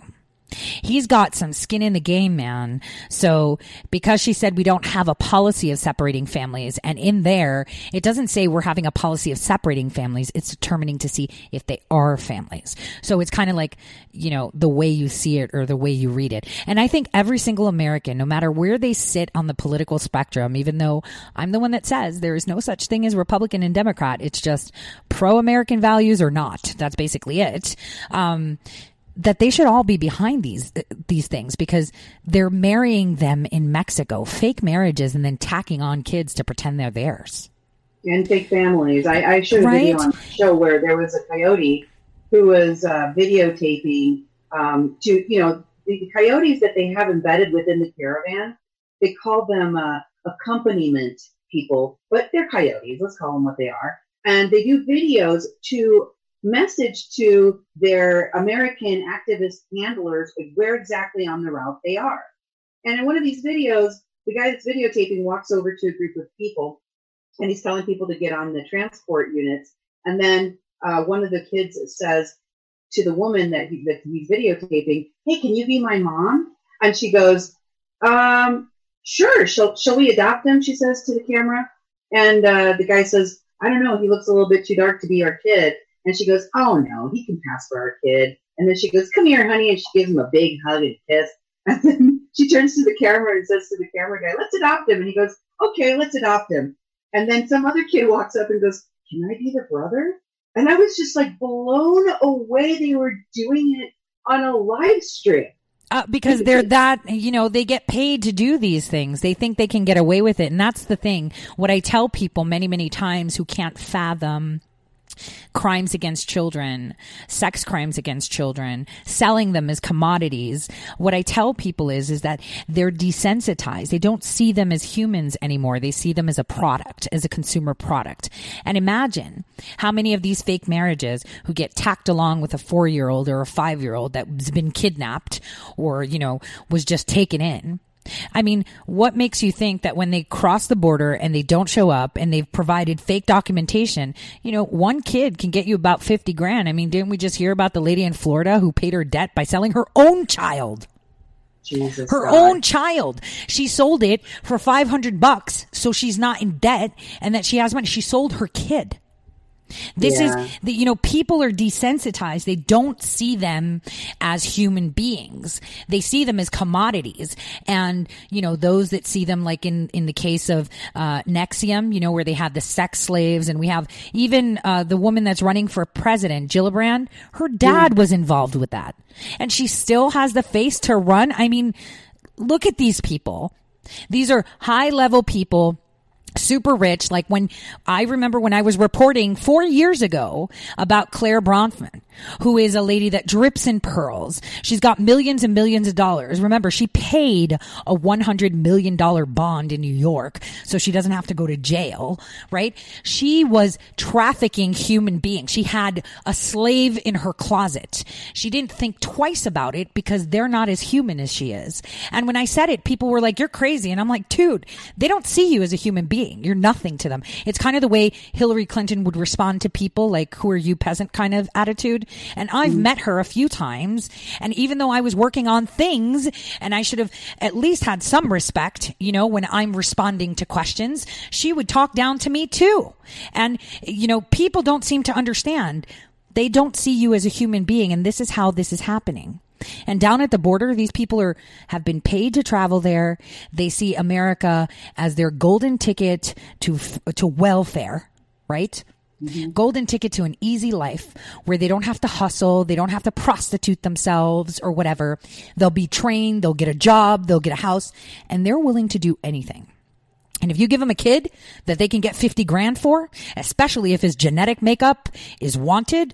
He's got some skin in the game, man. So because she said we don't have a policy of separating families, and in there, it doesn't say we're having a policy of separating families. It's determining to see if they are families. So it's kind of like, you know, the way you see it or the way you read it. And I think every single American, no matter where they sit on the political spectrum, even though I'm the one that says there is no such thing as Republican and Democrat, it's just pro American values or not. That's basically it. Um, that they should all be behind these these things because they're marrying them in Mexico, fake marriages, and then tacking on kids to pretend they're theirs. and fake families. I, I showed a video on the show where there was a coyote who was uh, videotaping um, to, you know, the coyotes that they have embedded within the caravan. They call them uh, accompaniment people, but they're coyotes. Let's call them what they are. And they do videos to message to their American activist handlers where exactly on the route they are. And in one of these videos, the guy that's videotaping walks over to a group of people and he's telling people to get on the transport units. And then uh, one of the kids says to the woman that, he, that he's videotaping, "Hey, can you be my mom?" And she goes, um, "Sure." Shall Shall we adopt him? She says to the camera. And uh, the guy says, "I don't know. He looks a little bit too dark to be our kid." And she goes, "Oh no, he can pass for our kid." And then she goes, "Come here, honey," and she gives him a big hug and kiss. And then she turns to the camera and says to the camera guy, "Let's adopt him." And he goes, "Okay, let's adopt him." And then some other kid walks up and goes, Can I be the brother? And I was just like blown away. They were doing it on a live stream. Uh, because they're that, you know, they get paid to do these things. They think they can get away with it. And that's the thing. What I tell people many, many times who can't fathom crimes against children, sex crimes against children, selling them as commodities. What I tell people is, is that they're desensitized. They don't see them as humans anymore. They see them as a product, as a consumer product. And imagine how many of these fake marriages who get tacked along with a four year old or a five year old that's been kidnapped or, you know, was just taken in. I mean, what makes you think that when they cross the border and they don't show up and they've provided fake documentation, you know, one kid can get you about 50 grand. I mean, didn't we just hear about the lady in Florida who paid her debt by selling her own child? Jesus. Her God. own child. She sold it for 500 bucks so she's not in debt and that she has money. She sold her kid. This Yeah. is the, you know, people are desensitized. They don't see them as human beings. They see them as commodities. And, you know, those that see them like in, in the case of, uh, NXIVM, you know, where they have the sex slaves and we have even, uh, the woman that's running for president, Gillibrand, her dad was involved with that. And she still has the face to run. I mean, look at these people. These are high level people super rich. Like when I remember when I was reporting four years ago about Clare Bronfman, who is a lady that drips in pearls. She's got millions and millions of dollars. Remember, she paid a $100 million bond in New York so she doesn't have to go to jail, right? She was trafficking human beings. She had a slave in her closet. She didn't think twice about it because they're not as human as she is. And when I said it, people were like, you're crazy. And I'm like, dude, they don't see you as a human being. You're nothing to them. It's kind of the way Hillary Clinton would respond to people, like, who are you peasant kind of attitude. And I've mm. met her a few times. And even though I was working on things and I should have at least had some respect, you know, when I'm responding to questions, she would talk down to me too. And, you know, people don't seem to understand. They don't see you as a human being. And this is how this is happening. And down at the border, these people are have been paid to travel there. They see America as their golden ticket to to welfare, right? Mm-hmm. Golden ticket to an easy life where they don't have to hustle, they don't have to prostitute themselves or whatever. They'll be trained, they'll get a job, they'll get a house, and they're willing to do anything. And if you give them a kid that they can get 50 grand for, especially if his genetic makeup is wanted,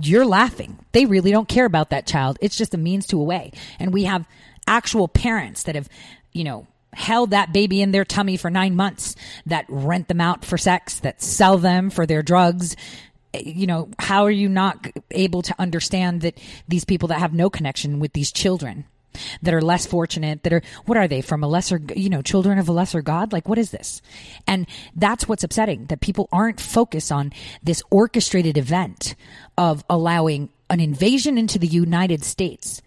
you're laughing. They really don't care about that child. It's just a means to a way. And we have actual parents that have, you know, held that baby in their tummy for nine months, that rent them out for sex, that sell them for their drugs. You know, how are you not able to understand that these people that have no connection with these children? that are less fortunate, that are, what are they from a lesser, you know, children of a lesser God? Like, what is this? And that's what's upsetting that people aren't focused on this orchestrated event of allowing an invasion into the United States,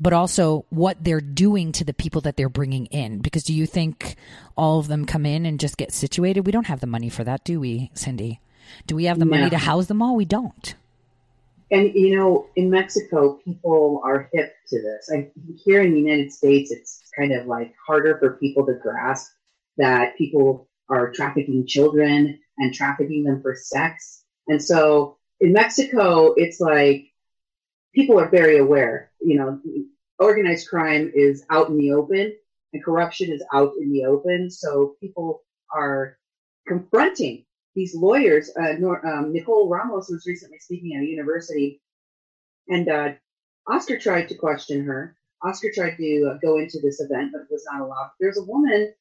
but also what they're doing to the people that they're bringing in. Because do you think all of them come in and just get situated? We don't have the money for that, do we, Cindy? Do we have the money to house them all? We don't. And you know, in Mexico, people are hip to this. I here in the United States, it's kind of like harder for people to grasp that people are trafficking children and trafficking them for sex. And so in Mexico, it's like people are very aware. You know, organized crime is out in the open and corruption is out in the open. So people are confronting these lawyers. Uh, Nor- um, Nicole Ramos was recently speaking at a university, and uh, Oscar tried to question her. Oscar tried to uh, go into this event, but was not allowed. There's a woman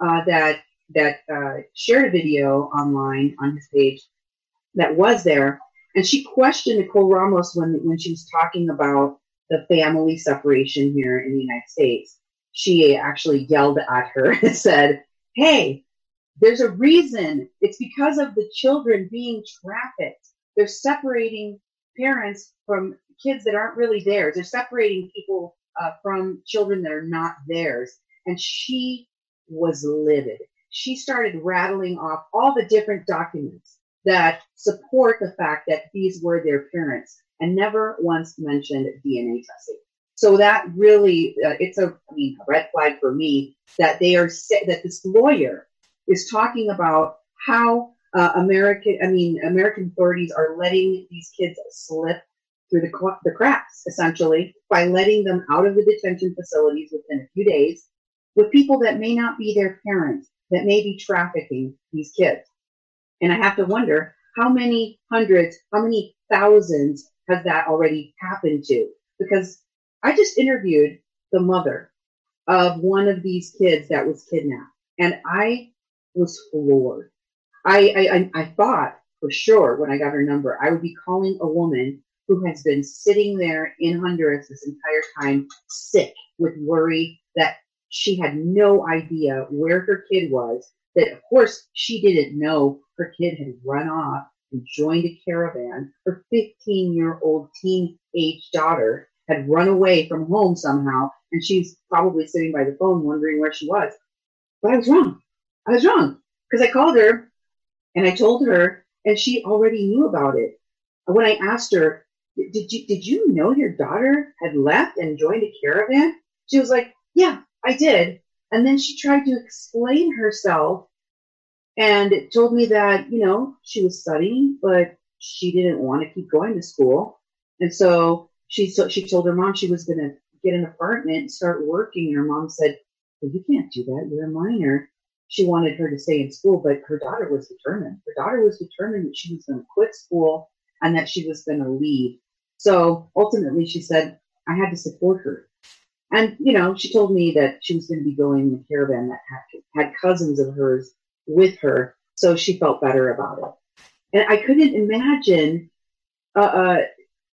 uh, that that uh, shared a video online on his page that was there, and she questioned Nicole Ramos when when she was talking about the family separation here in the United States. She actually yelled at her and said, "Hey, there's a reason. It's because of the children being trafficked. They're separating parents from kids that aren't really theirs. They're separating people uh, from children that are not theirs. And she was livid. She started rattling off all the different documents that support the fact that these were their parents and never once mentioned DNA testing. So that really, uh, it's a, I mean, a red flag for me that they are, that this lawyer is talking about how uh, American, I mean, American authorities are letting these kids slip through the, the cracks, essentially, by letting them out of the detention facilities within a few days with people that may not be their parents, that may be trafficking these kids. And I have to wonder how many hundreds, how many thousands has that already happened to? Because I just interviewed the mother of one of these kids that was kidnapped, and I was floored. I, I, I- thought for sure when I got her number, I would be calling a woman who has been sitting there in Honduras this entire time, sick with worry that she had no idea where her kid was. That of course she didn't know her kid had run off and joined a caravan. Her 15 year old teen age daughter had run away from home somehow, and she's probably sitting by the phone wondering where she was. But I was wrong. I was wrong because I called her and I told her, and she already knew about it. When I asked her, "Did you did you know your daughter had left and joined a caravan?" She was like, "Yeah, I did." And then she tried to explain herself and it told me that you know she was studying, but she didn't want to keep going to school, and so she so she told her mom she was going to get an apartment and start working. And her mom said, "Well, you can't do that. You're a minor." she wanted her to stay in school, but her daughter was determined. Her daughter was determined that she was going to quit school and that she was going to leave. So ultimately, she said, I had to support her. And, you know, she told me that she was going to be going in a caravan that had, had cousins of hers with her. So she felt better about it. And I couldn't imagine uh, uh,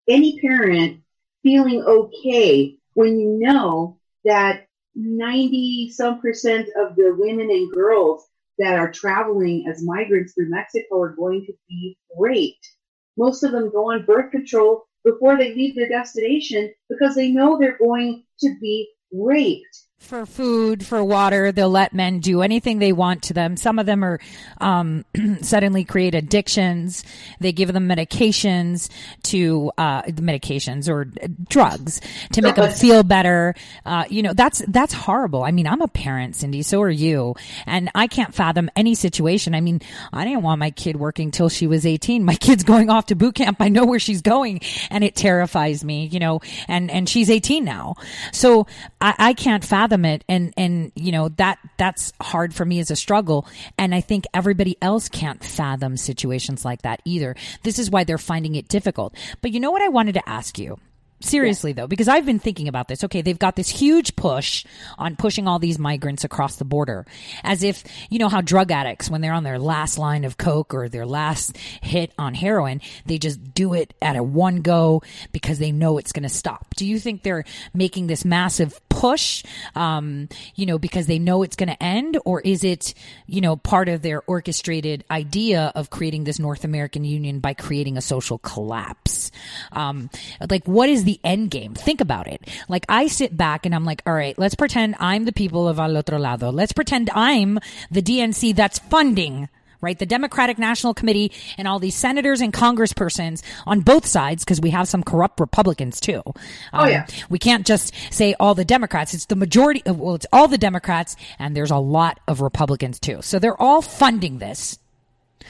any parent feeling okay when you know that 90 some percent of the women and girls that are traveling as migrants through Mexico are going to be raped. Most of them go on birth control before they leave their destination because they know they're going to be raped. For food, for water. They'll let men do anything they want to them. Some of them are um, suddenly create addictions. They give them medications to uh, medications or drugs to make them feel better. Uh, you know, that's that's horrible. I mean, I'm a parent, Cindy. So are you, and I can't fathom any situation. I mean, I didn't want my kid working till she was 18. My kid's going off to boot camp. I know where she's going, and it terrifies me. You know, and and she's 18 now, so I, I can't fathom it. And and you know that that's hard for me as a struggle. And i think everybody else can't fathom situations like that either. This is why they're finding it difficult. But you know what i wanted to ask you seriously though, because I've been thinking about this. Okay, they've got this huge push on pushing all these migrants across the border as if, you know, how drug addicts, when they're on their last line of Coke or their last hit on heroin, they just do it at a one go because they know it's going to stop. Do you think they're making this massive push, um, you know, because they know it's going to end? Or is it, you know, part of their orchestrated idea of creating this North American Union by creating a social collapse? Um, like, what is the end game? Think about it. Like, I sit back and I'm like, all right, let's pretend I'm the people of Al Otro Lado. Let's pretend I'm the DNC that's funding right? The Democratic National Committee and all these senators and congresspersons on both sides, because we have some corrupt Republicans too. Um, oh, yeah. We can't just say all the Democrats. It's the majority. Well, it's all the Democrats and there's a lot of Republicans too. So they're all funding this.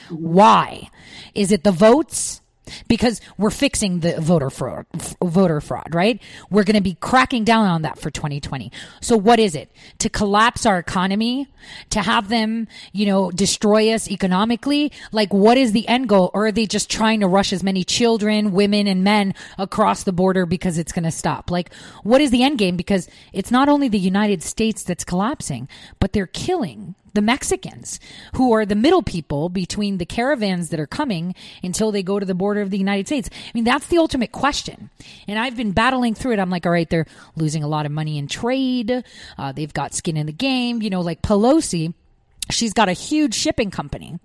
Why? Is it the votes? Because we're fixing the voter fraud, voter fraud, right? We're going to be cracking down on that for 2020. So what is it? To collapse our economy, to have them, you know, destroy us economically? Like what is the end goal? Or are they just trying to rush as many children, women and men across the border because it's going to stop? Like what is the end game? Because it's not only the United States that's collapsing, but they're killing the Mexicans, who are the middle people between the caravans that are coming until they go to the border of the United States. I mean, that's the ultimate question. And I've been battling through it. I'm like, all right, they're losing a lot of money in trade. Uh, they've got skin in the game. You know, like Pelosi, she's got a huge shipping company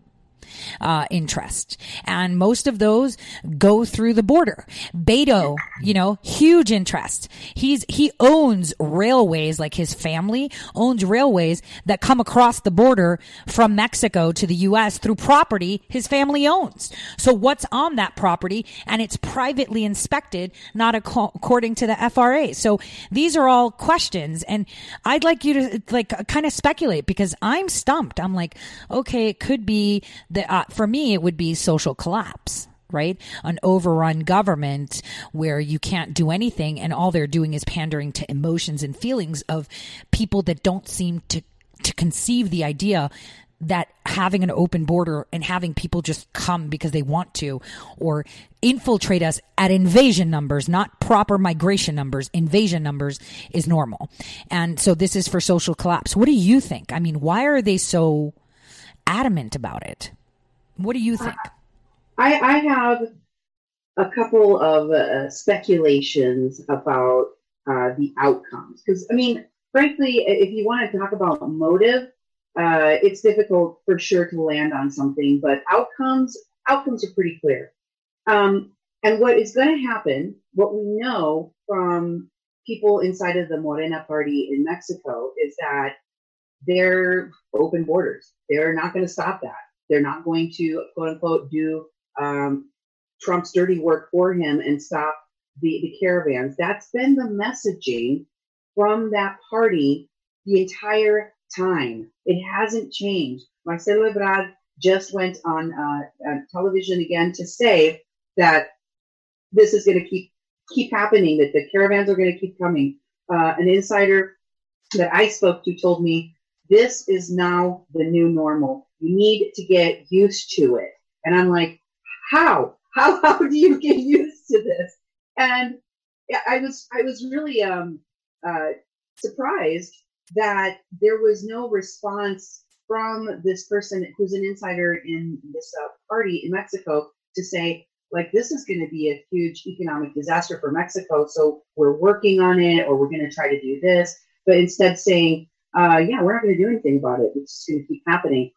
uh, interest. And most of those go through the border. Beto, you know, huge interest. He's, he owns railways, like his family owns railways that come across the border from Mexico to the U.S. through property his family owns. So what's on that property? And it's privately inspected, not according to the FRA. So these are all questions. And I'd like you to like kind of speculate because I'm stumped. I'm like, okay, it could be that uh, for me, it would be social collapse right? An overrun government where you can't do anything and all they're doing is pandering to emotions and feelings of people that don't seem to to conceive the idea that having an open border and having people just come because they want to or infiltrate us at invasion numbers, not proper migration numbers, invasion numbers is normal. And so this is for social collapse. What do you think? I mean, why are they so adamant about it? What do you think? I, I have a couple of uh, speculations about uh, the outcomes. Because, I mean, frankly, if you want to talk about motive, uh, it's difficult for sure to land on something, but outcomes outcomes are pretty clear. Um, and what is going to happen, what we know from people inside of the Morena party in Mexico, is that they're open borders. They're not going to stop that. They're not going to quote unquote do um, Trump's dirty work for him and stop the, the caravans. That's been the messaging from that party the entire time. It hasn't changed. Marcelo Ebrard just went on uh, uh, television again to say that this is going to keep keep happening. That the caravans are going to keep coming. Uh, an insider that I spoke to told me this is now the new normal. You need to get used to it. And I'm like, how? How, how do you get used to this? And I was, I was really, um, uh, surprised that there was no response from this person who's an insider in this uh, party in Mexico to say, like, this is going to be a huge economic disaster for Mexico. So we're working on it or we're going to try to do this. But instead saying, uh, yeah, we're not going to do anything about it. It's just going to keep happening.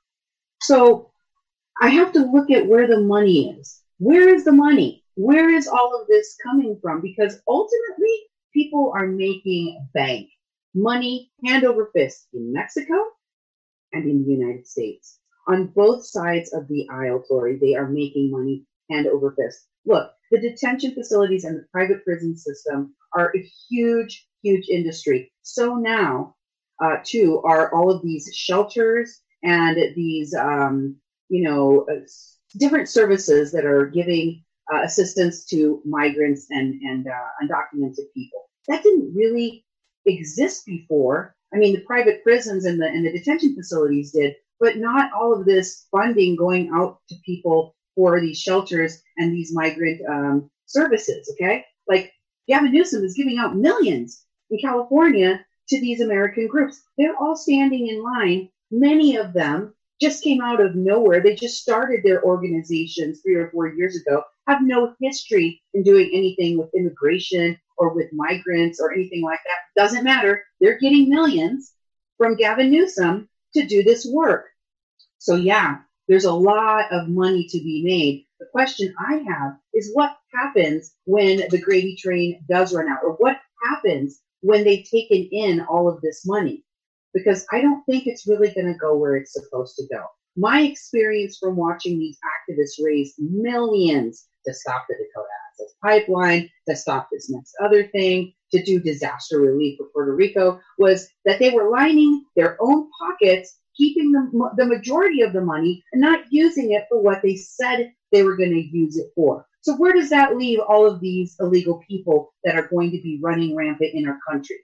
So I have to look at where the money is. Where is the money? Where is all of this coming from? Because ultimately, people are making bank money hand over fist in Mexico and in the United States. On both sides of the aisle, Tori, they are making money hand over fist. Look, the detention facilities and the private prison system are a huge, huge industry. So now, uh, too, are all of these shelters and these, um, you know, uh, different services that are giving uh, assistance to migrants and and uh, undocumented people. That didn't really exist before. I mean, the private prisons and the and the detention facilities did, but not all of this funding going out to people for these shelters and these migrant um, services. Okay, like Gavin Newsom is giving out millions in California to these American groups. They're all standing in line. Many of them just came out of nowhere. They just started their organizations three or four years ago, have no history in doing anything with immigration or with migrants or anything like that. Doesn't matter. They're getting millions from Gavin Newsom to do this work. So, yeah, there's a lot of money to be made. The question I have is what happens when the gravy train does run out, or what happens when they've taken in all of this money? Because I don't think it's really going to go where it's supposed to go. My experience from watching these activists raise millions to stop the Dakota Access Pipeline, to stop this next other thing, to do disaster relief for Puerto Rico was that they were lining their own pockets keeping the, the majority of the money and not using it for what they said they were going to use it for. So where does that leave all of these illegal people that are going to be running rampant in our country?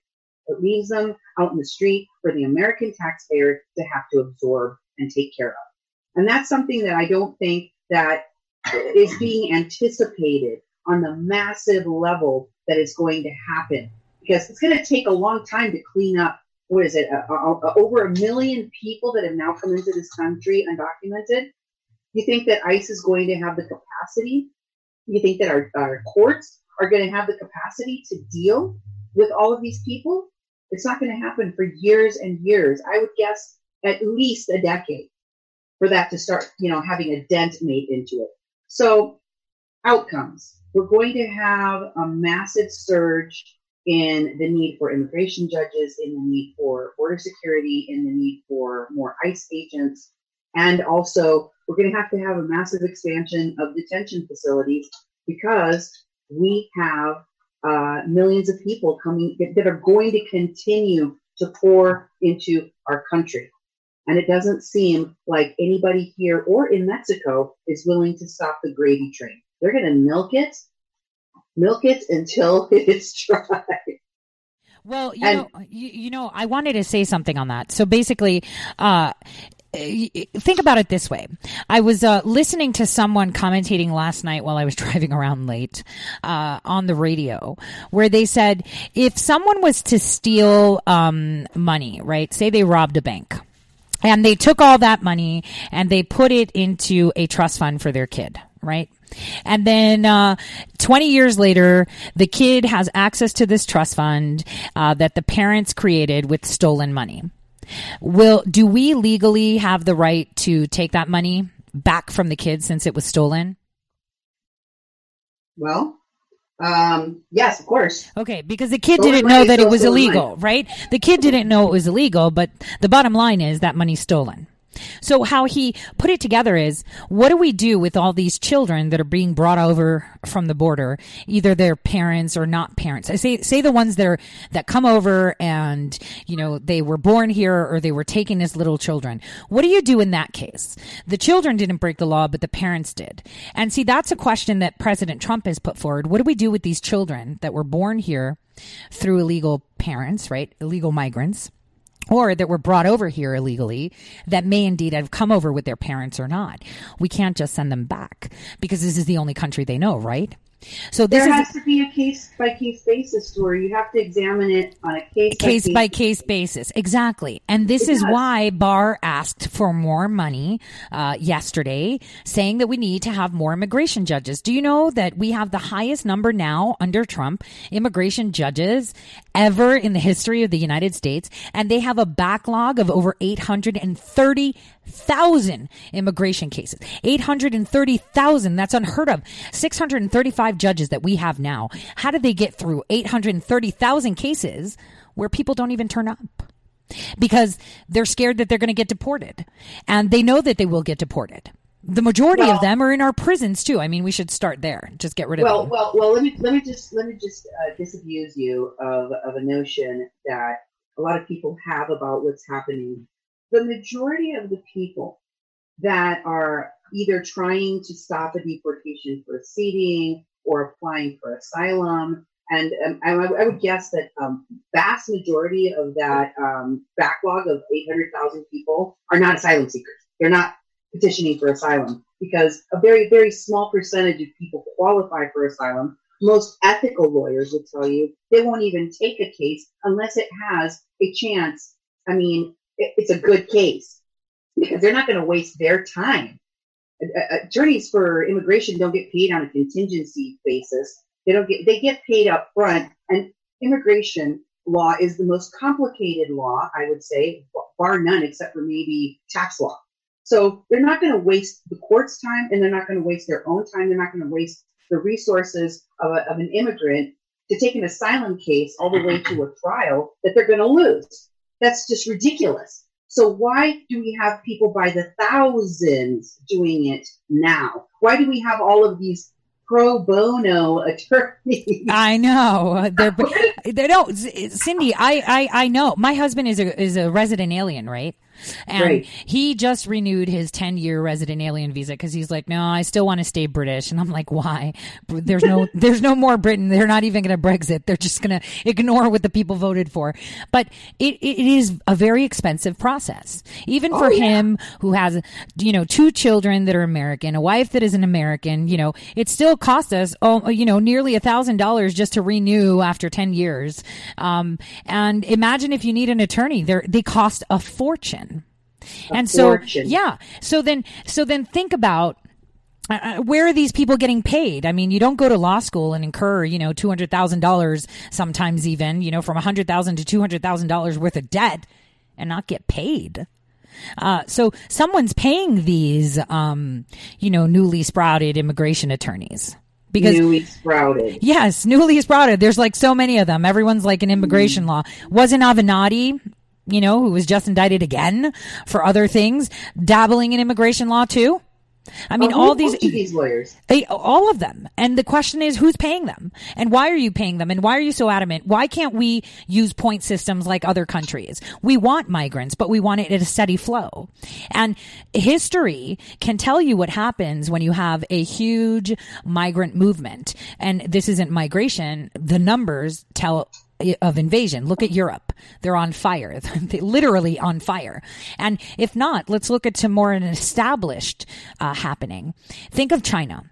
It leaves them out in the street for the American taxpayer to have to absorb and take care of. And that's something that I don't think that is being anticipated on the massive level that is going to happen because it's going to take a long time to clean up what is it, uh, uh, uh, over a million people that have now come into this country undocumented. You think that ICE is going to have the capacity? You think that our, our courts are going to have the capacity to deal with all of these people? It's not going to happen for years and years. I would guess at least a decade for that to start, you know, having a dent made into it. So outcomes. We're going to have a massive surge in the need for immigration judges, in the need for border security, in the need for more ICE agents. And also, we're going to have to have a massive expansion of detention facilities because we have uh, millions of people coming that are going to continue to pour into our country. And it doesn't seem like anybody here or in Mexico is willing to stop the gravy train. They're going to milk it milk it until it's dry. Well, you and, know, you, you, know, I wanted to say something on that. So basically, uh, think about it this way. I was uh, listening to someone commentating last night while I was driving around late uh, on the radio, where they said if someone was to steal um, money, right? Say they robbed a bank. And they took all that money and they put it into a trust fund for their kid, right? And then uh, 20 years later, the kid has access to this trust fund uh, that the parents created with stolen money. Will do we legally have the right to take that money back from the kid since it was stolen? Well, um, yes, of course. Okay, because the kid didn't know that it was illegal, right? The kid didn't know it was illegal, but the bottom line is that money's stolen. So how he put it together is, what do we do with all these children that are being brought over from the border, either their parents or not parents? I say, say the ones that are, that come over and, you know, they were born here or they were taken as little children. What do you do in that case? The children didn't break the law, but the parents did. And see, that's a question that President Trump has put forward. What do we do with these children that were born here through illegal parents, right? Illegal migrants or that were brought over here illegally that may indeed have come over with their parents or not. We can't just send them back because this is the only country they know, right? So there has to be a case by case basis, Tori. You have to examine it on a case case by case basis. Exactly, and this it is does. why Barr asked for more money uh, yesterday, saying that we need to have more immigration judges. Do you know that we have the highest number now under Trump immigration judges ever in the history of the United States, and they have a backlog of over eight hundred and thirty thousand immigration cases. 830,000. That's unheard of. 635 judges that we have now. How did they get through 830,000 cases where people don't even turn up? Because they're scared that they're going to get deported. And they know that they will get deported. The majority well, of them are in our prisons too. I mean, we should start there. Just get rid of well, them. Well, well, let me let me just let me just uh, disabuse you of of a notion that a lot of people have about what's happening the majority of the people that are either trying to stop a deportation proceeding or applying for asylum. And um, I, I, would guess that um, vast majority of that um, backlog of 800,000 people are not asylum seekers. They're not petitioning for asylum because a very, very small percentage of people qualify for asylum, most ethical lawyers would tell you they won't even take a case unless it has a chance. I mean, it, it's a good case because they're not going to waste their time. Attorneys for immigration don't get paid on a contingency basis. They don't get they get paid up front, and immigration law is the most complicated law, I would say, bar none, except for maybe tax law. So they're not going to waste the court's time, and they're not going to waste their own time. They're not going to waste the resources of, a, of an immigrant to take an asylum case all the way to a trial that they're going to lose. That's just ridiculous. So why do we have people by the thousands doing it now? Why do we have all of these pro bono attorneys? I know. They're, they don't. Cindy, I, I, I know. My husband is a is a resident alien, right? And right. he just renewed his 10 year resident alien visa because he's like, no, I still want to stay British. And I'm like, why? There's no, there's no more Britain. They're not even going to Brexit. They're just going to ignore what the people voted for. But it, it is a very expensive process. Even for oh, yeah. him who has, you know, two children that are American, a wife that is an American, you know, it still costs us, oh, you know, nearly a thousand dollars just to renew after 10 years. Um, and imagine if you need an attorney, they they cost a fortune and so yeah so then so then think about uh, uh, where are these people getting paid? I mean, you don't go to law school and incur, you know, two hundred thousand dollars, sometimes even, you know, from a hundred thousand to two hundred thousand dollars worth of debt, and not get paid. Uh, so someone's paying these, um, you know, newly sprouted immigration attorneys because newly sprouted. Yes, newly sprouted. There's like so many of them. Everyone's like an immigration mm. law. Wasn't Avenatti you know, who was just indicted again for other things, dabbling in immigration law too. I mean, uh-huh. all these these lawyers, all of them. And the question is, who's paying them, and why are you paying them, and why are you so adamant? Why can't we use point systems like other countries? We want migrants, but we want it at a steady flow. And history can tell you what happens when you have a huge migrant movement. And this isn't migration; the numbers tell of invasion. Look at Europe. They're on fire. They're literally on fire. And if not, let's look at some more an established uh, happening. Think of China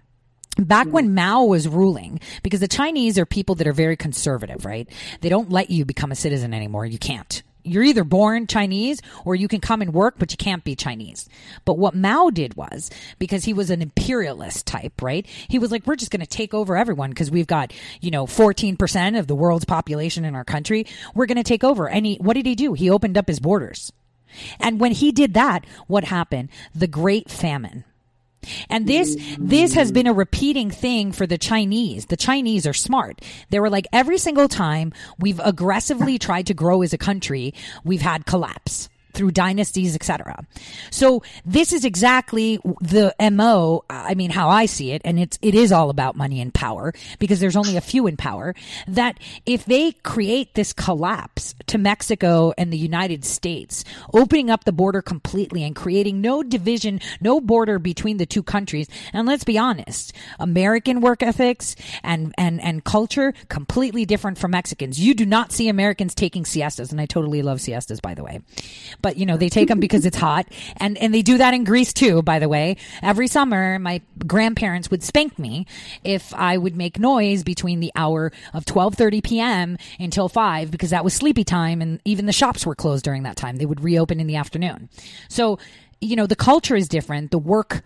back when Mao was ruling, because the Chinese are people that are very conservative, right? They don't let you become a citizen anymore. You can't you're either born Chinese or you can come and work, but you can't be Chinese. But what Mao did was because he was an imperialist type, right? He was like, we're just going to take over everyone because we've got, you know, 14% of the world's population in our country. We're going to take over. And he, what did he do? He opened up his borders. And when he did that, what happened? The Great Famine and this, this has been a repeating thing for the Chinese. The Chinese are smart. They were like, every single time we've aggressively tried to grow as a country, we've had collapse through dynasties, etc. So this is exactly the MO, I mean, how I see it. And it's, it is all about money and power because there's only a few in power that if they create this collapse to Mexico and the United States, opening up the border completely and creating no division, no border between the two countries. And let's be honest, American work ethics and, and, and culture completely different from Mexicans. You do not see Americans taking siestas. And I totally love siestas, by the way but you know, they take them because it's hot. And, and they do that in Greece too, by the way. Every summer, my grandparents would spank me if I would make noise between the hour of 12:30 p.m. until 5 because that was sleepy time and even the shops were closed during that time. They would reopen in the afternoon. So, you know, the culture is different, the work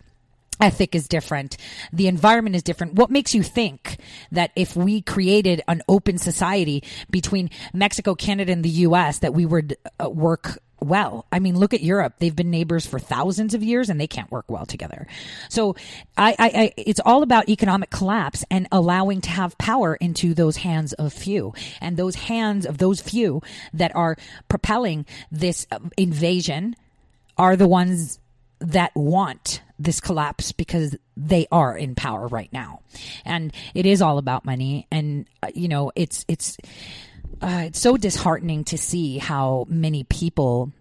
ethic is different. The environment is different. What makes you think that if we created an open society between Mexico, Canada, and the U.S., that we would uh, work well. I mean, look at Europe. They've been neighbors for thousands of years and they can't work well together. So I, I, I, it's all about economic collapse and allowing to have power into those hands of few and those hands of those few that are propelling this uh, invasion are the ones that want this collapse because they are in power right now. And it is all about money. And, uh, you know, it's, it's, uh, it's so disheartening to see how many people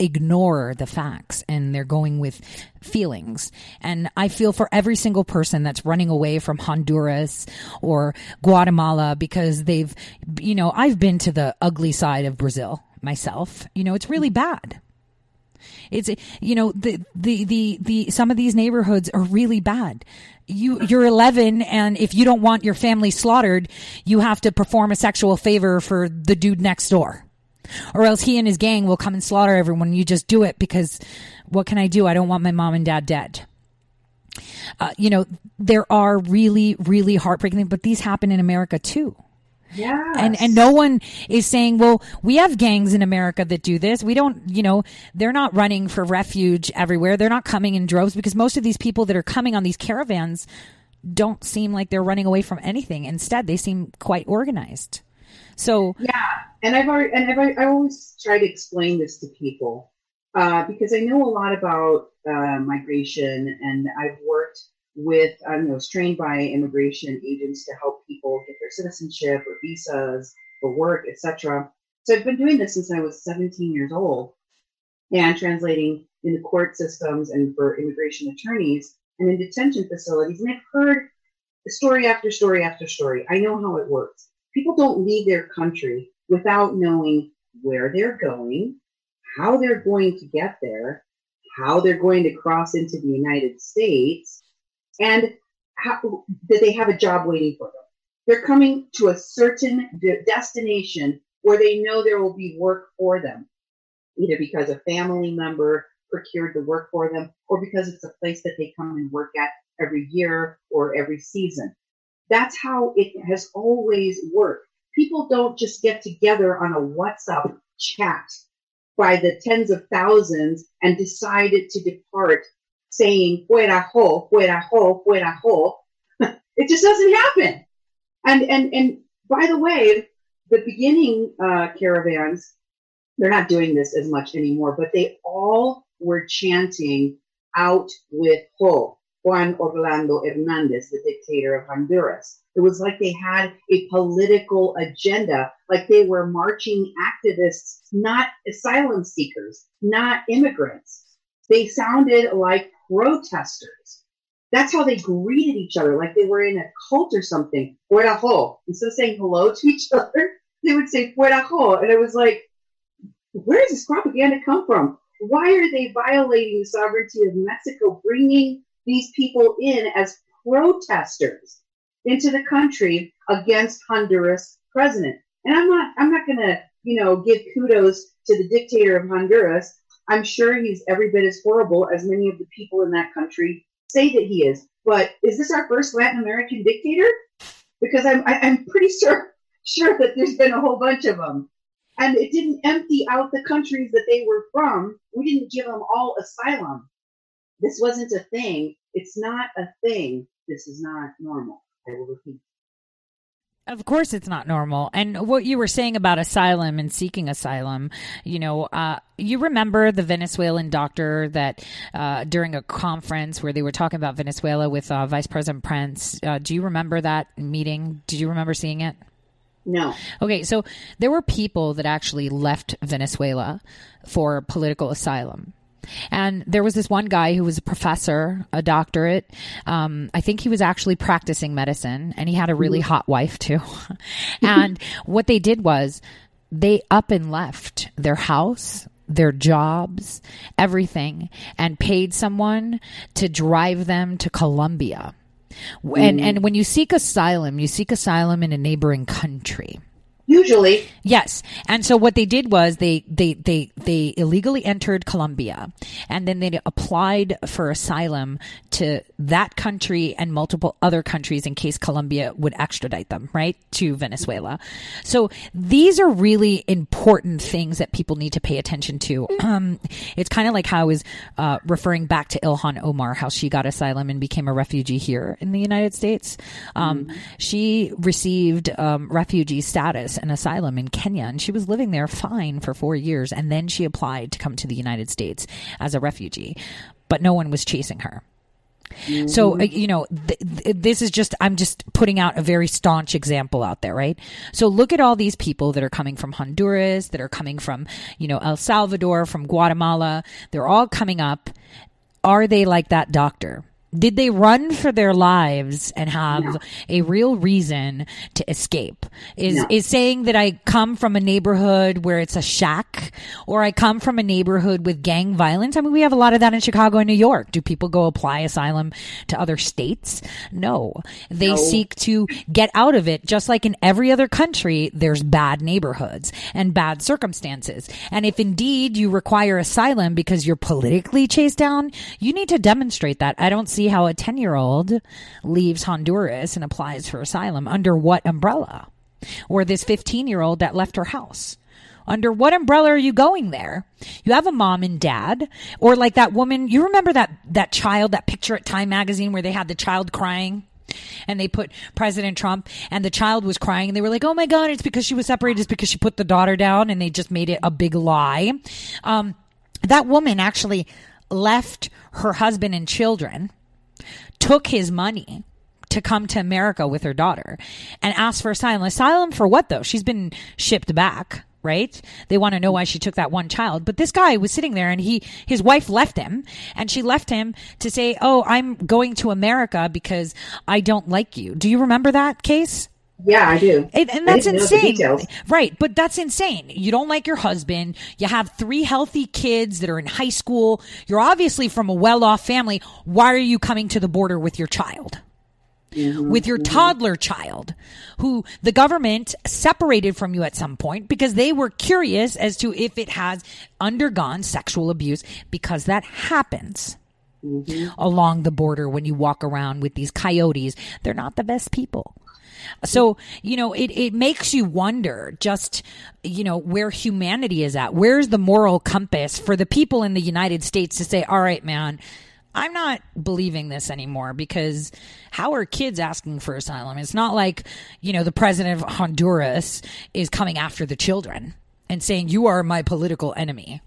ignore the facts and they're going with feelings. And I feel for every single person that's running away from Honduras or Guatemala because they've, you know, I've been to the ugly side of Brazil myself. You know, it's really bad. It's you know the the the the some of these neighborhoods are really bad. You you're 11 and if you don't want your family slaughtered, you have to perform a sexual favor for the dude next door. Or else he and his gang will come and slaughter everyone. You just do it because what can I do? I don't want my mom and dad dead. Uh, you know, there are really, really heartbreaking things, but these happen in America too. Yeah. And and no one is saying, well, we have gangs in America that do this. We don't, you know, they're not running for refuge everywhere. They're not coming in droves because most of these people that are coming on these caravans don't seem like they're running away from anything. Instead, they seem quite organized. So yeah, and I've already and I've I always try to explain this to people uh, because I know a lot about uh, migration, and I've worked with um, I was trained by immigration agents to help people get their citizenship or visas for work, etc. So I've been doing this since I was 17 years old, and translating in the court systems and for immigration attorneys and in detention facilities, and I've heard story after story after story. I know how it works people don't leave their country without knowing where they're going, how they're going to get there, how they're going to cross into the United States, and how, that they have a job waiting for them. They're coming to a certain de- destination where they know there will be work for them, either because a family member procured the work for them or because it's a place that they come and work at every year or every season. That's how it has always worked. People don't just get together on a WhatsApp chat by the tens of thousands and decided to depart saying fuera ho, fuera ho, fuera ho. it just doesn't happen. And, and, and by the way, the beginning uh, caravans, they're not doing this as much anymore, but they all were chanting out with ho. Juan Orlando Hernandez, the dictator of Honduras. It was like they had a political agenda, like they were marching activists, not asylum seekers, not immigrants. They sounded like protesters. That's how they greeted each other, like they were in a cult or something. Fuera ho. Instead of saying hello to each other, they would say fuera ho. And it was like, where does this propaganda come from? Why are they violating the sovereignty of Mexico, bringing these people in as protesters into the country against Honduras president. And I'm not I'm not going to, you know, give kudos to the dictator of Honduras. I'm sure he's every bit as horrible as many of the people in that country say that he is. But is this our first Latin American dictator? Because I'm I, i am pretty sure sure that there's been a whole bunch of them. And it didn't empty out the countries that they were from. We didn't give them all asylum. This wasn't a thing. It's not a thing. This is not normal. I will repeat. Of course, it's not normal. And what you were saying about asylum and seeking asylum, you know, uh, you remember the Venezuelan doctor that uh, during a conference where they were talking about Venezuela with uh, Vice President Pence. Uh, do you remember that meeting? Do you remember seeing it? No. Okay, so there were people that actually left Venezuela for political asylum. And there was this one guy who was a professor, a doctorate. Um, I think he was actually practicing medicine, and he had a really hot wife too. and what they did was they up and left their house, their jobs, everything, and paid someone to drive them to Colombia. And and when you seek asylum, you seek asylum in a neighboring country. Usually. Yes. And so what they did was they, they, they, they illegally entered Colombia and then they applied for asylum to that country and multiple other countries in case Colombia would extradite them, right? To Venezuela. So these are really important things that people need to pay attention to. Um, it's kind of like how I was uh, referring back to Ilhan Omar, how she got asylum and became a refugee here in the United States. Um, mm-hmm. She received um, refugee status an asylum in Kenya and she was living there fine for four years. And then she applied to come to the United States as a refugee, but no one was chasing her. Mm-hmm. So, uh, you know, th- th- this is just, I'm just putting out a very staunch example out there, right? So look at all these people that are coming from Honduras, that are coming from, you know, El Salvador, from Guatemala. They're all coming up. Are they like that doctor? Did they run for their lives and have no. a real reason to escape? Is no. is saying that I come from a neighborhood where it's a shack or I come from a neighborhood with gang violence? I mean, we have a lot of that in Chicago and New York. Do people go apply asylum to other states? No. They no. seek to get out of it just like in every other country there's bad neighborhoods and bad circumstances. And if indeed you require asylum because you're politically chased down, you need to demonstrate that. I don't see how a 10 year old leaves Honduras and applies for asylum under what umbrella? Or this 15 year old that left her house. Under what umbrella are you going there? You have a mom and dad, or like that woman. You remember that that child, that picture at Time magazine where they had the child crying, and they put President Trump, and the child was crying, and they were like, "Oh my God, it's because she was separated. It's because she put the daughter down," and they just made it a big lie. Um, that woman actually left her husband and children took his money to come to America with her daughter and asked for asylum. Asylum for what though? She's been shipped back, right? They want to know why she took that one child. But this guy was sitting there and he, his wife left him and she left him to say, Oh, I'm going to America because I don't like you. Do you remember that case? Yeah, I do. And, and that's insane. Right. But that's insane. You don't like your husband. You have three healthy kids that are in high school. You're obviously from a well off family. Why are you coming to the border with your child? Mm-hmm, with your mm-hmm. toddler child who the government separated from you at some point because they were curious as to if it has undergone sexual abuse because that happens. Mm-hmm. Along the border, when you walk around with these coyotes, they're not the best people. So, you know, it, it makes you wonder just, you know, where humanity is at. Where's the moral compass for the people in the United States to say, all right, man, I'm not believing this anymore because how are kids asking for asylum? It's not like, you know, the president of Honduras is coming after the children and saying, you are my political enemy.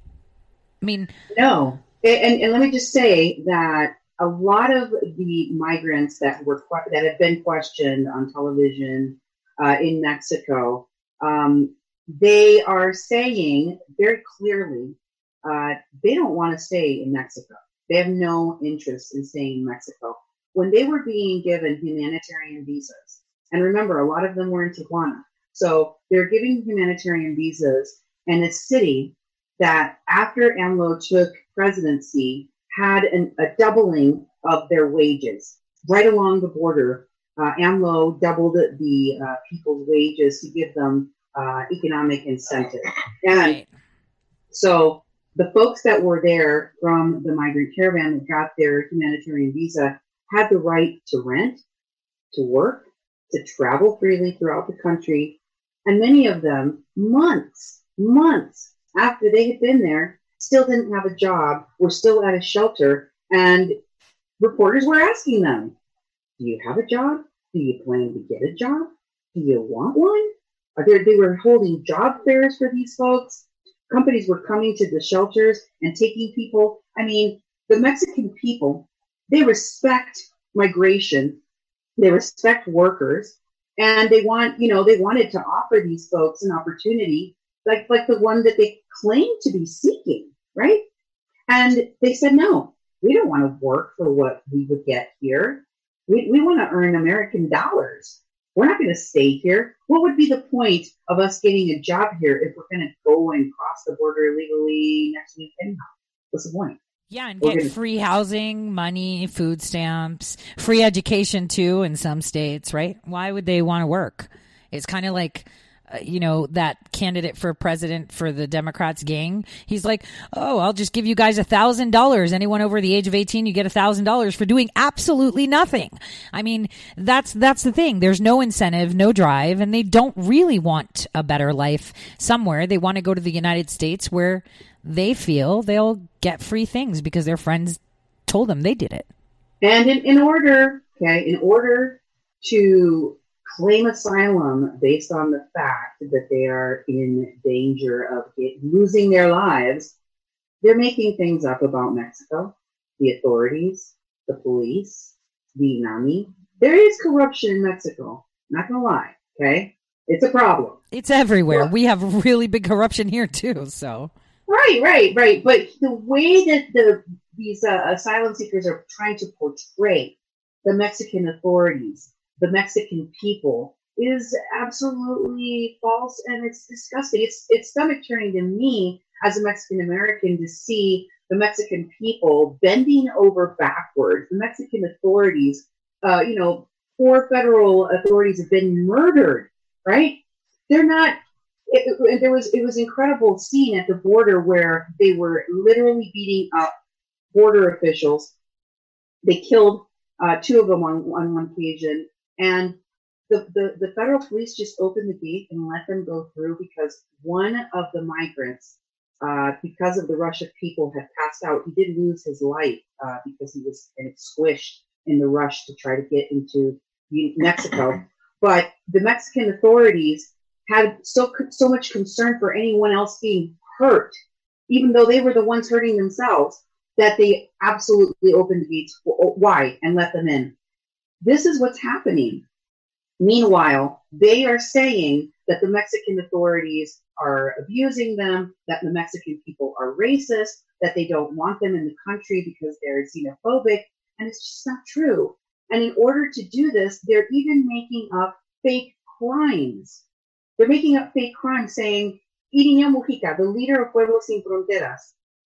I mean, no. And, and let me just say that a lot of the migrants that were that have been questioned on television uh, in Mexico, um, they are saying very clearly uh, they don't want to stay in Mexico. They have no interest in staying in Mexico. When they were being given humanitarian visas, and remember, a lot of them were in Tijuana, so they're giving humanitarian visas in a city that after AMLO took presidency had an, a doubling of their wages right along the border. Uh, AMLO doubled the uh, people's wages to give them uh, economic incentive. And right. so the folks that were there from the migrant caravan that got their humanitarian visa had the right to rent, to work, to travel freely throughout the country. And many of them, months, months after they had been there, still didn't have a job, were still at a shelter, and reporters were asking them, Do you have a job? Do you plan to get a job? Do you want one? Uh, Are there, they were holding job fairs for these folks. Companies were coming to the shelters and taking people. I mean, the Mexican people, they respect migration, they respect workers, and they want, you know, they wanted to offer these folks an opportunity like like the one that they claim to be seeking right? And they said, no, we don't want to work for what we would get here. We, we want to earn American dollars. We're not going to stay here. What would be the point of us getting a job here if we're going to go and cross the border illegally next week anyhow? What's the point? Yeah, and get free housing, money, food stamps, free education too in some states, right? Why would they want to work? It's kind of like uh, you know, that candidate for president for the Democrats gang. He's like, oh, I'll just give you guys a thousand dollars. Anyone over the age of 18, you get a thousand dollars for doing absolutely nothing. I mean, that's, that's the thing. There's no incentive, no drive, and they don't really want a better life somewhere. They want to go to the United States where they feel they'll get free things because their friends told them they did it. And in, in order, okay, in order to claim asylum based on the fact that they are in danger of get, losing their lives, they're making things up about Mexico, the authorities, the police, the NAMI. There is corruption in Mexico. Not gonna lie, okay? It's a problem. It's everywhere. Well, we have really big corruption here too, so. Right, right, right. But the way that the these uh, asylum seekers are trying to portray the Mexican authorities, the Mexican people, is absolutely false and it's disgusting. It's it's stomach turning to me as a Mexican American to see the Mexican people bending over backwards. The Mexican authorities, uh, you know, four federal authorities have been murdered. Right? They're not. It, it, there was it was incredible scene at the border where they were literally beating up border officials. They killed uh, two of them on, on one occasion, and the, the, the federal police just opened the gate and let them go through because one of the migrants, uh, because of the rush of people, had passed out. He did lose his life uh, because he was squished in the rush to try to get into Mexico. But the Mexican authorities had so so much concern for anyone else being hurt, even though they were the ones hurting themselves, that they absolutely opened the gates wide and let them in. This is what's happening. Meanwhile, they are saying that the Mexican authorities are abusing them, that the Mexican people are racist, that they don't want them in the country because they're xenophobic, and it's just not true. And in order to do this, they're even making up fake crimes. They're making up fake crimes saying, Irineo Mujica, the leader of Pueblos Sin Fronteras,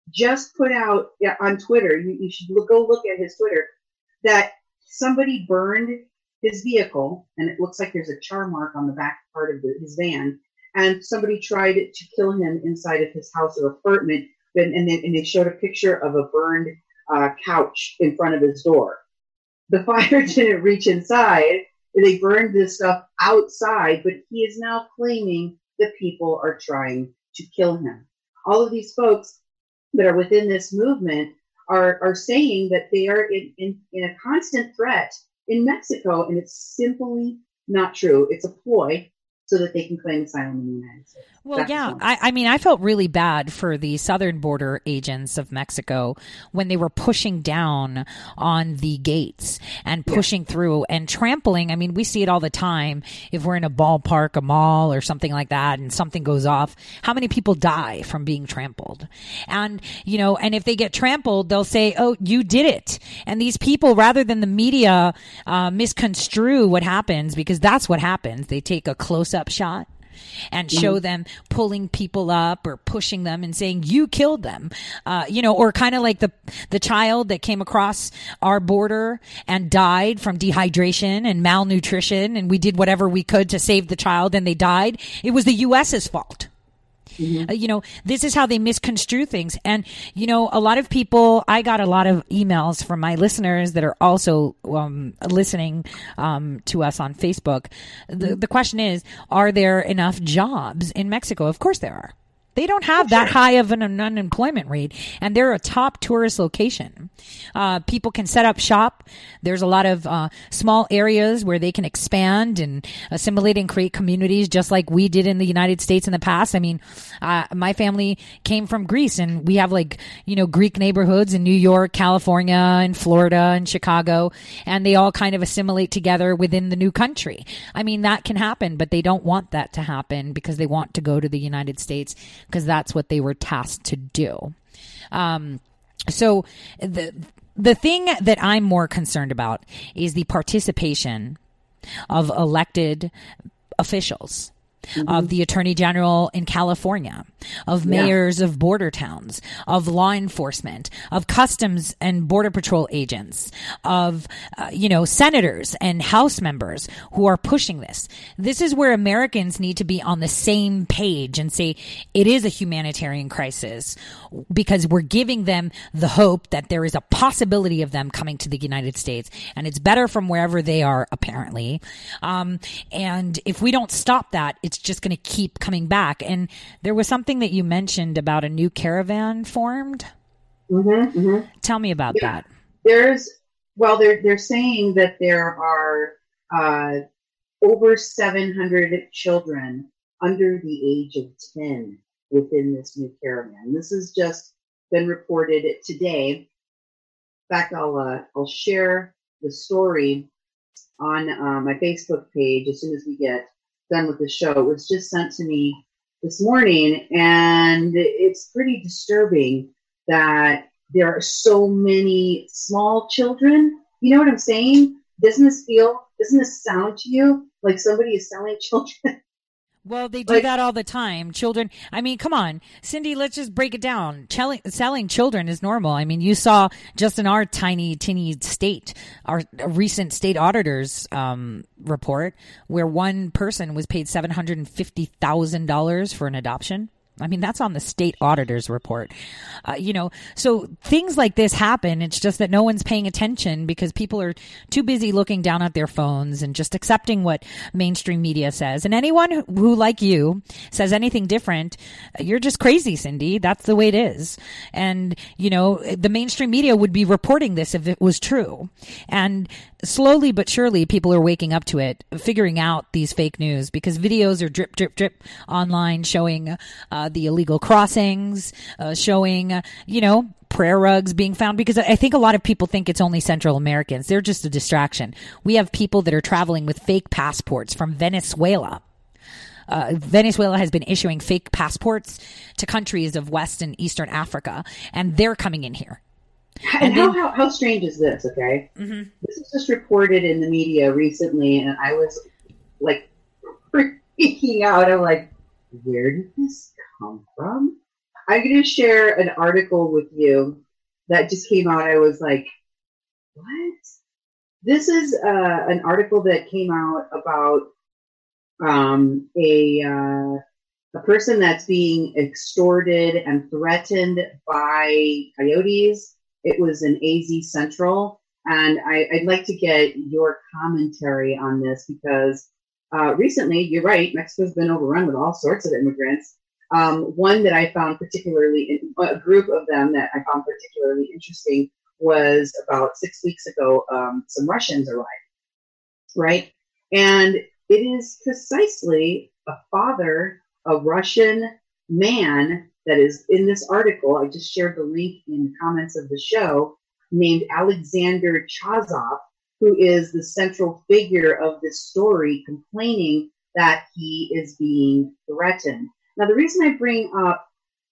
just put out on Twitter, you, you should go look at his Twitter, that somebody burned his vehicle, and it looks like there's a char mark on the back part of the, his van. And somebody tried to kill him inside of his house or apartment, and, and, they, and they showed a picture of a burned uh, couch in front of his door. The fire didn't reach inside. They burned this stuff outside, but he is now claiming that people are trying to kill him. All of these folks that are within this movement are, are saying that they are in, in, in a constant threat in Mexico, and it's simply not true. It's a ploy so that they can claim asylum in the United States. Well, That's yeah. I, I, mean, I felt really bad for the southern border agents of Mexico when they were pushing down on the gates and pushing yeah. through and trampling. I mean, we see it all the time. If we're in a ballpark, a mall, or something like that, and something goes off, how many people die from being trampled? And, you know, and if they get trampled, they'll say, oh, you did it. And these people, rather than the media uh, misconstrue what happens, because that's what happens, they take a close up shot and show mm-hmm. them pulling people up or pushing them and saying you killed them. Uh, you know or kind of like the the child that came across our border and died from dehydration and malnutrition and we did whatever we could to save the child and they died. It was the us's fault Mm-hmm. Uh, you know, this is how they misconstrue things. And, you know, a lot of people, I got a lot of emails from my listeners that are also um, listening um, to us on Facebook. The, mm-hmm. the question is, are there enough jobs in Mexico? Of course there are. They don't have that high of an unemployment rate, and they're a top tourist location. Uh, people can set up shop. There's a lot of uh, small areas where they can expand and assimilate and create communities, just like we did in the United States in the past. I mean, uh, my family came from Greece, and we have like you know Greek neighborhoods in New York, California, and Florida, and Chicago, and they all kind of assimilate together within the new country. I mean, that can happen, but they don't want that to happen because they want to go to the United States because that's what they were tasked to do. Um, so the the thing that I'm more concerned about is the participation of elected officials mm-hmm. of the attorney general in California, of mayors yeah. of border towns, of law enforcement, of customs and border patrol agents, of, uh, you know, senators and house members who are pushing this. This is where Americans need to be on the same page and say it is a humanitarian crisis because we're giving them the hope that there is a possibility of them coming to the United States and it's better from wherever they are, apparently. Um, and if we don't stop that, it's just going to keep coming back. And there was something that you mentioned about a new caravan formed. Mm-hmm, mm-hmm. Tell me about yeah. that. There's well, they're they're saying that there are uh, over 700 children under the age of 10 within this new caravan. This has just been reported today. In fact, I'll uh, I'll share the story on uh, my Facebook page as soon as we get done with the show. It was just sent to me this morning, and it's pretty disturbing that there are so many small children. You know what I'm saying? Doesn't this feel, doesn't this sound to you like somebody is selling children? Well, they do like, that all the time. Children, I mean, come on, Cindy, let's just break it down. Selling, selling children is normal. I mean, you saw just in our tiny, teeny state, our recent state auditors um, report, where one person was paid $750,000 for an adoption. I mean, that's on the state auditor's report. Uh, you know, so things like this happen. It's just that no one's paying attention because people are too busy looking down at their phones and just accepting what mainstream media says. And anyone who, who like you, says anything different, you're just crazy, Cindy. That's the way it is. And, you know, the mainstream media would be reporting this if it was true. And slowly but surely people are waking up to it, figuring out these fake news because videos are drip, drip, drip online showing uh, the illegal crossings, uh, showing, you know, prayer rugs being found because I think a lot of people think it's only Central Americans. They're just a distraction. We have people that are traveling with fake passports from Venezuela. Uh, Venezuela has been issuing fake passports to countries of West and Eastern Africa, and they're coming in here. And, how, how, how, strange is this? Okay, mm-hmm. this was just reported in the media recently, and I was like freaking out. I'm like, where did this come from? I'm going to share an article with you that just came out. I was like, what? This is uh, an article that came out about um, a uh, a person that's being extorted and threatened by coyotes it was an AZ Central. And I, would like to get your commentary on this because uh, recently, you're right, Mexico's been overrun with all sorts of immigrants. Um, one that I found particularly, a group of them that I found particularly interesting was about six weeks ago, um, some Russians arrived, right? And it is precisely a father, a Russian man that is in this article. I just shared the link in the comments of the show, named Alexander Chazov, who is the central figure of this story, complaining that he is being threatened. Now, the reason I bring up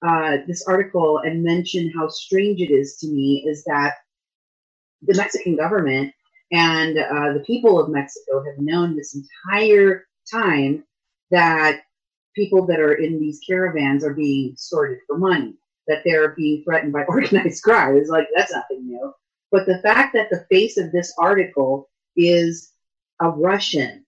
uh, this article and mention how strange it is to me is that the Mexican government and uh, the people of Mexico have known this entire time that people that are in these caravans are being extorted for money, that they're being threatened by organized crime. It's like, that's nothing new. But the fact that the face of this article is a Russian,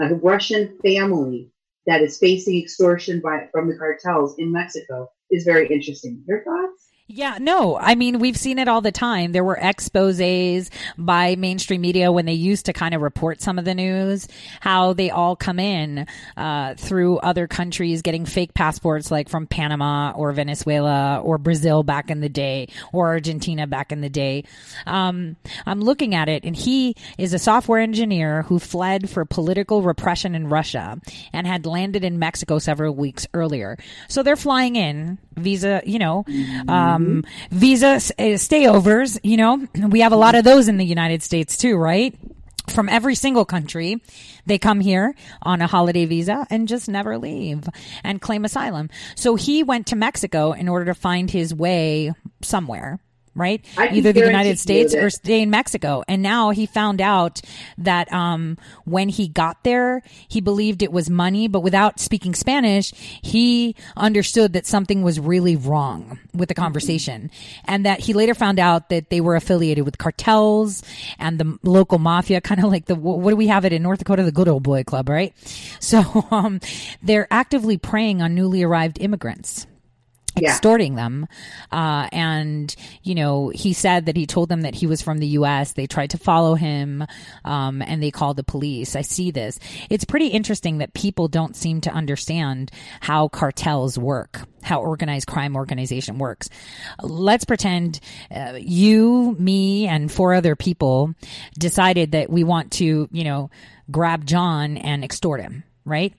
a Russian family that is facing extortion by, from the cartels in Mexico is very interesting. Your thoughts? Yeah, no, I mean, we've seen it all the time. There were exposes by mainstream media when they used to kind of report some of the news, how they all come in uh, through other countries getting fake passports, like from Panama or Venezuela or Brazil back in the day or Argentina back in the day. Um, I'm looking at it, and he is a software engineer who fled for political repression in Russia and had landed in Mexico several weeks earlier. So they're flying in visa, you know, um, visa uh, stayovers, you know, we have a lot of those in the United States too, right? From every single country, they come here on a holiday visa and just never leave and claim asylum. So he went to Mexico in order to find his way somewhere right? Either the United States or stay in Mexico. And now he found out that um, when he got there, he believed it was money, but without speaking Spanish, he understood that something was really wrong with the conversation. And that he later found out that they were affiliated with cartels and the local mafia, kind of like the, what do we have it in North Dakota? The good old boy club, right? So um, they're actively preying on newly arrived immigrants extorting yeah. them. Uh, and, you know, he said that he told them that he was from the U.S. They tried to follow him, um, and they called the police. I see this. It's pretty interesting that people don't seem to understand how cartels work, how organized crime organization works. Let's pretend uh, you, me, and four other people decided that we want to, you know, grab John and extort him, right?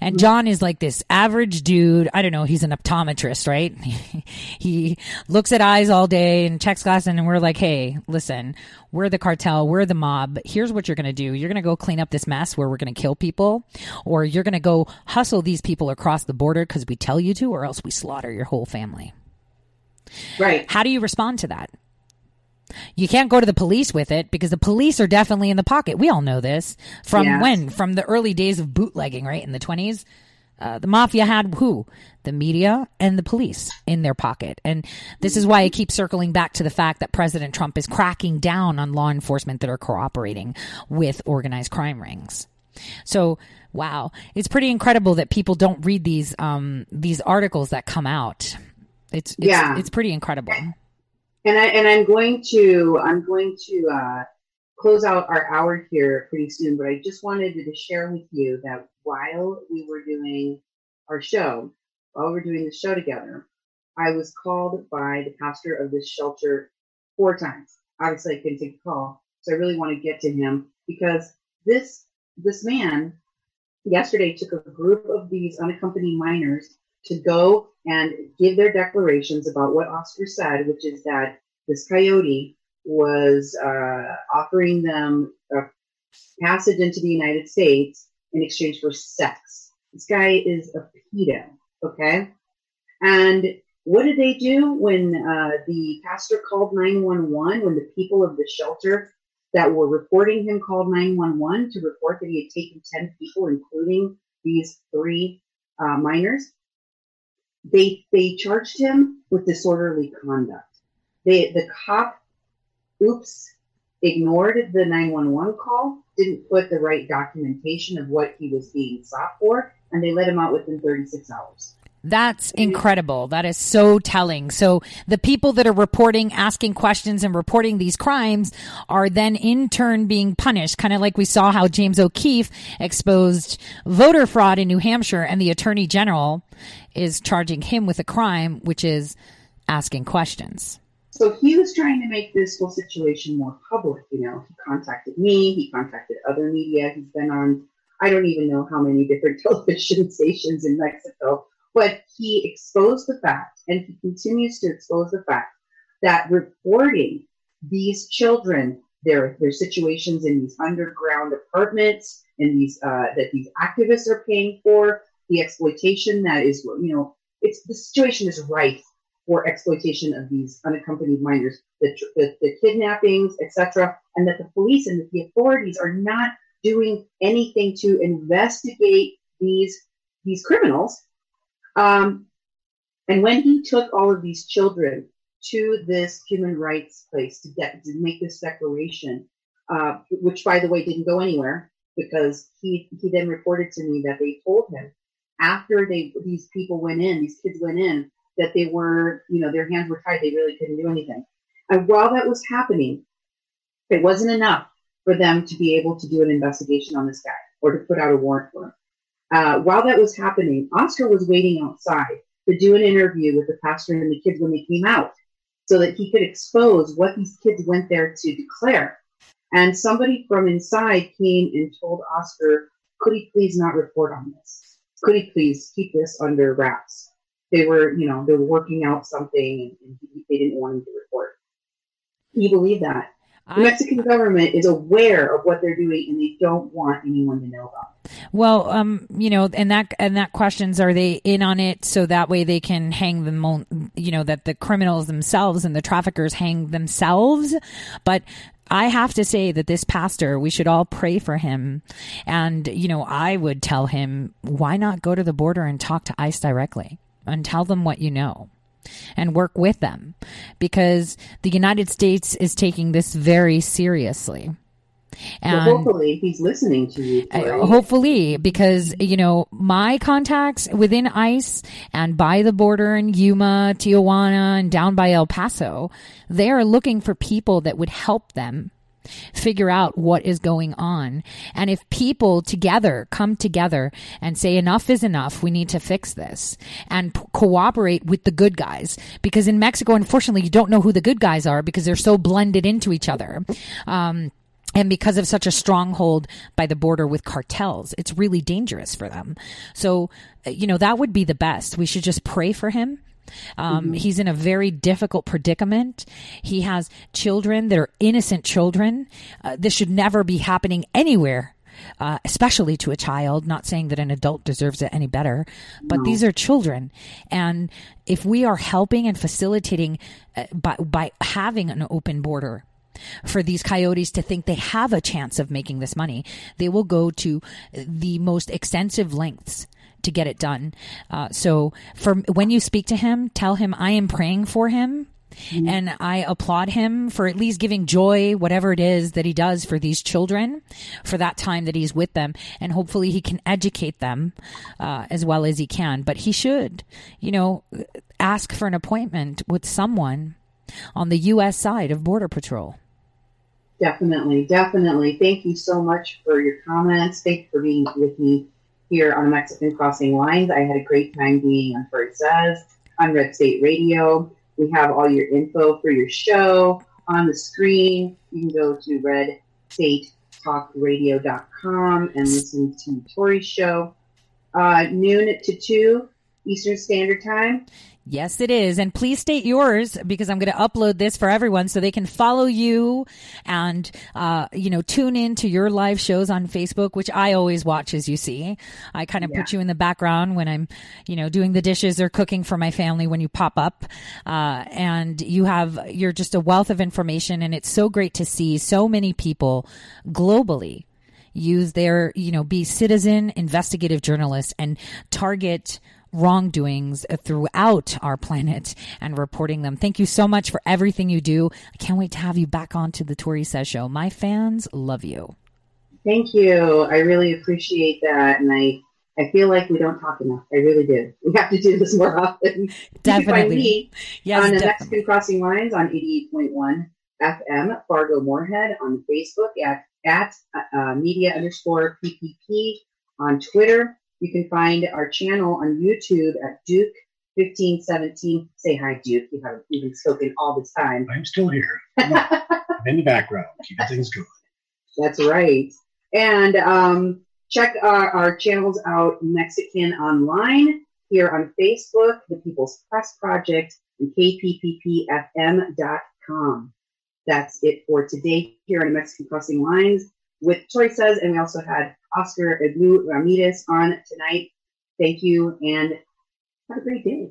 And John is like this average dude. I don't know. He's an optometrist, right? he looks at eyes all day and checks glasses. And we're like, hey, listen, we're the cartel. We're the mob. Here's what you're going to do. You're going to go clean up this mess where we're going to kill people, or you're going to go hustle these people across the border because we tell you to, or else we slaughter your whole family. Right. How do you respond to that? You can't go to the police with it because the police are definitely in the pocket. We all know this from Yes. when? From the early days of bootlegging, right? In the 20s. Uh, the mafia had who? The media and the police in their pocket. And this is why I keep circling back to the fact that President Trump is cracking down on law enforcement that are cooperating with organized crime rings. So, wow, it's pretty incredible that people don't read these um, these articles that come out. It's, it's Yeah. it's pretty incredible. And I and I'm going to I'm going to uh, close out our hour here pretty soon. But I just wanted to share with you that while we were doing our show, while we were doing the show together, I was called by the pastor of this shelter four times. Obviously, I couldn't take the call, so I really want to get to him because this this man yesterday took a group of these unaccompanied minors to go and give their declarations about what Oscar said, which is that this coyote was uh, offering them a passage into the United States in exchange for sex. This guy is a pedo, okay? And what did they do when uh, the pastor called 911, when the people of the shelter that were reporting him called 911 to report that he had taken 10 people, including these three uh, minors? They, they charged him with disorderly conduct. They, the cop, oops, ignored the 911 call, didn't put the right documentation of what he was being sought for, and they let him out within 36 hours. That's incredible. That is so telling. So the people that are reporting, asking questions and reporting these crimes are then in turn being punished, kind of like we saw how James O'Keefe exposed voter fraud in New Hampshire and the attorney general is charging him with a crime, which is asking questions. So he was trying to make this whole situation more public. You know, he contacted me, he contacted other media. He's been on, I don't even know how many different television stations in Mexico, but he exposed the fact, and he continues to expose the fact that reporting these children, their their situations in these underground apartments, and these uh, that these activists are paying for, the exploitation that is, you know, it's the situation is rife for exploitation of these unaccompanied minors, the, the, the kidnappings, etc., and that the police and the authorities are not doing anything to investigate these these criminals. Um, and when he took all of these children to this human rights place to, de- to make this declaration, uh, which by the way didn't go anywhere because he he then reported to me that they told him after they these people went in, these kids went in, that they were, you know, their hands were tied. They really couldn't do anything. And while that was happening, it wasn't enough for them to be able to do an investigation on this guy or to put out a warrant for him. Uh, while that was happening, Oscar was waiting outside to do an interview with the pastor and the kids when they came out so that he could expose what these kids went there to declare. And somebody from inside came and told Oscar, could he please not report on this? Could he please keep this under wraps? They were, you know, they were working out something and, and they didn't want him to report. Can you believe that? The Mexican government is aware of what they're doing and they don't want anyone to know about it. Well, um, you know, and that and that questions are they in on it so that way they can hang them, you know, that the criminals themselves and the traffickers hang themselves. But I have to say that this pastor, we should all pray for him. And, you know, I would tell him, why not go to the border and talk to ICE directly and tell them what you know? And work with them because the United States is taking this very seriously. Well, hopefully he's listening to you. Tori. hopefully, because you know my contacts within ICE and by the border in Yuma, Tijuana, and down by El Paso, they are looking for people that would help them figure out what is going on. And if people together come together and say enough is enough, we need to fix this and p- cooperate with the good guys. Because in Mexico, unfortunately, you don't know who the good guys are because they're so blended into each other. Um, and because of such a stronghold by the border with cartels, it's really dangerous for them. So, uh, you know, that would be the best. We should just pray for him. Um, Mhm. He's in a very difficult predicament. He has children that are innocent children. Uh, this should never be happening anywhere uh, especially to a child. Not saying that an adult deserves it any better, but No. these are children, and if we are helping and facilitating uh, by by having an open border for these coyotes to think they have a chance of making this money, they will go to the most extensive lengths to get it done. Uh, so, for when you speak to him, tell him I am praying for him. And I applaud him for at least giving joy, whatever it is that he does for these children, for that time that he's with them. And hopefully he can educate them uh, as well as he can. But he should, you know, ask for an appointment with someone on the U.S. side of Border Patrol. Definitely, definitely. Thank you so much for your comments. Thank you for being with me here on Mexican Crossing Lines. I had a great time being on First Says on Red State Radio. We have all your info for your show on the screen. You can go to redstatetalkradio.com and listen to Tori's show. Uh, noon to 2 Eastern Standard Time. Yes, it is. And please state yours because I'm going to upload this for everyone so they can follow you and, uh, you know, tune in to your live shows on Facebook, which I always watch, as you see. I kind of put you in the background when I'm, you know, doing the dishes or cooking for my family when you pop up. Uh, and you have, you're just a wealth of information. And it's so great to see so many people globally use their, you know, be citizen investigative journalists and target wrongdoings throughout our planet and reporting them. Thank you so much for everything you do. I can't wait to have you back on to the Tori Says show. My fans love you. Thank you. I really appreciate that. And I, I feel like we don't talk enough. I really do. We have to do this more often. You can find Definitely. me Yes, on the definitely. Mexican Crossing Lines on 88.1 FM, Fargo Moorhead on Facebook at, at uh, media underscore PPP on Twitter. You can find our channel on YouTube at Duke 1517. Say hi, Duke. You haven't even spoken all this time. I'm still here. I'm in the background, keeping things going. That's right. And um, check our, our channels out Mexican Online here on Facebook, the People's Press Project, and kpppfm.com. That's it for today here on Mexican Crossing Lines with Says, and we also had Oscar Eglu Ramirez on tonight. Thank you and have a great day.